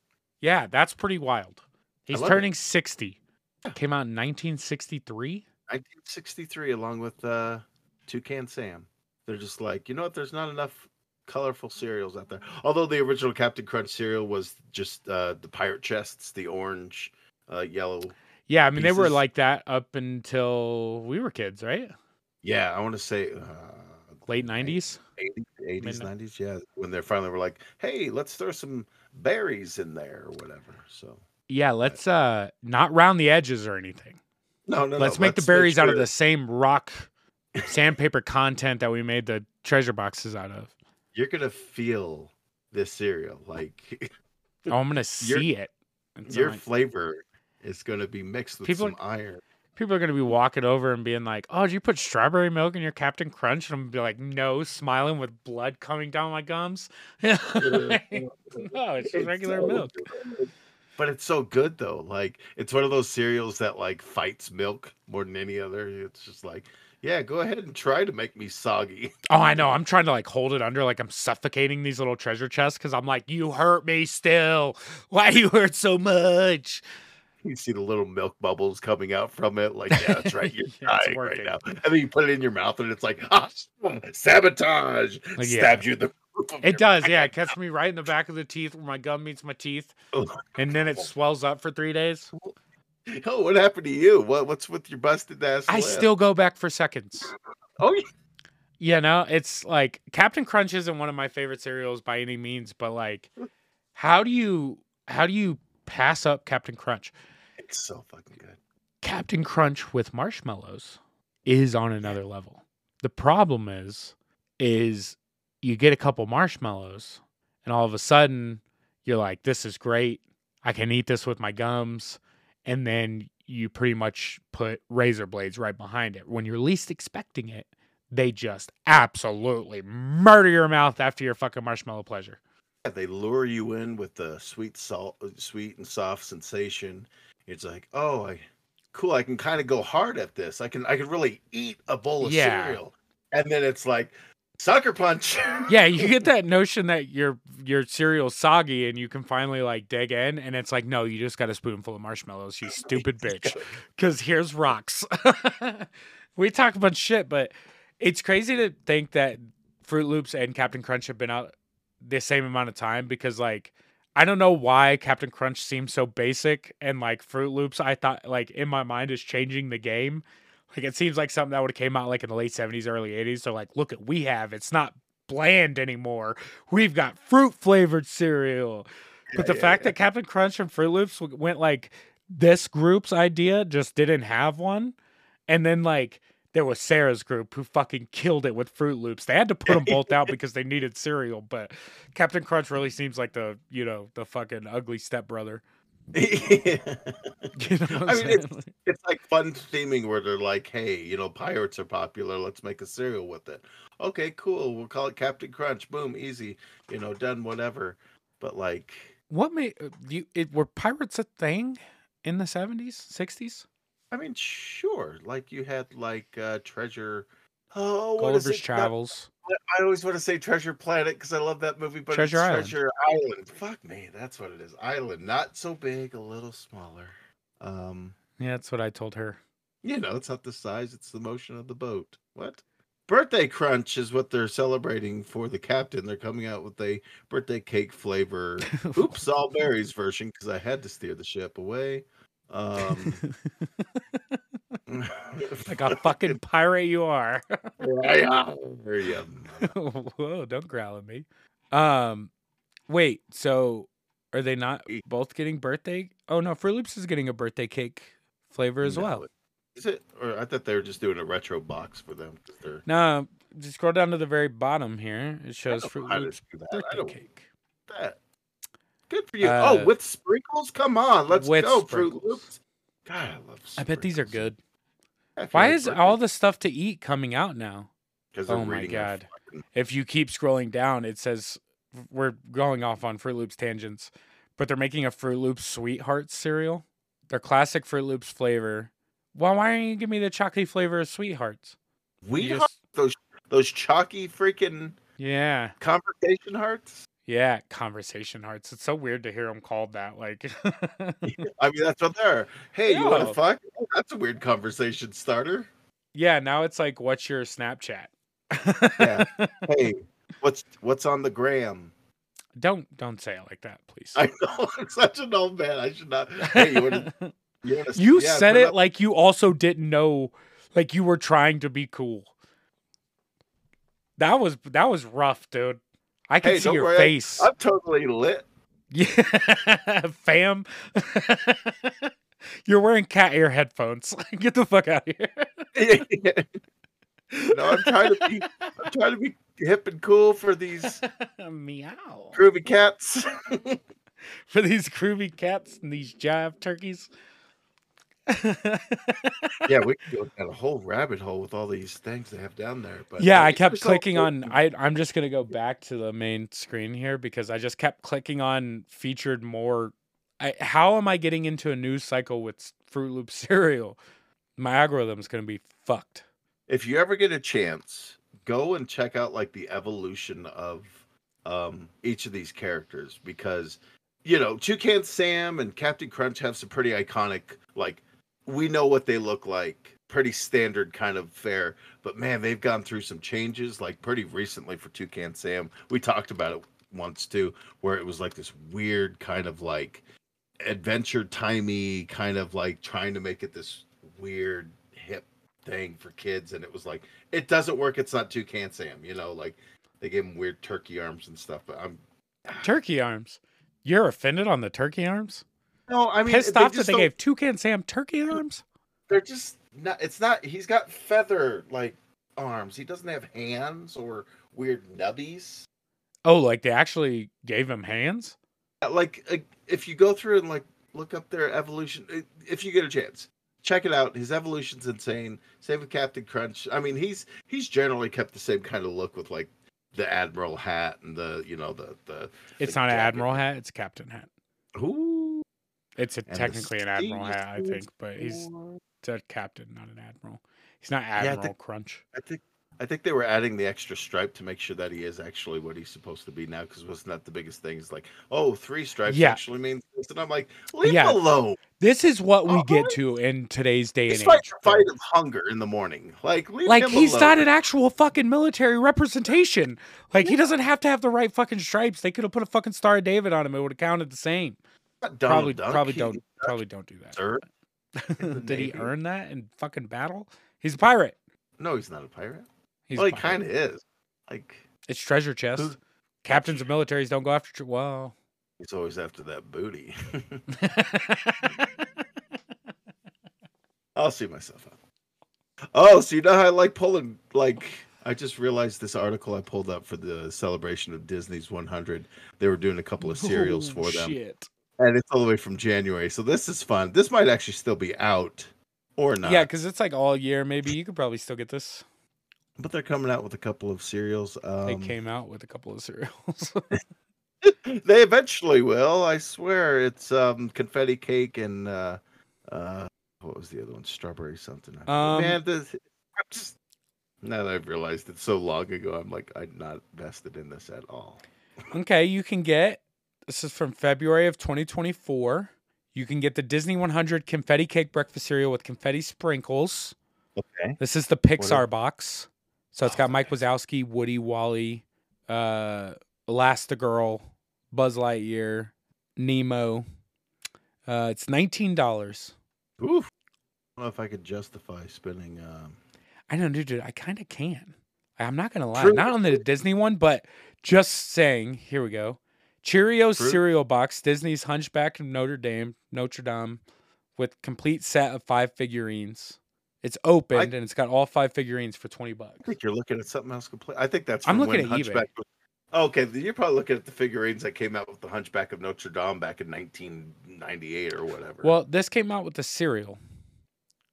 Speaker 1: Yeah, that's pretty wild. He's
Speaker 2: love it.
Speaker 1: turning 60. Came out in 1963.
Speaker 2: 1963, along with uh, Toucan Sam. They're just like, you know what? There's not enough colorful cereals out there. Although the original Captain Crunch cereal was just uh, the pirate chests, the orange, uh, yellow.
Speaker 1: Yeah, I mean they were like that up until we were kids, right?
Speaker 2: Yeah, I want to say uh,
Speaker 1: Late 90s.
Speaker 2: 80s, 80s, 90s. Yeah, when they finally were like, hey, let's throw some berries in there or whatever. So
Speaker 1: Yeah, let's uh not round the edges or anything.
Speaker 2: No, no,
Speaker 1: let's
Speaker 2: no,
Speaker 1: make the berries out of the same rock sandpaper content that we made the treasure boxes out of.
Speaker 2: You're gonna feel this cereal like
Speaker 1: Oh, I'm gonna
Speaker 2: Your-
Speaker 1: see it. It's
Speaker 2: your
Speaker 1: like-
Speaker 2: flavor is gonna be mixed with
Speaker 1: People
Speaker 2: some iron.
Speaker 1: people are gonna be walking over and being like, "Oh, did you put strawberry milk in your Captain Crunch?" And I'm gonna be like, "No," smiling with blood coming down my gums. no, it's just regular
Speaker 2: so
Speaker 1: milk.
Speaker 2: But it's so good though. Like it's one of those cereals that like fights milk more than any other. It's just like, yeah, go ahead and try to make me soggy.
Speaker 1: Oh, I know. I'm trying to like hold it under, like I'm suffocating these little treasure chests because I'm like, "You hurt me still. Why you hurt so much?"
Speaker 2: You see the little milk bubbles coming out from it. Like, yeah, that's right. You're
Speaker 1: Yeah,
Speaker 2: dying right now. And then you put it in your mouth, and it's like, ah, sabotage.
Speaker 1: Like, yeah.
Speaker 2: Stabs you in the.
Speaker 1: It does, yeah. It cuts me right in the back of the teeth where my gum meets my teeth, and then it oh. swells up for three days.
Speaker 2: Oh, what happened to you? What what's with your busted ass?
Speaker 1: I
Speaker 2: lip?
Speaker 1: still go back for seconds.
Speaker 2: Oh, yeah.
Speaker 1: You know, it's like Captain Crunch isn't one of my favorite cereals by any means, but like, how do you how do you pass up Captain Crunch?
Speaker 2: it's so fucking good.
Speaker 1: Captain Crunch with marshmallows is on another level. The problem is, is you get a couple marshmallows, and all of a sudden you're like, "This is great. I can eat this with my gums," and then you pretty much put razor blades right behind it when you're least expecting it. They just absolutely murder your mouth after your fucking marshmallow pleasure.
Speaker 2: Yeah, they lure you in with the sweet salt, uh, sweet and soft sensation. It's like, oh, I, cool. I can kind of go hard at this. I can, I can really eat a bowl of
Speaker 1: Yeah.
Speaker 2: cereal. And then it's like, sucker punch.
Speaker 1: Yeah, you get that notion that your your cereal's soggy and you can finally like dig in, and it's like, no, you just got a spoonful of marshmallows, you stupid bitch. Because here's rocks. we talk a bunch shit, but it's crazy to think that Fruit Loops and Captain Crunch have been out the same amount of time because like I don't know why Captain Crunch seems so basic and like Fruit Loops I thought like in my mind is changing the game. Like it seems like something that would have came out like in the late 70s, early 80s. So like look at we have. It's not bland anymore. We've got fruit flavored cereal. But the
Speaker 2: yeah,
Speaker 1: fact
Speaker 2: yeah.
Speaker 1: that Captain Crunch and Fruit Loops went like this group's idea just didn't have one. And then like there was Sarah's group who fucking killed it with Fruit Loops. They had to put them both out because they needed cereal, but Captain Crunch really seems like the, you know, the fucking ugly stepbrother. You know
Speaker 2: I mean, it's, it's like fun theming where they're like, hey, you know, pirates are popular. Let's make a cereal with it. Okay, cool. We'll call it Captain Crunch. Boom, easy. You know, done, whatever. But like,
Speaker 1: What made you it were pirates a thing in the 70s, 60s?
Speaker 2: I mean, sure. Like you had like uh Treasure. Oh, what is
Speaker 1: Gulliver's Travels.
Speaker 2: I always want to say Treasure Planet because I love that movie, but
Speaker 1: Treasure Island.
Speaker 2: Treasure Island. Fuck me, that's what it is. Island, not so big, a little smaller. Um,
Speaker 1: Yeah, that's what I told her.
Speaker 2: you know, it's not the size; it's the motion of the boat. What? Birthday Crunch is what they're celebrating for the captain. They're coming out with a birthday cake flavor. Oops, all berries version because I had to steer the ship away. Um,
Speaker 1: like a fucking pirate you are. Whoa, don't growl at me. Um wait, so are they not both getting birthday? Oh no, Fruit Loops is getting a birthday cake flavor as
Speaker 2: No,
Speaker 1: well.
Speaker 2: Is it? Or I thought they were just doing a retro box for them. They're
Speaker 1: No, just scroll down to the very bottom here. It shows Fruit
Speaker 2: know how to
Speaker 1: Loops
Speaker 2: do that. I
Speaker 1: birthday cake.
Speaker 2: that. Good for you.
Speaker 1: Uh,
Speaker 2: oh, with sprinkles? Come on, let's go,
Speaker 1: sprinkles.
Speaker 2: Fruit Loops. God, I love. Sprinkles.
Speaker 1: I bet these are good.
Speaker 2: Yeah, if you
Speaker 1: Why is
Speaker 2: birthday-
Speaker 1: all the stuff to eat coming out now?
Speaker 2: 'cause they're
Speaker 1: Oh my God.
Speaker 2: fucking-
Speaker 1: if you keep scrolling down, it says we're going off on Fruit Loops tangents, but they're making a Fruit Loops Sweethearts cereal. Their classic Fruit Loops flavor. Well, why aren't you giving me the chocolate flavor of Sweethearts?
Speaker 2: We
Speaker 1: just-
Speaker 2: those those chalky freaking
Speaker 1: yeah,
Speaker 2: conversation hearts.
Speaker 1: Yeah, conversation hearts. It's so weird to hear them called that. Like,
Speaker 2: I mean, that's what they're. Hey, you want to fuck? Oh, that's a weird conversation starter.
Speaker 1: yeah, now it's like, what's your Snapchat?
Speaker 2: Yeah. Hey, what's what's on the gram?
Speaker 1: don't don't say it like that, please.
Speaker 2: I know I'm such an old man. I should not. Hey, you want to? You, wanna,
Speaker 1: You
Speaker 2: yeah,
Speaker 1: said it
Speaker 2: up-
Speaker 1: like you also didn't know, like you were trying to be cool. That was that was rough, dude. I can
Speaker 2: Hey,
Speaker 1: see your
Speaker 2: worry,
Speaker 1: face.
Speaker 2: I'm totally lit.
Speaker 1: Yeah, fam. You're wearing cat ear headphones. Get the fuck out of here.
Speaker 2: no, I'm trying to be. I'm trying to be hip and cool for these
Speaker 1: Meow.
Speaker 2: groovy cats.
Speaker 1: For these groovy cats and these jive turkeys.
Speaker 2: Yeah, we can go down a whole rabbit hole with all these things they have down there. But
Speaker 1: yeah,
Speaker 2: uh,
Speaker 1: I kept clicking
Speaker 2: cool.
Speaker 1: on. I I'm just gonna go back to the main screen here because I just kept clicking on featured more. I, how am I getting into a news cycle with Fruit Loop cereal? My algorithm's gonna be fucked.
Speaker 2: If you ever get a chance, go and check out like the evolution of um each of these characters because you know Toucan Sam and Captain Crunch have some pretty iconic like we know what they look like pretty standard kind of fare but man they've gone through some changes like pretty recently for Toucan Sam we talked about it once too where it was like this weird kind of like adventure timey kind of like trying to make it this weird hip thing for kids, and it was like it doesn't work. It's not Toucan Sam, you know, like they gave him weird turkey arms and stuff. But I'm
Speaker 1: Turkey arms. You're offended on the turkey arms?
Speaker 2: No, I mean
Speaker 1: Pissed off that they
Speaker 2: don't-
Speaker 1: gave Toucan Sam turkey arms?
Speaker 2: they're just not it's not he's got feather like arms. He doesn't have hands or weird nubbies.
Speaker 1: Oh, like they actually gave him hands?
Speaker 2: like uh, if you go through and like look up their evolution uh, if you get a chance check it out. His evolution's insane. Same with captain crunch. I mean he's he's generally kept the same kind of look with like the admiral hat and the you know the the
Speaker 1: It's
Speaker 2: the
Speaker 1: not an admiral hat, it's a captain hat.
Speaker 2: Ooh,
Speaker 1: It's a, technically an admiral hat, I think, but he's a captain, not an admiral. He's not
Speaker 2: I
Speaker 1: Admiral
Speaker 2: think-
Speaker 1: Crunch.
Speaker 2: I think I think they were adding the extra stripe to make sure that he is actually what he's supposed to be now. Because wasn't that the biggest thing? Is like, oh, three stripes
Speaker 1: Yeah.
Speaker 2: actually means this, and I'm like, leave
Speaker 1: Yeah.
Speaker 2: him alone.
Speaker 1: This is what we get
Speaker 2: uh-huh.
Speaker 1: to in today's day
Speaker 2: He's
Speaker 1: and age.
Speaker 2: fight of hunger in the morning. Like, leave
Speaker 1: Like he's
Speaker 2: alone.
Speaker 1: not an actual fucking military representation. Like he doesn't have to have the right fucking stripes. They could have put a fucking Star of David on him. It would have counted the same. Probably,
Speaker 2: Duck.
Speaker 1: probably don't, probably don't do that. Did he earn that in fucking battle? He's a pirate.
Speaker 2: No, he's not a pirate.
Speaker 1: He's
Speaker 2: well,
Speaker 1: a
Speaker 2: he kind of is. Like,
Speaker 1: It's treasure chest.
Speaker 2: Who's-
Speaker 1: Captains of militaries don't go after. Tre- well,
Speaker 2: he's always after that booty. I'll see myself out. Oh, so you know how I like pulling like I just realized this article I pulled up for the celebration of Disney's 100. They were doing a couple of cereals
Speaker 1: Oh,
Speaker 2: for them,
Speaker 1: Shit.
Speaker 2: And it's all the way from January. So this is fun. This might actually still be out or not.
Speaker 1: Yeah, because it's like all year. Maybe you could probably still get this.
Speaker 2: but they're coming out with a couple of cereals. Um,
Speaker 1: They came out with a couple of cereals.
Speaker 2: they eventually will. I swear. It's um confetti cake and uh uh what was the other one? Strawberry something.
Speaker 1: Um,
Speaker 2: Man, this just now that I've realized it's so long ago, I'm like I'm not vested in this at all.
Speaker 1: okay, you can get this is from February of 2024. You can get the Disney 100 confetti cake breakfast cereal with confetti sprinkles.
Speaker 2: Okay.
Speaker 1: This is the Pixar box. So it's
Speaker 2: Oh,
Speaker 1: got Mike. Wazowski, Woody, WALL-E, uh, Elastigirl, Buzz Lightyear, Nemo. Uh, it's nineteen dollars.
Speaker 2: Oof. I don't know if I could justify spending um
Speaker 1: I know, dude. dude I kind of can. I'm not gonna lie.
Speaker 2: True.
Speaker 1: Not on the Disney one, but just saying. Here we go. Cheerios
Speaker 2: True.
Speaker 1: cereal box. Disney's Hunchback of Notre Dame, Notre Dame, with complete set of five figurines. It's opened and it's got all five figurines for twenty bucks.
Speaker 2: I think you're looking at something else complete. I think that's
Speaker 1: I'm looking at.
Speaker 2: Hunchback was- Okay, you're probably looking at the figurines that came out with the Hunchback of Notre Dame back in 1998 or whatever.
Speaker 1: Well, this came out with the cereal,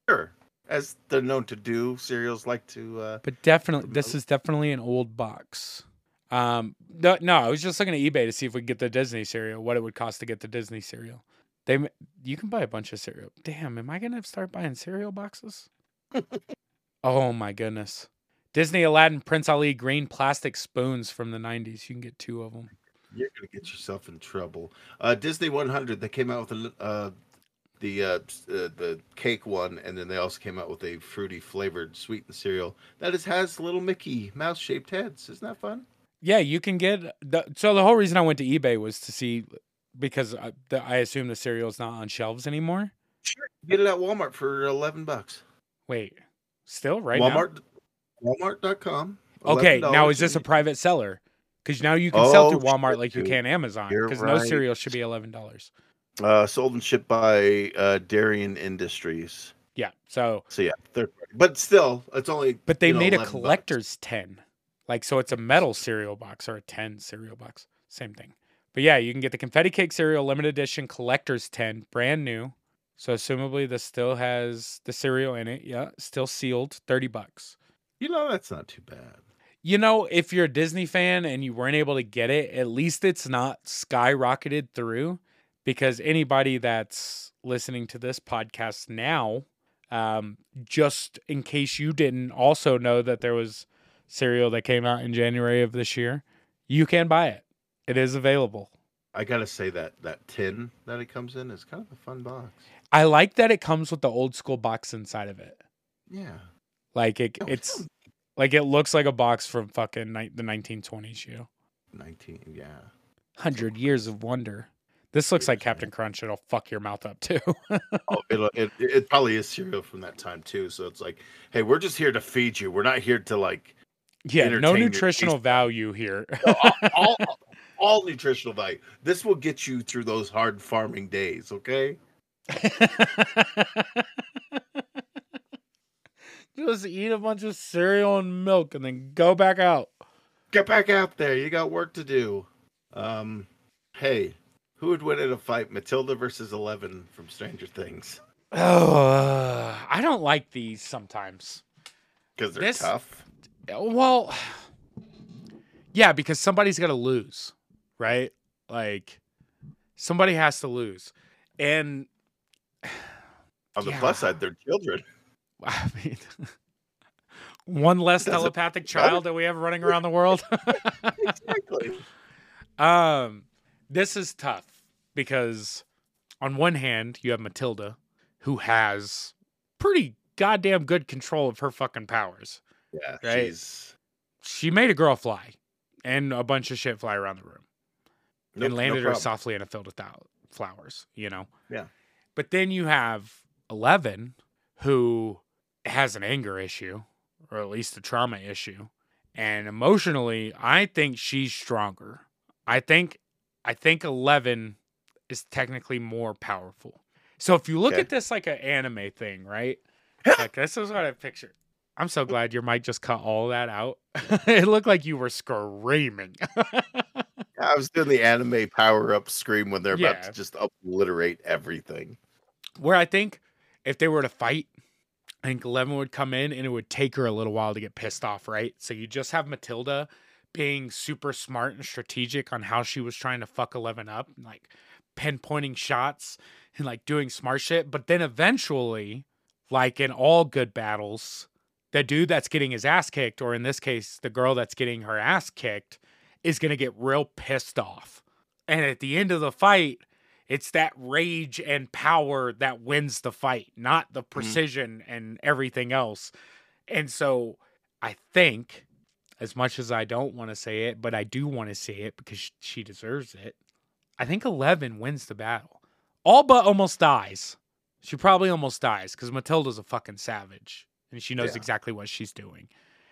Speaker 2: sure, as they're known to do, cereals like to. Uh,
Speaker 1: but definitely this is definitely an old box. Um, no, no, I was just looking at eBay to see if we could get the Disney cereal, what it would cost to get the Disney cereal. They, you can buy a bunch of cereal. Damn, am I gonna start buying cereal boxes? oh my goodness, Disney Aladdin Prince Ali green plastic spoons from the '90s. You can get two of them.
Speaker 2: you're gonna get yourself in trouble. Uh, Disney 100, they came out with a, uh, the uh, uh, the cake one, and then they also came out with a fruity flavored sweetened cereal that is, has little Mickey mouse shaped heads. Isn't that fun?
Speaker 1: Yeah, you can get. The, so the whole reason I went to eBay was to see because I, the, I assume the cereal's not on shelves anymore.
Speaker 2: Sure. Get it at Walmart for 11 bucks.
Speaker 1: Wait, still right
Speaker 2: Walmart, Walmart.com.
Speaker 1: now? Okay, now is this a private seller? Because now you can sell
Speaker 2: Oh,
Speaker 1: through Walmart
Speaker 2: shit,
Speaker 1: like you can Amazon. Because no cereal should be eleven dollars.
Speaker 2: uh, sold and shipped by uh, Darien Industries.
Speaker 1: Yeah. So,
Speaker 2: So yeah, third party. But still, it's only.
Speaker 1: but they
Speaker 2: you know,
Speaker 1: made a
Speaker 2: 11 bucks.
Speaker 1: collector's ten, like so it's a metal cereal box or a ten cereal box, same thing. But yeah, you can get the confetti cake cereal limited edition collector's ten, brand new. So assumably this still has the cereal in it. Yeah, still sealed, thirty bucks.
Speaker 2: You know, that's not too bad.
Speaker 1: You know, if you're a Disney fan and you weren't able to get it, at least it's not skyrocketed through because anybody that's listening to this podcast now, um, just in case you didn't also know that there was cereal that came out in January of this year, you can buy it. It is available.
Speaker 2: I gotta say that that tin that it comes in is kind of a fun box.
Speaker 1: I like that it comes with the old school box inside of it.
Speaker 2: Yeah.
Speaker 1: Like it, it's like it looks like a box from fucking ni- the 1920s, you
Speaker 2: 19. Yeah.
Speaker 1: 100 years of wonder. This looks like Captain Crunch. It'll fuck your mouth up too.
Speaker 2: Oh, it'll- it, it probably is cereal from that time too. So it's like, hey, we're just here to feed you. We're not here to like
Speaker 1: yeah, no nutritional value here.
Speaker 2: all, all, all nutritional value. This will get you through those hard farming days. Okay.
Speaker 1: Just eat a bunch of cereal and milk and then go back out.
Speaker 2: Get back out there. You got work to do. Um, hey, who would win in a fight, Matilda versus Eleven from Stranger Things?
Speaker 1: Oh, I don't like these sometimes.
Speaker 2: Because they're
Speaker 1: This-
Speaker 2: tough.
Speaker 1: Well, yeah, because somebody's got to lose, right? Like somebody has to lose. And
Speaker 2: On the
Speaker 1: yeah.
Speaker 2: plus side, they're children.
Speaker 1: I mean, one less
Speaker 2: Doesn't
Speaker 1: telepathic
Speaker 2: matter.
Speaker 1: child that we have running around the world.
Speaker 2: exactly.
Speaker 1: um, this is tough because on one hand, you have Matilda, who has pretty goddamn good control of her fucking powers.
Speaker 2: Yeah,
Speaker 1: Right.
Speaker 2: she's
Speaker 1: She made a girl fly and a bunch of shit fly around the room.
Speaker 2: nope,
Speaker 1: and
Speaker 2: no
Speaker 1: landed her softly in a field of flowers, you know?
Speaker 2: Yeah.
Speaker 1: But then you have Eleven, who has an anger issue, or at least a trauma issue. And emotionally, I think she's stronger. I think I think Eleven is technically more powerful. So if you look
Speaker 2: Okay.
Speaker 1: at this like an anime thing, right? like this is what I picture. I'm so glad your mic just cut all that out. it looked like you were screaming.
Speaker 2: I was doing the anime power up scream when they're about to just obliterate everything.
Speaker 1: where I think if they were to fight, I think Eleven would come in and it would take her a little while to get pissed off, right? So you just have Matilda being super smart and strategic on how she was trying to fuck Eleven up, like pinpointing shots and like doing smart shit. But then eventually, like in all good battles, the dude that's getting his ass kicked, or in this case, the girl that's getting her ass kicked, is gonna get real pissed off. And at the end of the fight, it's that rage and power that wins the fight, not the mm-hmm. precision and everything else. And so I think, as much as I don't want to say it, but I do want to say it because she deserves it, I think 11 wins the battle. All but almost dies. She probably almost dies because Matilda's a fucking savage and she knows
Speaker 2: Yeah.
Speaker 1: exactly what she's doing.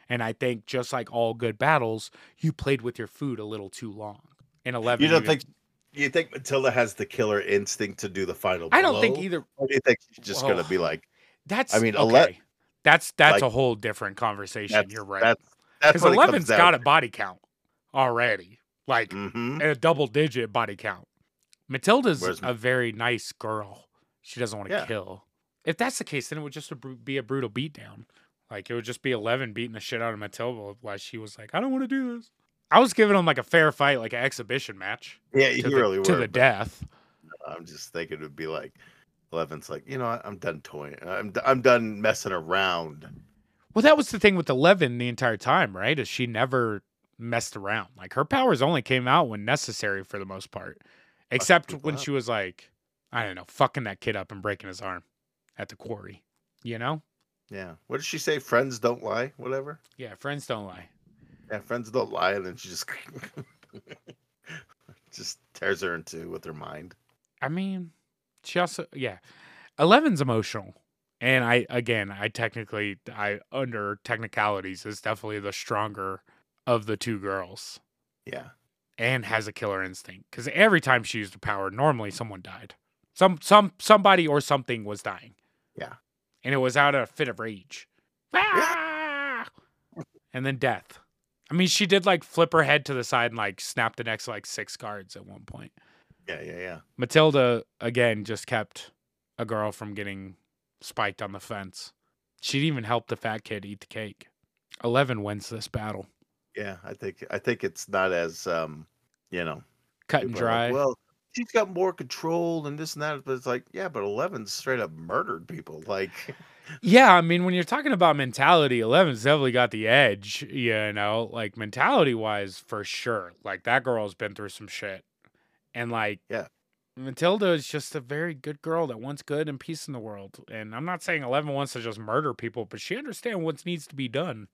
Speaker 1: And I think just like all good battles, you played with your food a little too long. And 11
Speaker 2: You don't think you think Matilda has the killer instinct to do the final
Speaker 1: I don't think either
Speaker 2: Or do you think she's just gonna
Speaker 1: Oh.
Speaker 2: be like
Speaker 1: That's
Speaker 2: I mean,
Speaker 1: okay.
Speaker 2: ele-
Speaker 1: that's that's a whole different conversation. You're right.
Speaker 2: That's
Speaker 1: Because
Speaker 2: what it comes
Speaker 1: Eleven's got a body count already, like
Speaker 2: Mhm.
Speaker 1: a double digit body count. Matilda's
Speaker 2: Whereas-
Speaker 1: a very nice girl. She doesn't want to
Speaker 2: Yeah.
Speaker 1: kill. If that's the case, then it would just be a brutal beatdown. Like it would just be Eleven beating the shit out of Matilda while she was like, "I don't want to do this." I was giving him like a fair fight, like an exhibition match
Speaker 2: Yeah,
Speaker 1: to,
Speaker 2: you
Speaker 1: the,
Speaker 2: really
Speaker 1: to the death.
Speaker 2: I'm just thinking it would be like Eleven's like, you know what? I'm done toying. I'm d- I'm done messing around.
Speaker 1: Well, that was the thing with Eleven the entire time, right? Is she never messed around. Like her powers only came out when necessary for the most part. Except when
Speaker 2: up.
Speaker 1: she was like, I don't know, fucking that kid up and breaking his arm at the quarry. You know?
Speaker 2: Yeah. What did she say? Friends don't lie. Whatever.
Speaker 1: Yeah, friends don't lie.
Speaker 2: Yeah, friends don't lie, and then she just just tears her in two with her mind.
Speaker 1: I mean, she also yeah. Eleven's emotional. And I again, I technically I under technicalities is definitely the stronger of the two girls.
Speaker 2: Yeah.
Speaker 1: and has a killer instinct because every time she used her power, normally someone died. Some some somebody or something was dying.
Speaker 2: Yeah.
Speaker 1: and it was out of a fit of rage. Ah! and then death. I mean, she did like flip her head to the side and like snap the next like six guards at one point.
Speaker 2: Yeah. Yeah. Yeah.
Speaker 1: Matilda again just kept a girl from getting spiked on the fence. She'd even helped the fat kid eat the cake. Eleven wins this battle,
Speaker 2: Yeah. I think I think it's not as um, you know,
Speaker 1: cut and
Speaker 2: are like,
Speaker 1: dry.
Speaker 2: well, she's got more control and this and that, but it's like, yeah, but Eleven straight up murdered people. Like,
Speaker 1: Yeah, I mean, when you're talking about mentality, Eleven's definitely got the edge, you know, like mentality wise, for sure. Like that girl's been through some shit. And like,
Speaker 2: Yeah.
Speaker 1: Matilda is just a very good girl that wants good and peace in the world. And I'm not saying Eleven wants to just murder people, but she understands what needs to be done,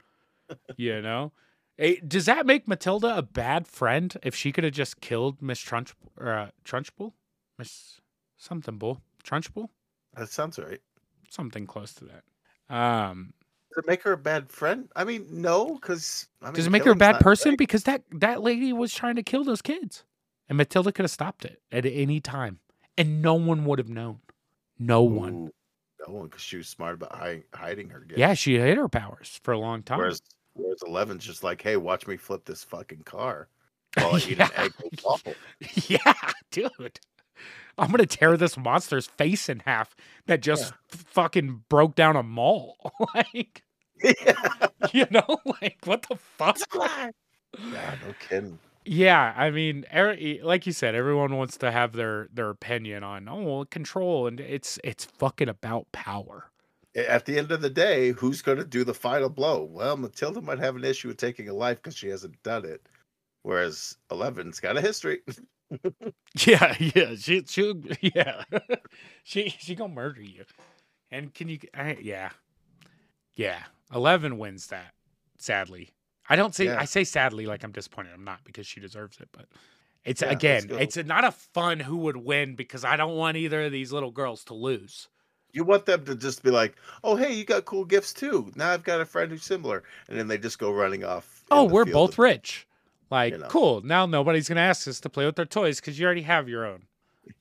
Speaker 1: you know? Eh, does that make Matilda a bad friend if she could have just killed Miss Trunch, uh, Trunchbull? Miss something bull. Trunchbull?
Speaker 2: That sounds right.
Speaker 1: Something close to that. Um
Speaker 2: Does it make her a bad friend? I mean, no, because I mean,
Speaker 1: Does it make her a bad person?
Speaker 2: right.
Speaker 1: Because that that lady was trying to kill those kids, and Matilda could have stopped it at any time, and no one would have known. No one.
Speaker 2: Ooh, no one, because she was smart about hi- hiding her. Gifts.
Speaker 1: Yeah, she hid her powers for a long time.
Speaker 2: Whereas, whereas Eleven's just like, hey, watch me flip this fucking car while I eat an egg waffle.
Speaker 1: yeah, dude. I'm gonna tear this monster's face in half that just f- fucking broke down a mall. like,
Speaker 2: yeah,
Speaker 1: you know, like what the fuck?
Speaker 2: Yeah, no kidding.
Speaker 1: Yeah, I mean, er- like you said, everyone wants to have their their opinion on oh well, control, and it's it's fucking about power.
Speaker 2: At the end of the day, who's going to do the final blow? Well, Matilda might have an issue with taking a life because she hasn't done it, whereas Eleven's got a history.
Speaker 1: Yeah, yeah, she she yeah, she she gonna murder you. And can you? I, yeah, yeah. Eleven wins that. Sadly, I don't say
Speaker 2: Yeah.
Speaker 1: I say sadly like I'm disappointed. I'm not because she deserves it, but it's
Speaker 2: Yeah,
Speaker 1: again, it's not a fun who would win because I don't want either of these little girls to lose.
Speaker 2: You want them to just be like, "Oh, hey, you got cool gifts too." Now I've got a friend who's similar, and then they just go running off.
Speaker 1: Oh, we're both
Speaker 2: of-
Speaker 1: rich. Like,
Speaker 2: you know.
Speaker 1: cool. Now nobody's gonna ask us to play with their toys because you already have your own.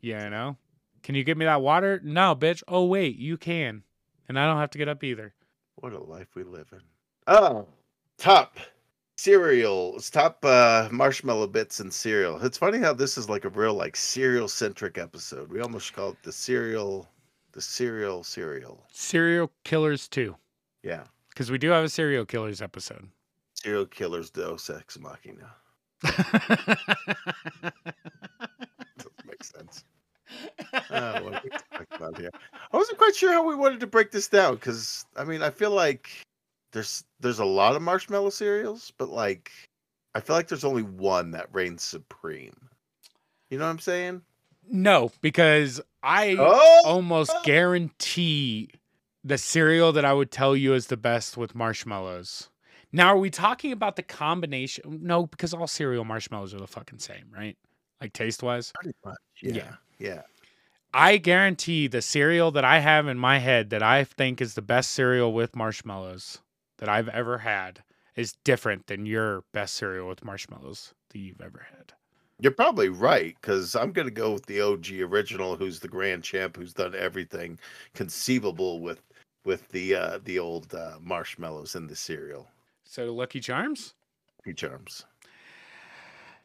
Speaker 1: Yeah, you know? Can you get me that water? No, bitch. Oh wait, you can. And I don't have to get up either.
Speaker 2: What a life we live in. Oh, top cereal. Top uh, marshmallow bits and cereal. It's funny how this is like a real like cereal centric episode. We almost call it the cereal, the cereal cereal.
Speaker 1: Serial killers too.
Speaker 2: Yeah,
Speaker 1: Because we do have a serial killers episode.
Speaker 2: serial killers Deus Ex Machina. Doesn't make sense. Uh, what are we talking about here? I wasn't quite sure how we wanted to break this down because I mean I feel like there's there's a lot of marshmallow cereals, but like I feel like there's only one that reigns supreme. You know what I'm saying?
Speaker 1: no, because I
Speaker 2: Oh,
Speaker 1: almost guarantee the cereal that I would tell you is the best with marshmallows. Now, are we talking about the combination? No, because all cereal marshmallows are the fucking same, right? Like taste wise.
Speaker 2: pretty much.
Speaker 1: Yeah.
Speaker 2: Yeah, yeah.
Speaker 1: I guarantee the cereal that I have in my head that I think is the best cereal with marshmallows that I've ever had is different than your best cereal with marshmallows that you've ever had.
Speaker 2: You're probably right because I'm gonna go with the OG original, who's the grand champ, who's done everything conceivable with with the uh the old uh, marshmallows in the cereal.
Speaker 1: So Lucky Charms?
Speaker 2: Lucky Charms.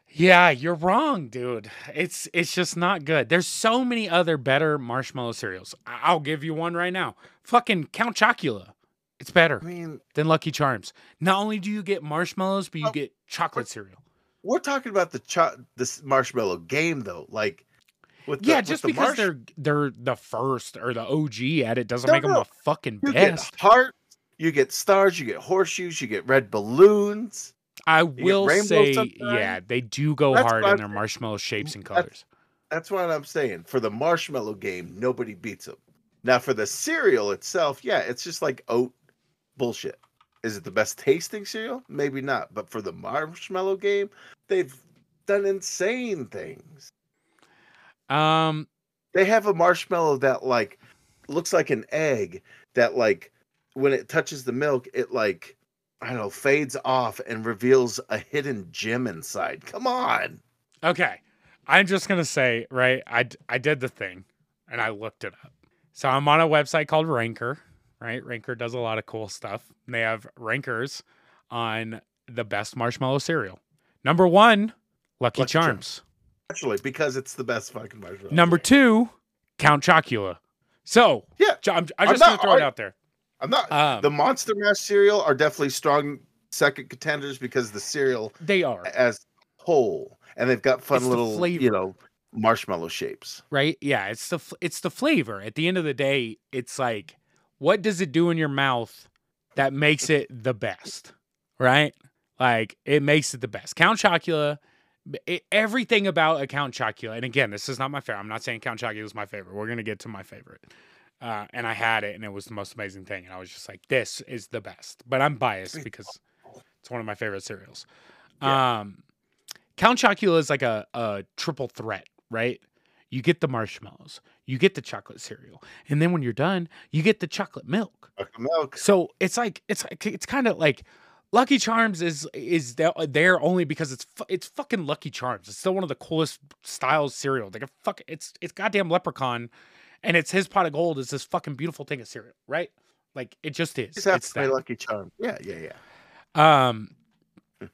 Speaker 1: Yeah, you're wrong, dude. It's it's just not good. There's so many other better marshmallow cereals. I- I'll give you one right now. Fucking Count Chocula. It's better
Speaker 2: I mean,
Speaker 1: than Lucky Charms. Not only do you get marshmallows, but you
Speaker 2: Oh,
Speaker 1: get chocolate cereal.
Speaker 2: We're talking about the cho- this marshmallow game though. Like with the,
Speaker 1: yeah, just
Speaker 2: the
Speaker 1: because
Speaker 2: marsh-
Speaker 1: they're they're the first or the OG at it doesn't
Speaker 2: No,
Speaker 1: make them
Speaker 2: no.
Speaker 1: a fucking
Speaker 2: you
Speaker 1: best.
Speaker 2: get hearts, you get stars, you get horseshoes, you get red balloons.
Speaker 1: I will say,
Speaker 2: sometimes.
Speaker 1: yeah, they do go
Speaker 2: That's
Speaker 1: hard in
Speaker 2: I'm
Speaker 1: their marshmallow shapes and
Speaker 2: That's-
Speaker 1: colors.
Speaker 2: That's what I'm saying. For the marshmallow game, nobody beats them. Now for the cereal itself, yeah, it's just like oat bullshit. Is it the best tasting cereal? Maybe not. But for the marshmallow game, they've done insane things.
Speaker 1: Um,
Speaker 2: They have a marshmallow that like looks like an egg that like when it touches the milk, it like I don't know, fades off and reveals a hidden gem inside. Come on.
Speaker 1: Okay. I'm just going to say, right? I I did the thing and I looked it up. So I'm on a website called Ranker, right? Ranker does a lot of cool stuff. They have rankers on the best marshmallow cereal. Number one, Lucky,
Speaker 2: Lucky Charms.
Speaker 1: Charms.
Speaker 2: Actually, because it's the best fucking marshmallow.
Speaker 1: Number two, Count Chocula. So,
Speaker 2: Yeah,
Speaker 1: I'm, I'm
Speaker 2: I'm
Speaker 1: just gonna throw it out there.
Speaker 2: I'm not
Speaker 1: Um,
Speaker 2: the Monster Mash cereal are definitely strong second contenders because the cereal
Speaker 1: they are.
Speaker 2: as whole and they've got fun
Speaker 1: It's
Speaker 2: little you know marshmallow shapes.
Speaker 1: right? Yeah, it's the it's the flavor. At the end of the day, it's like what does it do in your mouth that makes it the best, right? Like it makes it the best. Count Chocula, it, everything about a Count Chocula, and again, this is not my favorite. I'm not saying Count Chocula is my favorite. We're gonna get to my favorite. Uh, and I had it, and it was the most amazing thing. And I was just like, "This is the best." But I'm biased because it's one of my favorite cereals.
Speaker 2: Yeah.
Speaker 1: Um, Count Chocula is like a, a triple threat, right? you get the marshmallows, you get the chocolate cereal, and then when you're done, you get the chocolate milk.
Speaker 2: Chocolate milk.
Speaker 1: So it's like it's like it's kind of like Lucky Charms is is there, only because it's it's fucking Lucky Charms. It's still one of the coolest styles cereal. Like a fuck, it's it's goddamn Leprechaun, and it's his pot of gold is this fucking beautiful thing of cereal, right? Like it just is. It's that.
Speaker 2: Lucky Charm. Yeah, yeah, yeah.
Speaker 1: Um,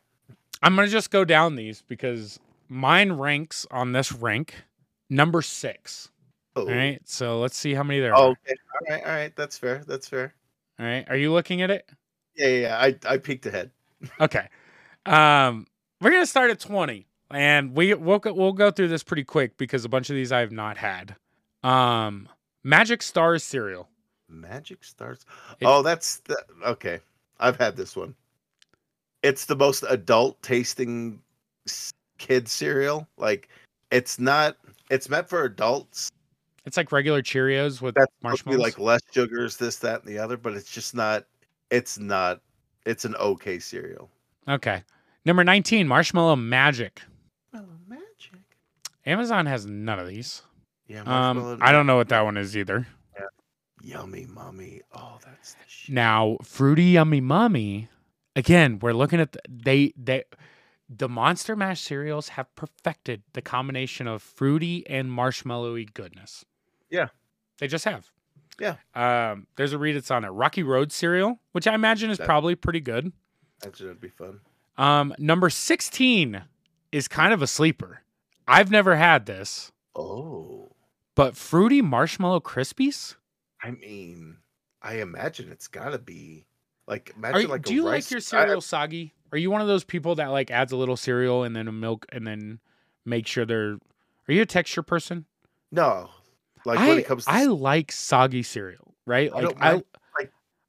Speaker 1: I'm gonna just go down these because mine ranks on this rank number six.
Speaker 2: Oh,
Speaker 1: All right, so let's see how many there
Speaker 2: Oh,
Speaker 1: are.
Speaker 2: okay. All right, all right. That's fair. That's fair.
Speaker 1: All right, are you looking at it?
Speaker 2: Yeah, yeah. yeah. I I peeked ahead.
Speaker 1: Okay. Um, we're gonna start at 20, and we we'll go, we'll go through this pretty quick because a bunch of these I have not had. Um, Magic Stars cereal.
Speaker 2: Magic Stars.
Speaker 1: It-
Speaker 2: oh, that's the, okay. I've had this one. It's the most adult tasting kid cereal. Like it's not. It's meant for adults.
Speaker 1: It's like regular Cheerios with
Speaker 2: That's supposed
Speaker 1: marshmallows.
Speaker 2: like less sugars, this, that, and the other. But it's just not. It's not. It's an okay cereal.
Speaker 1: okay. Number 19, Marshmallow Magic.
Speaker 2: Marshmallow magic.
Speaker 1: Amazon has none of these.
Speaker 2: Yeah.
Speaker 1: Um, I don't know what that one is either. Yeah.
Speaker 2: Yummy, mommy. Oh, that's the shit.
Speaker 1: Now, Fruity Yummy Mummy, again, we're looking at the, they they the Monster Mash cereals have perfected the combination of fruity and marshmallowy goodness.
Speaker 2: Yeah.
Speaker 1: They just have.
Speaker 2: Yeah.
Speaker 1: Um, there's a read that's on it. Rocky Road cereal, which I imagine is
Speaker 2: That-
Speaker 1: probably pretty good.
Speaker 2: Actually, that'd be fun.
Speaker 1: Um, number 16 is kind of a sleeper. I've never had this,
Speaker 2: Oh,
Speaker 1: but fruity marshmallow crispies?
Speaker 2: I mean, I imagine it's gotta be like imagine
Speaker 1: you,
Speaker 2: like
Speaker 1: do you
Speaker 2: rice.
Speaker 1: like your
Speaker 2: I-
Speaker 1: cereal soggy? Are you one of those people that like adds a little cereal and then a milk and then make sure they're? Are you a texture person?
Speaker 2: no, like
Speaker 1: I
Speaker 2: when it comes to
Speaker 1: I like soggy cereal, right? Like I,
Speaker 2: like-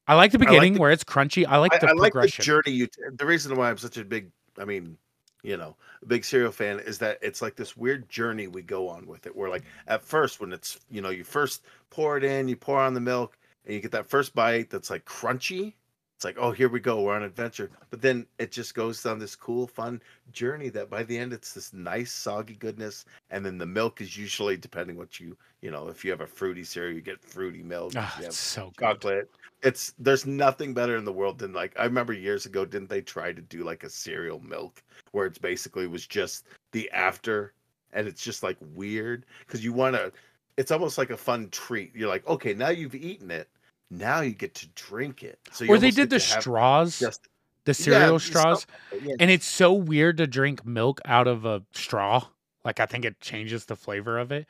Speaker 1: I like the
Speaker 2: I like
Speaker 1: beginning
Speaker 2: the-
Speaker 1: where it's crunchy. I like the
Speaker 2: I like the
Speaker 1: progression.
Speaker 2: journey you. T- the reason why I'm such a big, I mean, you know, big cereal fan is that it's like this weird journey we go on with it. Where like at first, when it's you know you first pour it in, you pour on the milk, and you get that first bite that's like crunchy. It's like, oh, here we go, we're on an adventure. But then it just goes on this cool, fun journey that by the end it's this nice, soggy goodness. And then the milk is usually depending what you, you know, if you have a fruity cereal, you get fruity milk.
Speaker 1: Ah,
Speaker 2: you
Speaker 1: it's so good.
Speaker 2: chocolate. It's there's nothing better in the world than like I remember years ago, didn't they try to do like a cereal milk where it's basically was just the after and it's just like weird because you want to it's almost like a fun treat. You're like, okay, now you've eaten it. Now you get to drink it. So you
Speaker 1: Or they did the straws,
Speaker 2: just
Speaker 1: the cereal
Speaker 2: it's
Speaker 1: straws,
Speaker 2: yeah.
Speaker 1: and it's so weird to drink milk out of a straw. Like I think it changes the flavor of it.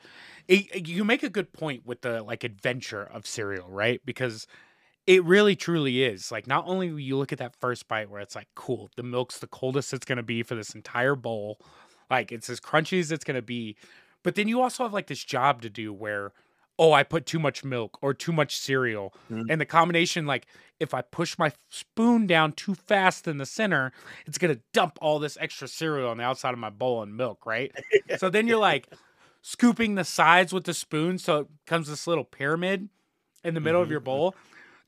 Speaker 1: it. You make a good point with the like adventure of cereal, right? Because it really truly is. Like not only you look at that first bite where it's like, cool, the milk's the coldest it's gonna be for this entire bowl. Like it's as crunchy as it's gonna be. But then you also have like this job to do where, oh, I put too much milk or too much cereal.
Speaker 2: Mhm.
Speaker 1: And the combination, like if I push my spoon down too fast in the center, it's gonna dump all this extra cereal on the outside of my bowl and milk, right? so then you're like scooping the sides with the spoon so it comes this little pyramid in the middle of
Speaker 2: Mhm,
Speaker 1: your bowl.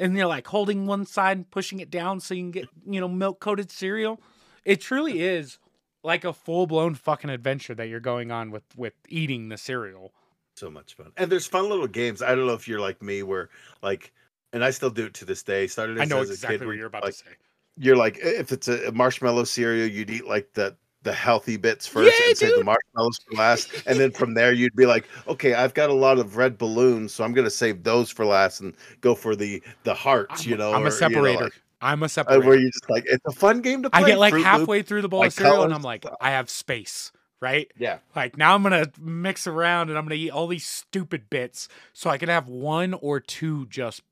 Speaker 1: And you're like holding one side and pushing it down so you can get, you know, milk coated cereal. It truly is like a full blown fucking adventure that you're going on with with eating the cereal.
Speaker 2: So much fun. And there's fun little games. I don't know if you're like me where like and I still do it to this day. Started
Speaker 1: I know
Speaker 2: as a
Speaker 1: exactly
Speaker 2: kid
Speaker 1: what you're about
Speaker 2: like,
Speaker 1: to say.
Speaker 2: you're like if it's a marshmallow cereal, you'd eat like the the healthy bits first
Speaker 1: Yeah,
Speaker 2: and save the marshmallows for last. And then from there you'd be like, okay, I've got a lot of red balloons, so I'm gonna save those for last and go for the the hearts,
Speaker 1: I'm,
Speaker 2: you know.
Speaker 1: I'm
Speaker 2: or,
Speaker 1: a
Speaker 2: you know,
Speaker 1: separator.
Speaker 2: like,
Speaker 1: I'm a
Speaker 2: uh,
Speaker 1: separator.
Speaker 2: where you just like it's a fun game to play.
Speaker 1: I get like
Speaker 2: Froot Loop.
Speaker 1: halfway through the bowl
Speaker 2: like
Speaker 1: of cereal and. I'm like, I have space, right?
Speaker 2: Yeah.
Speaker 1: Like now I'm gonna mix around and I'm gonna eat all these stupid bits so I can have one or two just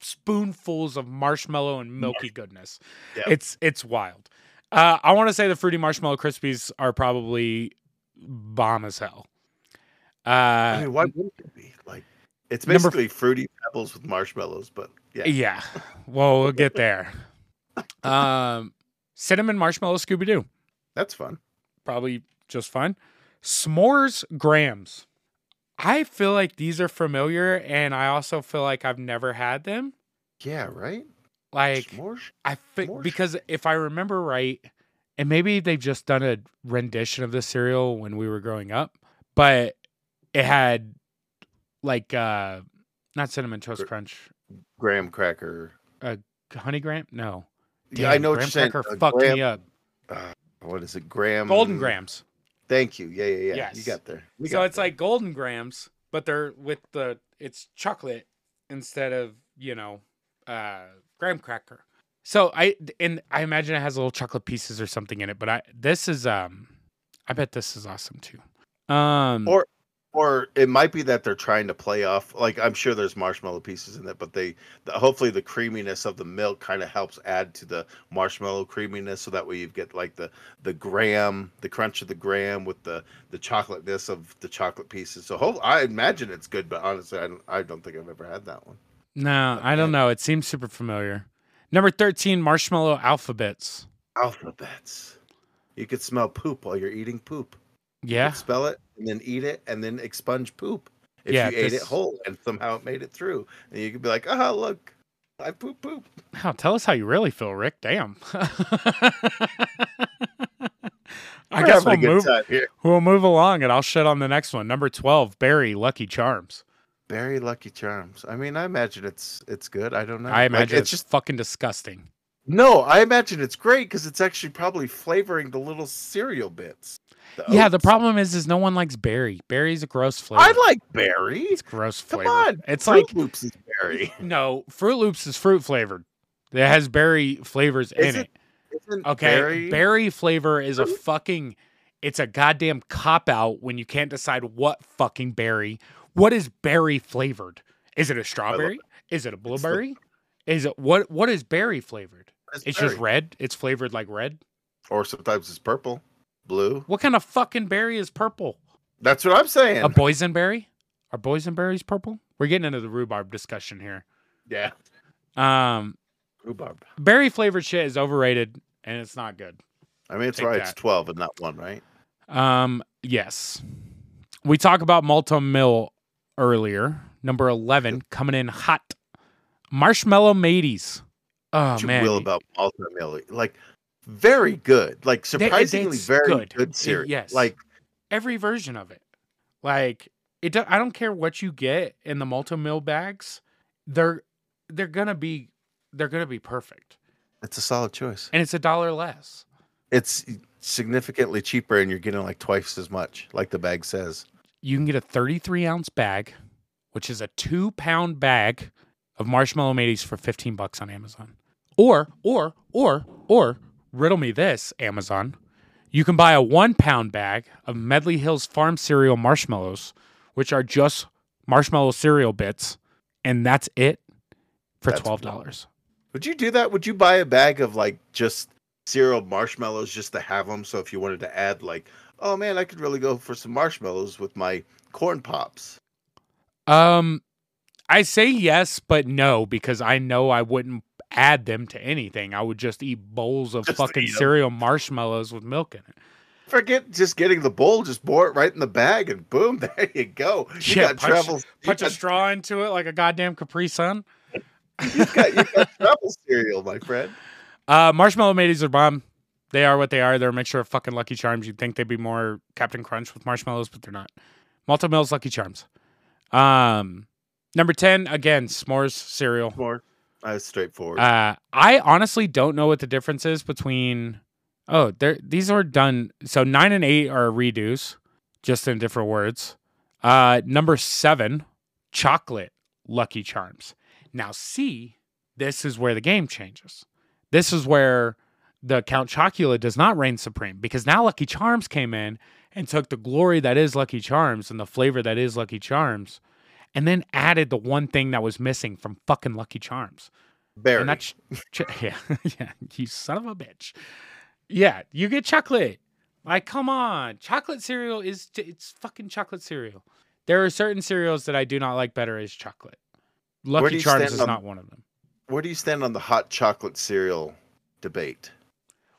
Speaker 1: spoonfuls of marshmallow and milky goodness.
Speaker 2: Yep.
Speaker 1: It's it's wild. Uh, I want to say the fruity marshmallow crispies are probably bomb as hell. Uh,
Speaker 2: I mean, why wouldn't it be? Like it's basically fruity pebbles with marshmallows, but yeah.
Speaker 1: yeah. Well, we'll get there. Um, cinnamon marshmallow Scooby Doo.
Speaker 2: That's fun.
Speaker 1: probably just fine. S'mores grams. I feel like these are familiar, and I also feel like I've never had them.
Speaker 2: Yeah, right?
Speaker 1: Like
Speaker 2: S'mores?
Speaker 1: I think
Speaker 2: S'mores?
Speaker 1: because if I remember right, and maybe they've just done a rendition of the cereal when we were growing up, but it had like uh not cinnamon toast crunch,
Speaker 2: Graham cracker.
Speaker 1: honey graham. No,
Speaker 2: yeah, I
Speaker 1: Damn,
Speaker 2: know what
Speaker 1: graham
Speaker 2: saying.
Speaker 1: cracker
Speaker 2: Uh,
Speaker 1: fucked
Speaker 2: graham,
Speaker 1: me up.
Speaker 2: uh, what is it? Graham.
Speaker 1: Golden Grahams.
Speaker 2: Thank you. Yeah, yeah, yeah.
Speaker 1: Yes.
Speaker 2: You got there. We
Speaker 1: so
Speaker 2: got
Speaker 1: it's
Speaker 2: there.
Speaker 1: like golden Grahams, but they're with the it's chocolate instead of you know uh graham cracker. So I and I imagine it has little chocolate pieces or something in it, but I this is um I bet this is awesome too. Um
Speaker 2: Or- or it might be that they're trying to play off. Like I'm sure there's marshmallow pieces in it, but they the, hopefully the creaminess of the milk kind of helps add to the marshmallow creaminess, so that way you get like the the graham, the crunch of the graham with the the chocolateness of the chocolate pieces. So hope I imagine it's good, but honestly, I don't, I don't think I've ever had that one.
Speaker 1: no, I don't know. It seems super familiar. Number 13 marshmallow alphabets.
Speaker 2: Alphabets. You could smell poop while you're eating poop.
Speaker 1: Yeah.
Speaker 2: spell it and then eat it and then expunge poop. If
Speaker 1: Yeah,
Speaker 2: you ate it whole and somehow it made it through, and you could be like, oh, look, I poop poop."
Speaker 1: Now tell us how you really feel, Rick. Damn. I guess we'll move
Speaker 2: here.
Speaker 1: we'll move along and I'll shut on the next one. Number 12, Berry Lucky Charms.
Speaker 2: Berry Lucky Charms. I mean, I imagine it's it's good. I don't know.
Speaker 1: I
Speaker 2: Like,
Speaker 1: imagine
Speaker 2: it's
Speaker 1: it's
Speaker 2: just
Speaker 1: fucking disgusting.
Speaker 2: no. I imagine it's great because it's actually probably flavoring the little cereal bits.
Speaker 1: Yeah, the problem is is no one likes berry. Berry's a gross flavor.
Speaker 2: I like berry.
Speaker 1: it's gross flavor.
Speaker 2: Come on,
Speaker 1: It's
Speaker 2: Fruit
Speaker 1: like
Speaker 2: Loops is berry.
Speaker 1: no, Froot Loops is fruit flavored. It has berry flavors in
Speaker 2: Is
Speaker 1: it.
Speaker 2: it- Isn't
Speaker 1: Okay.
Speaker 2: berry?
Speaker 1: Berry flavor is a fucking it's a goddamn cop out when you can't decide what fucking berry. What is berry flavored? Is it a strawberry? Is it a blueberry? Is it what what is berry flavored? It's just
Speaker 2: berry.
Speaker 1: red. It's flavored like red.
Speaker 2: or sometimes it's purple, blue.
Speaker 1: What kind of fucking berry is purple?
Speaker 2: That's what I'm saying.
Speaker 1: A boysenberry? Are boysenberries purple? We're getting into the rhubarb discussion here.
Speaker 2: yeah,
Speaker 1: Um,
Speaker 2: rhubarb.
Speaker 1: berry flavored shit is overrated and it's not good.
Speaker 2: I mean, it's
Speaker 1: Take
Speaker 2: right. It's twelve and not one, right?
Speaker 1: Um, yes. We talked about Malt-O-Meal earlier. Number 11 coming in hot. Marshmallow Mateys. Oh
Speaker 2: what you
Speaker 1: man.
Speaker 2: will about Malta Millie. Like very good. Like surprisingly
Speaker 1: it's
Speaker 2: very
Speaker 1: good.
Speaker 2: good,
Speaker 1: It- yes.
Speaker 2: Like
Speaker 1: Every version of it. Like it do, I don't care what you get in the Malt-O-Meal bags. They're they're to be they're to be perfect.
Speaker 2: it's a solid choice.
Speaker 1: And it's a dollar less.
Speaker 2: It's significantly cheaper and you're getting like twice as much, like the bag says.
Speaker 1: you can get a 33 ounce bag, which is a two pound bag of marshmallow mateys for 15 bucks on Amazon. Or, or, or, or, riddle me this, Amazon. You can buy a one pound bag of Medley Hills Farm cereal marshmallows, which are just marshmallow cereal bits, and that's it for
Speaker 2: That's
Speaker 1: $12.
Speaker 2: Would you do that? Would you buy a bag of like just cereal marshmallows just to have them? So if you wanted to add like, oh man, I could really go for some marshmallows with my corn pops.
Speaker 1: Um, I say yes, but no, because I know I wouldn't add them to anything. I would just eat bowls of
Speaker 2: Just
Speaker 1: fucking cereal marshmallows with milk in it.
Speaker 2: Forget just getting the bowl, just pour it right in the bag, and boom, there you go. You
Speaker 1: Yeah,
Speaker 2: got
Speaker 1: punch-
Speaker 2: travel. You
Speaker 1: Punch a straw into it like a goddamn Capri Sun.
Speaker 2: you got, you got travel cereal, my friend.
Speaker 1: Uh, marshmallow mateys are bomb. They are what they are. They're a mixture of fucking Lucky Charms. You'd think they'd be more Captain Crunch with marshmallows, but they're not. Malt-O-Meals Lucky Charms. Um, number ten again, s'mores cereal.
Speaker 2: More, uh, straightforward.
Speaker 1: Uh, I honestly don't know what the difference is between. Oh, there. These are done. So nine and eight are redos, just in different words. Uh, number seven, chocolate Lucky Charms. Now, see, this is where the game changes. This is where the Count Chocula does not reign supreme because now Lucky Charms came in and took the glory that is Lucky Charms and the flavor that is Lucky Charms, and then added the one thing that was missing from fucking Lucky Charms.
Speaker 2: Berry.
Speaker 1: And that's ch- yeah, yeah, you son of a bitch. Yeah, you get chocolate. Like, come on, chocolate cereal is it's fucking chocolate cereal. There are certain cereals that I do not like better as chocolate. Lucky Charms is
Speaker 2: on-
Speaker 1: not one of them.
Speaker 2: Where do you stand on the hot chocolate cereal debate?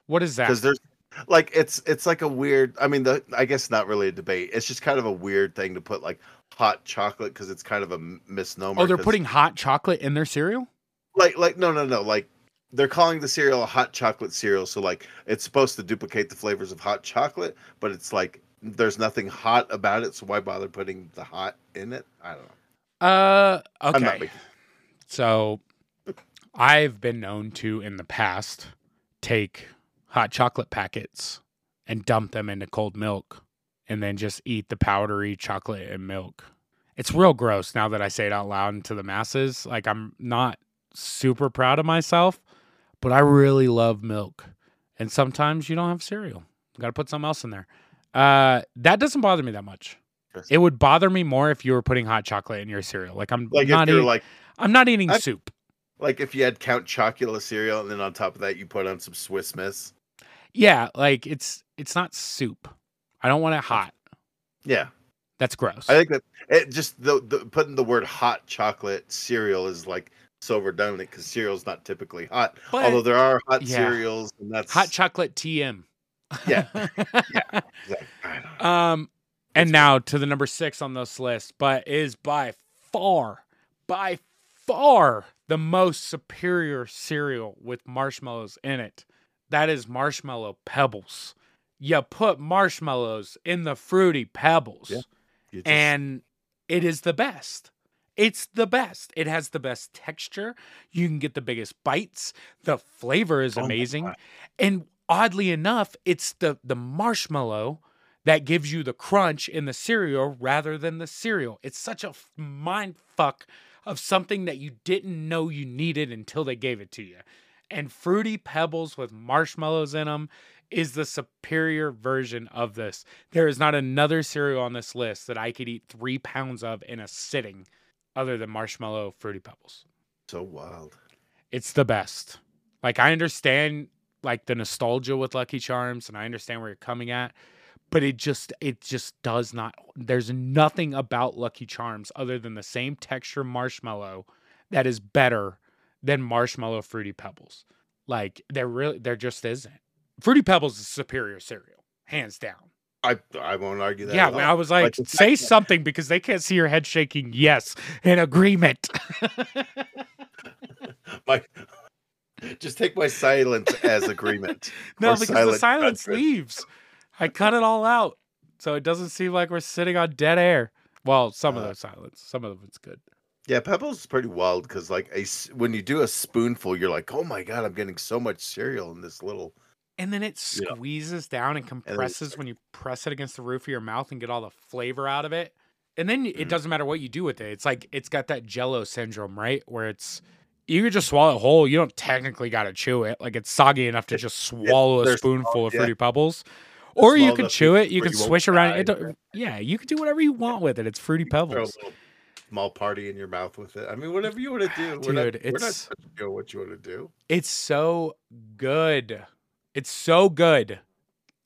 Speaker 1: What is that?
Speaker 2: Because there's like it's it's like a weird. I mean, the I guess not really a debate. It's just kind of a weird thing to put like hot chocolate because it's kind of a misnomer.
Speaker 1: Oh, they're putting hot chocolate in their cereal?
Speaker 2: like like no no no like they're calling the cereal a hot chocolate cereal so like it's supposed to duplicate the flavors of hot chocolate but it's like there's nothing hot about it, so why bother putting the hot in it? I don't know.
Speaker 1: Uh, okay. So I've been known to in the past take hot chocolate packets and dump them into cold milk and then just eat the powdery chocolate and milk. It's real gross now that I say it out loud to the masses. Like I'm not super proud of myself, but I really love milk. And sometimes you don't have cereal. You got to put something else in there. Uh, that doesn't bother me that much. It would bother me more if you were putting hot chocolate in your cereal. Like I'm
Speaker 2: Like
Speaker 1: not
Speaker 2: if you're
Speaker 1: eating,
Speaker 2: like
Speaker 1: I'm not eating
Speaker 2: I-
Speaker 1: soup.
Speaker 2: like if you had Count Chocula cereal and then on top of that you put on some Swiss Miss.
Speaker 1: Yeah, like it's it's not soup. I don't want it hot.
Speaker 2: Yeah,
Speaker 1: That's gross.
Speaker 2: I think that it just the, the putting the word hot chocolate cereal is like so overdone because cereal's not typically hot.
Speaker 1: But
Speaker 2: Although there are hot
Speaker 1: yeah.
Speaker 2: cereals and that's
Speaker 1: hot chocolate TM.
Speaker 2: Yeah. Exactly. I don't
Speaker 1: um and now to the number 6 on this list, but is by far by far the most superior cereal with marshmallows in it. That is marshmallow pebbles. You put marshmallows in the fruity pebbles.
Speaker 2: Yeah. Just-
Speaker 1: and it is the best. It's the best. It has the best texture. You can get the biggest bites. The flavor is
Speaker 2: Oh
Speaker 1: amazing.
Speaker 2: God.
Speaker 1: And oddly enough, it's the the marshmallow that gives you the crunch in the cereal rather than the cereal. It's such a mind fuck of something that you didn't know you needed until they gave it to you. And fruity pebbles with marshmallows in them is the superior version of this. There is not another cereal on this list that I could eat three pounds of in a sitting other than marshmallow fruity pebbles.
Speaker 2: so wild.
Speaker 1: It's the best. Like I understand like the nostalgia with Lucky Charms and I understand where you're coming at, but it just it just does not there's nothing about Lucky Charms other than the same texture marshmallow that is better than marshmallow fruity pebbles. Like there really there just isn't. Fruity Pebbles is superior cereal, hands down.
Speaker 2: I I won't argue that.
Speaker 1: yeah. I was like, say something because they can't see your head shaking. Yes, in agreement.
Speaker 2: my just take my silence as agreement.
Speaker 1: no, because the silence
Speaker 2: judgment.
Speaker 1: leaves. I cut it all out, so it doesn't seem like we're sitting on dead air. Well, some of
Speaker 2: Uh,
Speaker 1: the silence, some of it's good.
Speaker 2: Yeah, Pebbles is pretty wild because like a when you do a spoonful, you're like, oh my god, I'm getting so much cereal in this little.
Speaker 1: And then it
Speaker 2: Yeah.
Speaker 1: squeezes down and compresses when you press it against the roof of your mouth and get all the flavor out of it. And then it
Speaker 2: Mhm.
Speaker 1: doesn't matter what you do with it. It's like it's got that jello syndrome, right? Where it's you could just swallow it whole. You don't technically got to chew it. Like it's soggy enough to just swallow a spoonful of
Speaker 2: yeah.
Speaker 1: fruity pebbles. Or you can chew it, you can
Speaker 2: you
Speaker 1: swish around.
Speaker 2: die,
Speaker 1: It yeah, you can do whatever you want with it. It's fruity pebbles.
Speaker 2: small party in your mouth with it. I mean, whatever you want to do. we're not,
Speaker 1: Dude,
Speaker 2: we're not
Speaker 1: it's-
Speaker 2: judging you what you want to do.
Speaker 1: It's so good. It's so good.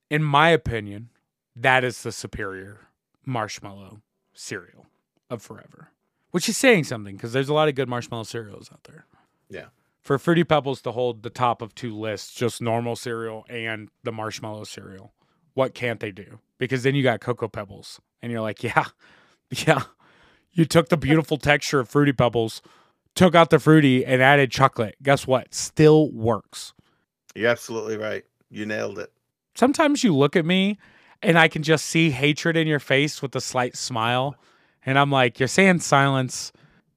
Speaker 1: In my opinion, that is the superior marshmallow cereal of forever. Which is saying something because there's a lot of good marshmallow cereals out there.
Speaker 2: Yeah.
Speaker 1: For Fruity Pebbles to hold the top of two lists, just normal cereal and the marshmallow cereal, what can't they do? Because then you got Cocoa Pebbles, and you're like, yeah, yeah. You took the beautiful texture of Fruity Pebbles, took out the fruity, and added chocolate. Guess what? Still works.
Speaker 2: You're absolutely right. You nailed it.
Speaker 1: Sometimes you look at me and I can just see hatred in your face with a slight smile. And I'm like, you're saying silence,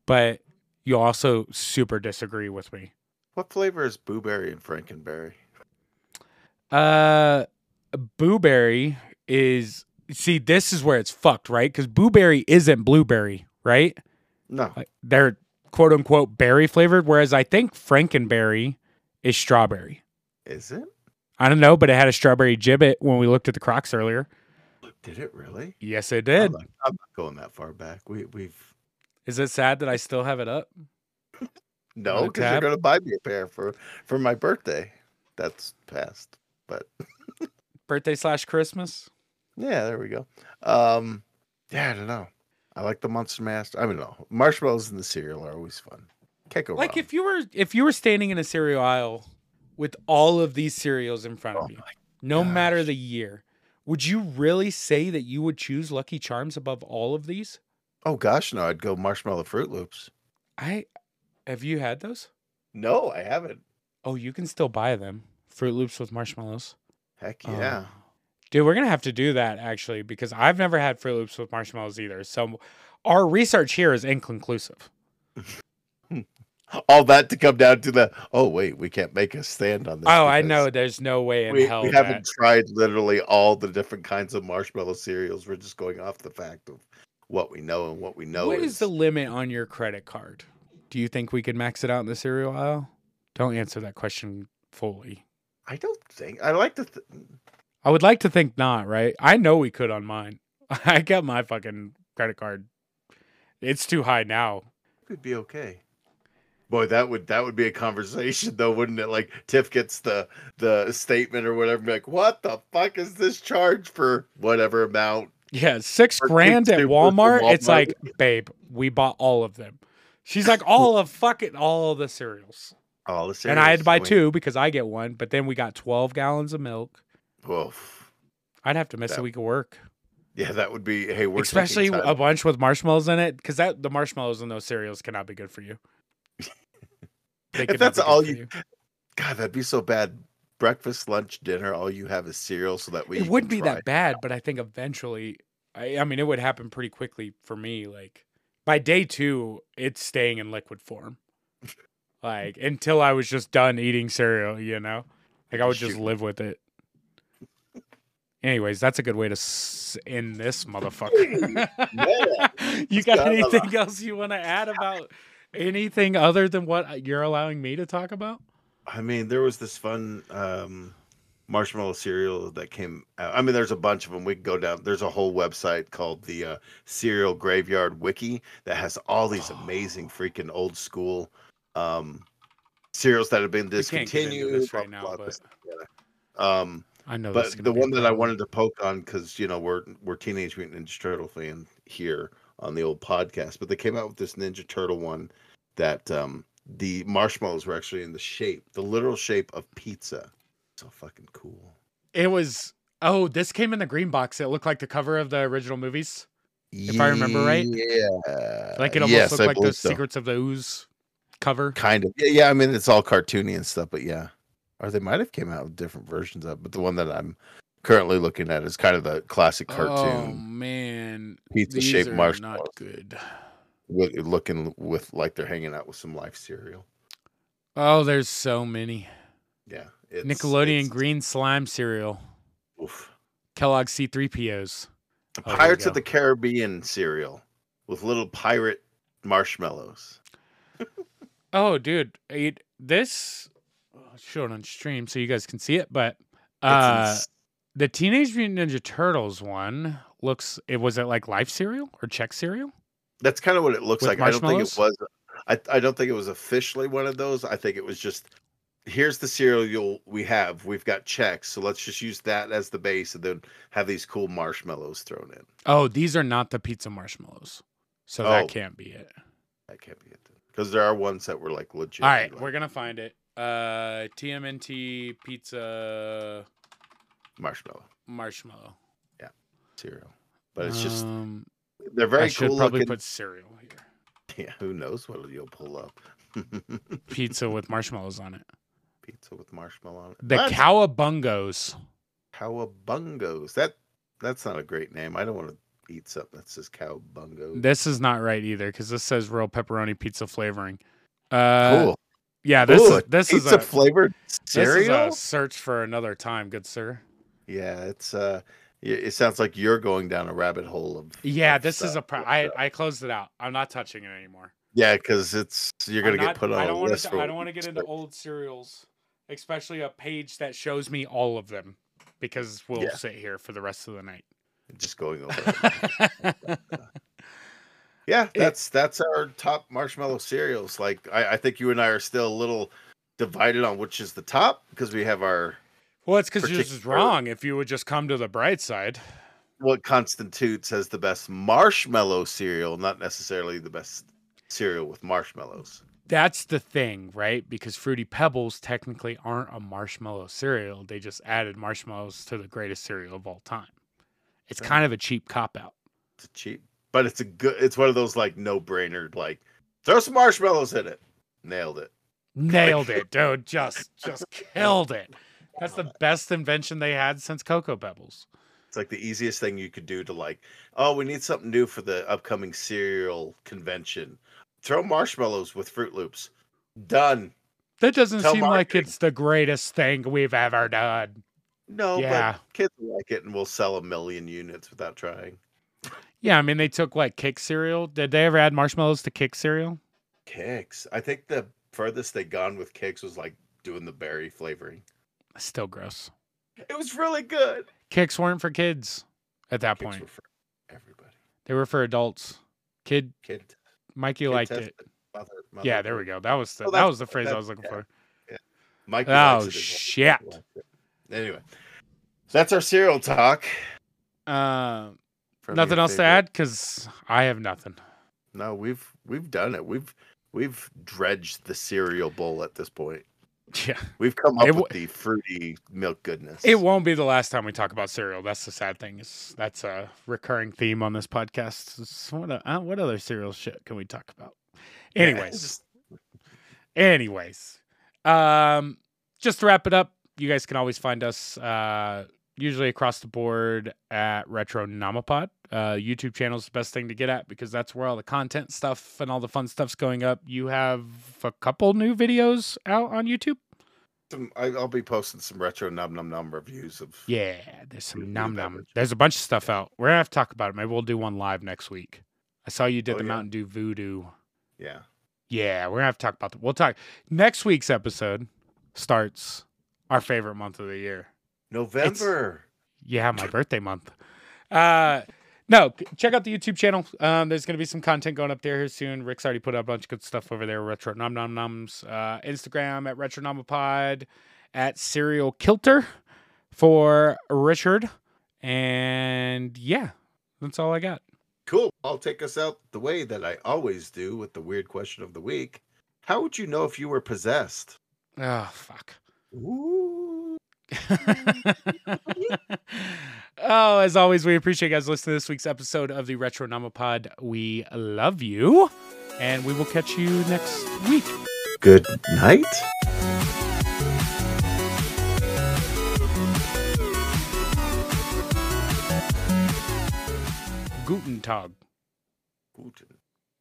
Speaker 1: but you also super disagree with me.
Speaker 2: What flavor is Booberry and frankenberry?
Speaker 1: Uh, Booberry is, see, this is where it's fucked, right? Because Booberry isn't blueberry, right?
Speaker 2: No,
Speaker 1: Like, they're quote unquote berry flavored, whereas I think Frankenberry is strawberry.
Speaker 2: Is it?
Speaker 1: I don't know, but it had a strawberry Jibbit when we looked at the Crocs earlier.
Speaker 2: Did it really?
Speaker 1: Yes, it
Speaker 2: I'm
Speaker 1: did.
Speaker 2: not, I'm not going that far back. We we've
Speaker 1: Is it sad that I still have it up?
Speaker 2: no because you're going to buy me a pair for for my birthday. That's past, but
Speaker 1: Birthday slash Christmas?
Speaker 2: yeah, there we go. Um, yeah, I don't know. I like the Monster Master. I don't know. Marshmallows in the cereal are always fun. Can't go
Speaker 1: Like
Speaker 2: wrong.
Speaker 1: if you were if you were standing in a cereal aisle with all of these cereals in front
Speaker 2: Oh
Speaker 1: of you, no matter the year, would you really say that you would choose Lucky Charms above all of these?
Speaker 2: Oh gosh, no! I'd go Marshmallow Froot Loops.
Speaker 1: I have you had those?
Speaker 2: No, I haven't.
Speaker 1: Oh, you can still buy them. Froot Loops with marshmallows.
Speaker 2: Heck
Speaker 1: Oh.
Speaker 2: yeah!
Speaker 1: Dude, we're gonna have to do that actually because I've never had Froot Loops with marshmallows either. So our research here is inconclusive.
Speaker 2: All that to come down to the oh wait, we can't make a stand on this.
Speaker 1: Oh, I know. There's no way in
Speaker 2: We,
Speaker 1: hell
Speaker 2: we
Speaker 1: that
Speaker 2: haven't tried literally all the different kinds of marshmallow cereals. We're just going off the fact of what we know and what we know
Speaker 1: What
Speaker 2: is,
Speaker 1: is the limit on your credit card? Do you think we could max it out in the cereal aisle? Don't answer that question fully.
Speaker 2: I don't think I like to. Th-
Speaker 1: I would like to think not, right? I know we could on mine. I got my fucking credit card. It's too high now.
Speaker 2: It could be okay. Boy, that would that would be a conversation though, wouldn't it? Like Tiff gets the the statement or whatever, like, "What the fuck is this charge for whatever amount?"
Speaker 1: Yeah, six grand at
Speaker 2: of
Speaker 1: Walmart. It's like, babe, we bought all of them. She's like, all of fucking all of the cereals.
Speaker 2: All the
Speaker 1: And I had to buy
Speaker 2: cereals.
Speaker 1: two because I get one, but then we got 12 gallons of milk.
Speaker 2: Oof.
Speaker 1: I'd have to miss
Speaker 2: That-
Speaker 1: a week of work.
Speaker 2: Yeah, that would be. Hey, we're
Speaker 1: Especially a bunch with marshmallows in it, because that the marshmallows in those cereals cannot be good for you.
Speaker 2: If that's all
Speaker 1: for
Speaker 2: you- God, that'd be so bad. Breakfast, lunch, dinner, all you have is cereal, so that way
Speaker 1: it wouldn't be
Speaker 2: try.
Speaker 1: that bad, but I think eventually, I, I mean, it would happen pretty quickly for me. Like by day two, it's staying in liquid form. Like until I was just done eating cereal, you know, like I would just
Speaker 2: Shoot.
Speaker 1: live with it. Anyways, that's a good way to s- end this motherfucker. you got anything else you want to add about anything other than what you're allowing me to talk about?
Speaker 2: I mean, there was this fun um, marshmallow cereal that came out. I mean, there's a bunch of them. We can go down. There's a whole website called the uh, Cereal Graveyard Wiki that has all these amazing freaking old school um, cereals that have been
Speaker 1: We can't get into
Speaker 2: discontinued.
Speaker 1: right now,
Speaker 2: blah,
Speaker 1: but
Speaker 2: yeah. Um,
Speaker 1: I know.
Speaker 2: but the one that I wanted to poke on because you know we're we're Teenage Mutant Ninja Turtle fan here on the old podcast, but they came out with this Ninja Turtle one that um the marshmallows were actually in the shape, the literal shape of pizza. So fucking cool.
Speaker 1: It was. Oh, this came in the green box. It looked like the cover of the original movies. If I remember right?
Speaker 2: yeah,
Speaker 1: Like it almost
Speaker 2: yes,
Speaker 1: looked
Speaker 2: I
Speaker 1: like the
Speaker 2: so.
Speaker 1: Secrets of the Ooze cover.
Speaker 2: Kind of, yeah, yeah. I mean, it's all cartoony and stuff, but yeah, or they might have came out with different versions of. it, But the one that I'm currently looking at is kind of the classic cartoon.
Speaker 1: Oh man,
Speaker 2: pizza shaped
Speaker 1: are
Speaker 2: marshmallows.
Speaker 1: not good.
Speaker 2: With looking with like they're hanging out with some life cereal.
Speaker 1: Oh, there's so many.
Speaker 2: Yeah, it's,
Speaker 1: Nickelodeon
Speaker 2: it's-
Speaker 1: green slime cereal.
Speaker 2: oof.
Speaker 1: Kellogg C3POs. Oh,
Speaker 2: Pirates of the Caribbean cereal with little pirate marshmallows.
Speaker 1: Oh, dude, it, this oh, I'll show it on stream so you guys can see it. But uh, the Teenage Mutant Ninja Turtles one looks. It was it like life cereal or Chex cereal?
Speaker 2: That's kind of what it looks
Speaker 1: with
Speaker 2: like. I don't think it was. I, I don't think it was officially one of those. I think it was just here's the cereal you'll we have. We've got Chex, so let's just use that as the base, and then have these cool marshmallows thrown in.
Speaker 1: Oh, these are not the pizza marshmallows, so
Speaker 2: Oh.
Speaker 1: that can't be it.
Speaker 2: That can't be it because there are ones that were like legit.
Speaker 1: All right,
Speaker 2: like
Speaker 1: we're gonna find it. Uh, TMNT pizza
Speaker 2: marshmallow
Speaker 1: marshmallow.
Speaker 2: Yeah, cereal, but it's just
Speaker 1: Um,
Speaker 2: they're very
Speaker 1: I should
Speaker 2: cool
Speaker 1: probably
Speaker 2: looking.
Speaker 1: put cereal here.
Speaker 2: Yeah, who knows what you'll pull up?
Speaker 1: Pizza with marshmallows on it.
Speaker 2: Pizza with marshmallow on it.
Speaker 1: The
Speaker 2: That's
Speaker 1: cowabungos.
Speaker 2: cowabungos. That that's not a great name. I don't want to eat something that says cowabungos.
Speaker 1: This is not right either because this says real pepperoni pizza flavoring. Uh,
Speaker 2: cool.
Speaker 1: Yeah, this
Speaker 2: Ooh,
Speaker 1: is this is a
Speaker 2: flavored
Speaker 1: this is
Speaker 2: cereal.
Speaker 1: a search for another time, good sir.
Speaker 2: Yeah, it's uh, it sounds like you're going down a rabbit hole of.
Speaker 1: Yeah,
Speaker 2: of
Speaker 1: this is a. Pro- I uh, I closed it out. I'm not touching it anymore.
Speaker 2: Yeah, because it's you're gonna
Speaker 1: I'm
Speaker 2: get
Speaker 1: not-
Speaker 2: put on
Speaker 1: I don't want to. I don't want to get into old cereals, especially a page that shows me all of them, because we'll
Speaker 2: Yeah.
Speaker 1: sit here for the rest of the night.
Speaker 2: just going over. yeah, that's that's our top marshmallow cereals. Like I, I think you and I are still a little divided on which is the top because we have our
Speaker 1: well, it's because is
Speaker 2: Particular-
Speaker 1: wrong. If you would just come to the bright side.
Speaker 2: what constitutes as the best marshmallow cereal, not necessarily the best cereal with marshmallows.
Speaker 1: That's the thing, right? Because Fruity Pebbles technically aren't a marshmallow cereal. They just added marshmallows to the greatest cereal of all time. It's
Speaker 2: Right.
Speaker 1: kind of a cheap cop out.
Speaker 2: It's cheap, but it's a good. It's one of those like no brainer. Like throw some marshmallows in it. Nailed it.
Speaker 1: Nailed it, dude. Just just killed it. That's the best invention they had since Cocoa Pebbles.
Speaker 2: It's like the easiest thing you could do to like, oh, we need something new for the upcoming cereal convention. Throw marshmallows with Froot Loops. Done.
Speaker 1: That doesn't
Speaker 2: Tell
Speaker 1: seem like it's the greatest thing we've ever done.
Speaker 2: No,
Speaker 1: Yeah.
Speaker 2: but kids like it and we'll sell a million units without trying.
Speaker 1: Yeah, I mean they took like Kix cereal. Did they ever add marshmallows to Kix cereal?
Speaker 2: Kix. I think the furthest they gone with Kix was like doing the berry flavoring.
Speaker 1: Still gross.
Speaker 2: It was really good.
Speaker 1: Kix weren't for kids at that
Speaker 2: Kix
Speaker 1: point.
Speaker 2: were for everybody.
Speaker 1: They were for adults. Kid
Speaker 2: Kid,
Speaker 1: Mikey
Speaker 2: kid
Speaker 1: liked it.
Speaker 2: Mother, mother
Speaker 1: Yeah, there we go. That was the
Speaker 2: Oh,
Speaker 1: that was the phrase I was looking
Speaker 2: yeah.
Speaker 1: for.
Speaker 2: Mikey
Speaker 1: Oh,
Speaker 2: likes it as well.
Speaker 1: shit.
Speaker 2: It. Anyway, so that's our cereal talk.
Speaker 1: Uh, nothing
Speaker 2: your
Speaker 1: else to add because I have nothing.
Speaker 2: No, we've we've done it. We've we've dredged the cereal bowl at this point.
Speaker 1: Yeah,
Speaker 2: We've come up
Speaker 1: It
Speaker 2: with the fruity milk goodness.
Speaker 1: it won't be the last time we talk about cereal. That's the sad thing. Is that's a recurring theme on this podcast. What uh, what other cereal shit can we talk about? Anyways,
Speaker 2: just-
Speaker 1: Anyways, um, just to wrap it up, you guys can always find us uh, usually across the board at Retronomipod. Uh, YouTube channel is the best thing to get at because that's where all the content stuff and all the fun stuff's going up. You have a couple new videos out on YouTube.
Speaker 2: some, I, I'll be posting some retro num num num reviews of.
Speaker 1: Yeah, there's some num num. There's a bunch of stuff out. We're gonna have to talk about it. Maybe we'll do one live next week. I saw you did
Speaker 2: Oh,
Speaker 1: the
Speaker 2: yeah.
Speaker 1: Mountain Dew VooDEW.
Speaker 2: Yeah.
Speaker 1: Yeah, we're gonna have to talk about that. We'll talk next week's episode starts our favorite month of the year.
Speaker 2: November.
Speaker 1: Yeah, my birthday month. Uh no, check out the YouTube channel. Um, there's gonna be some content going up there here soon. Rick's already put up a bunch of good stuff over there. Retro Nom Nom Noms. Uh, Instagram at Retronomipod, at Serial Kilter for Richard, and yeah, that's all I got.
Speaker 2: Cool. I'll take us out the way that I always do with the weird question of the week. How would you know if you were possessed?
Speaker 1: Oh fuck.
Speaker 2: Ooh.
Speaker 1: Oh, as always, we appreciate you guys listening to this week's episode of the Retronomipod. We love you, and we will catch you next week.
Speaker 2: Good night.
Speaker 1: Guten Tag.
Speaker 2: Guten.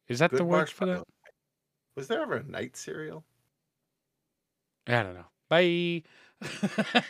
Speaker 1: Is that the
Speaker 2: Good
Speaker 1: word for that?
Speaker 2: Was there ever a night cereal?
Speaker 1: I don't know. Bye.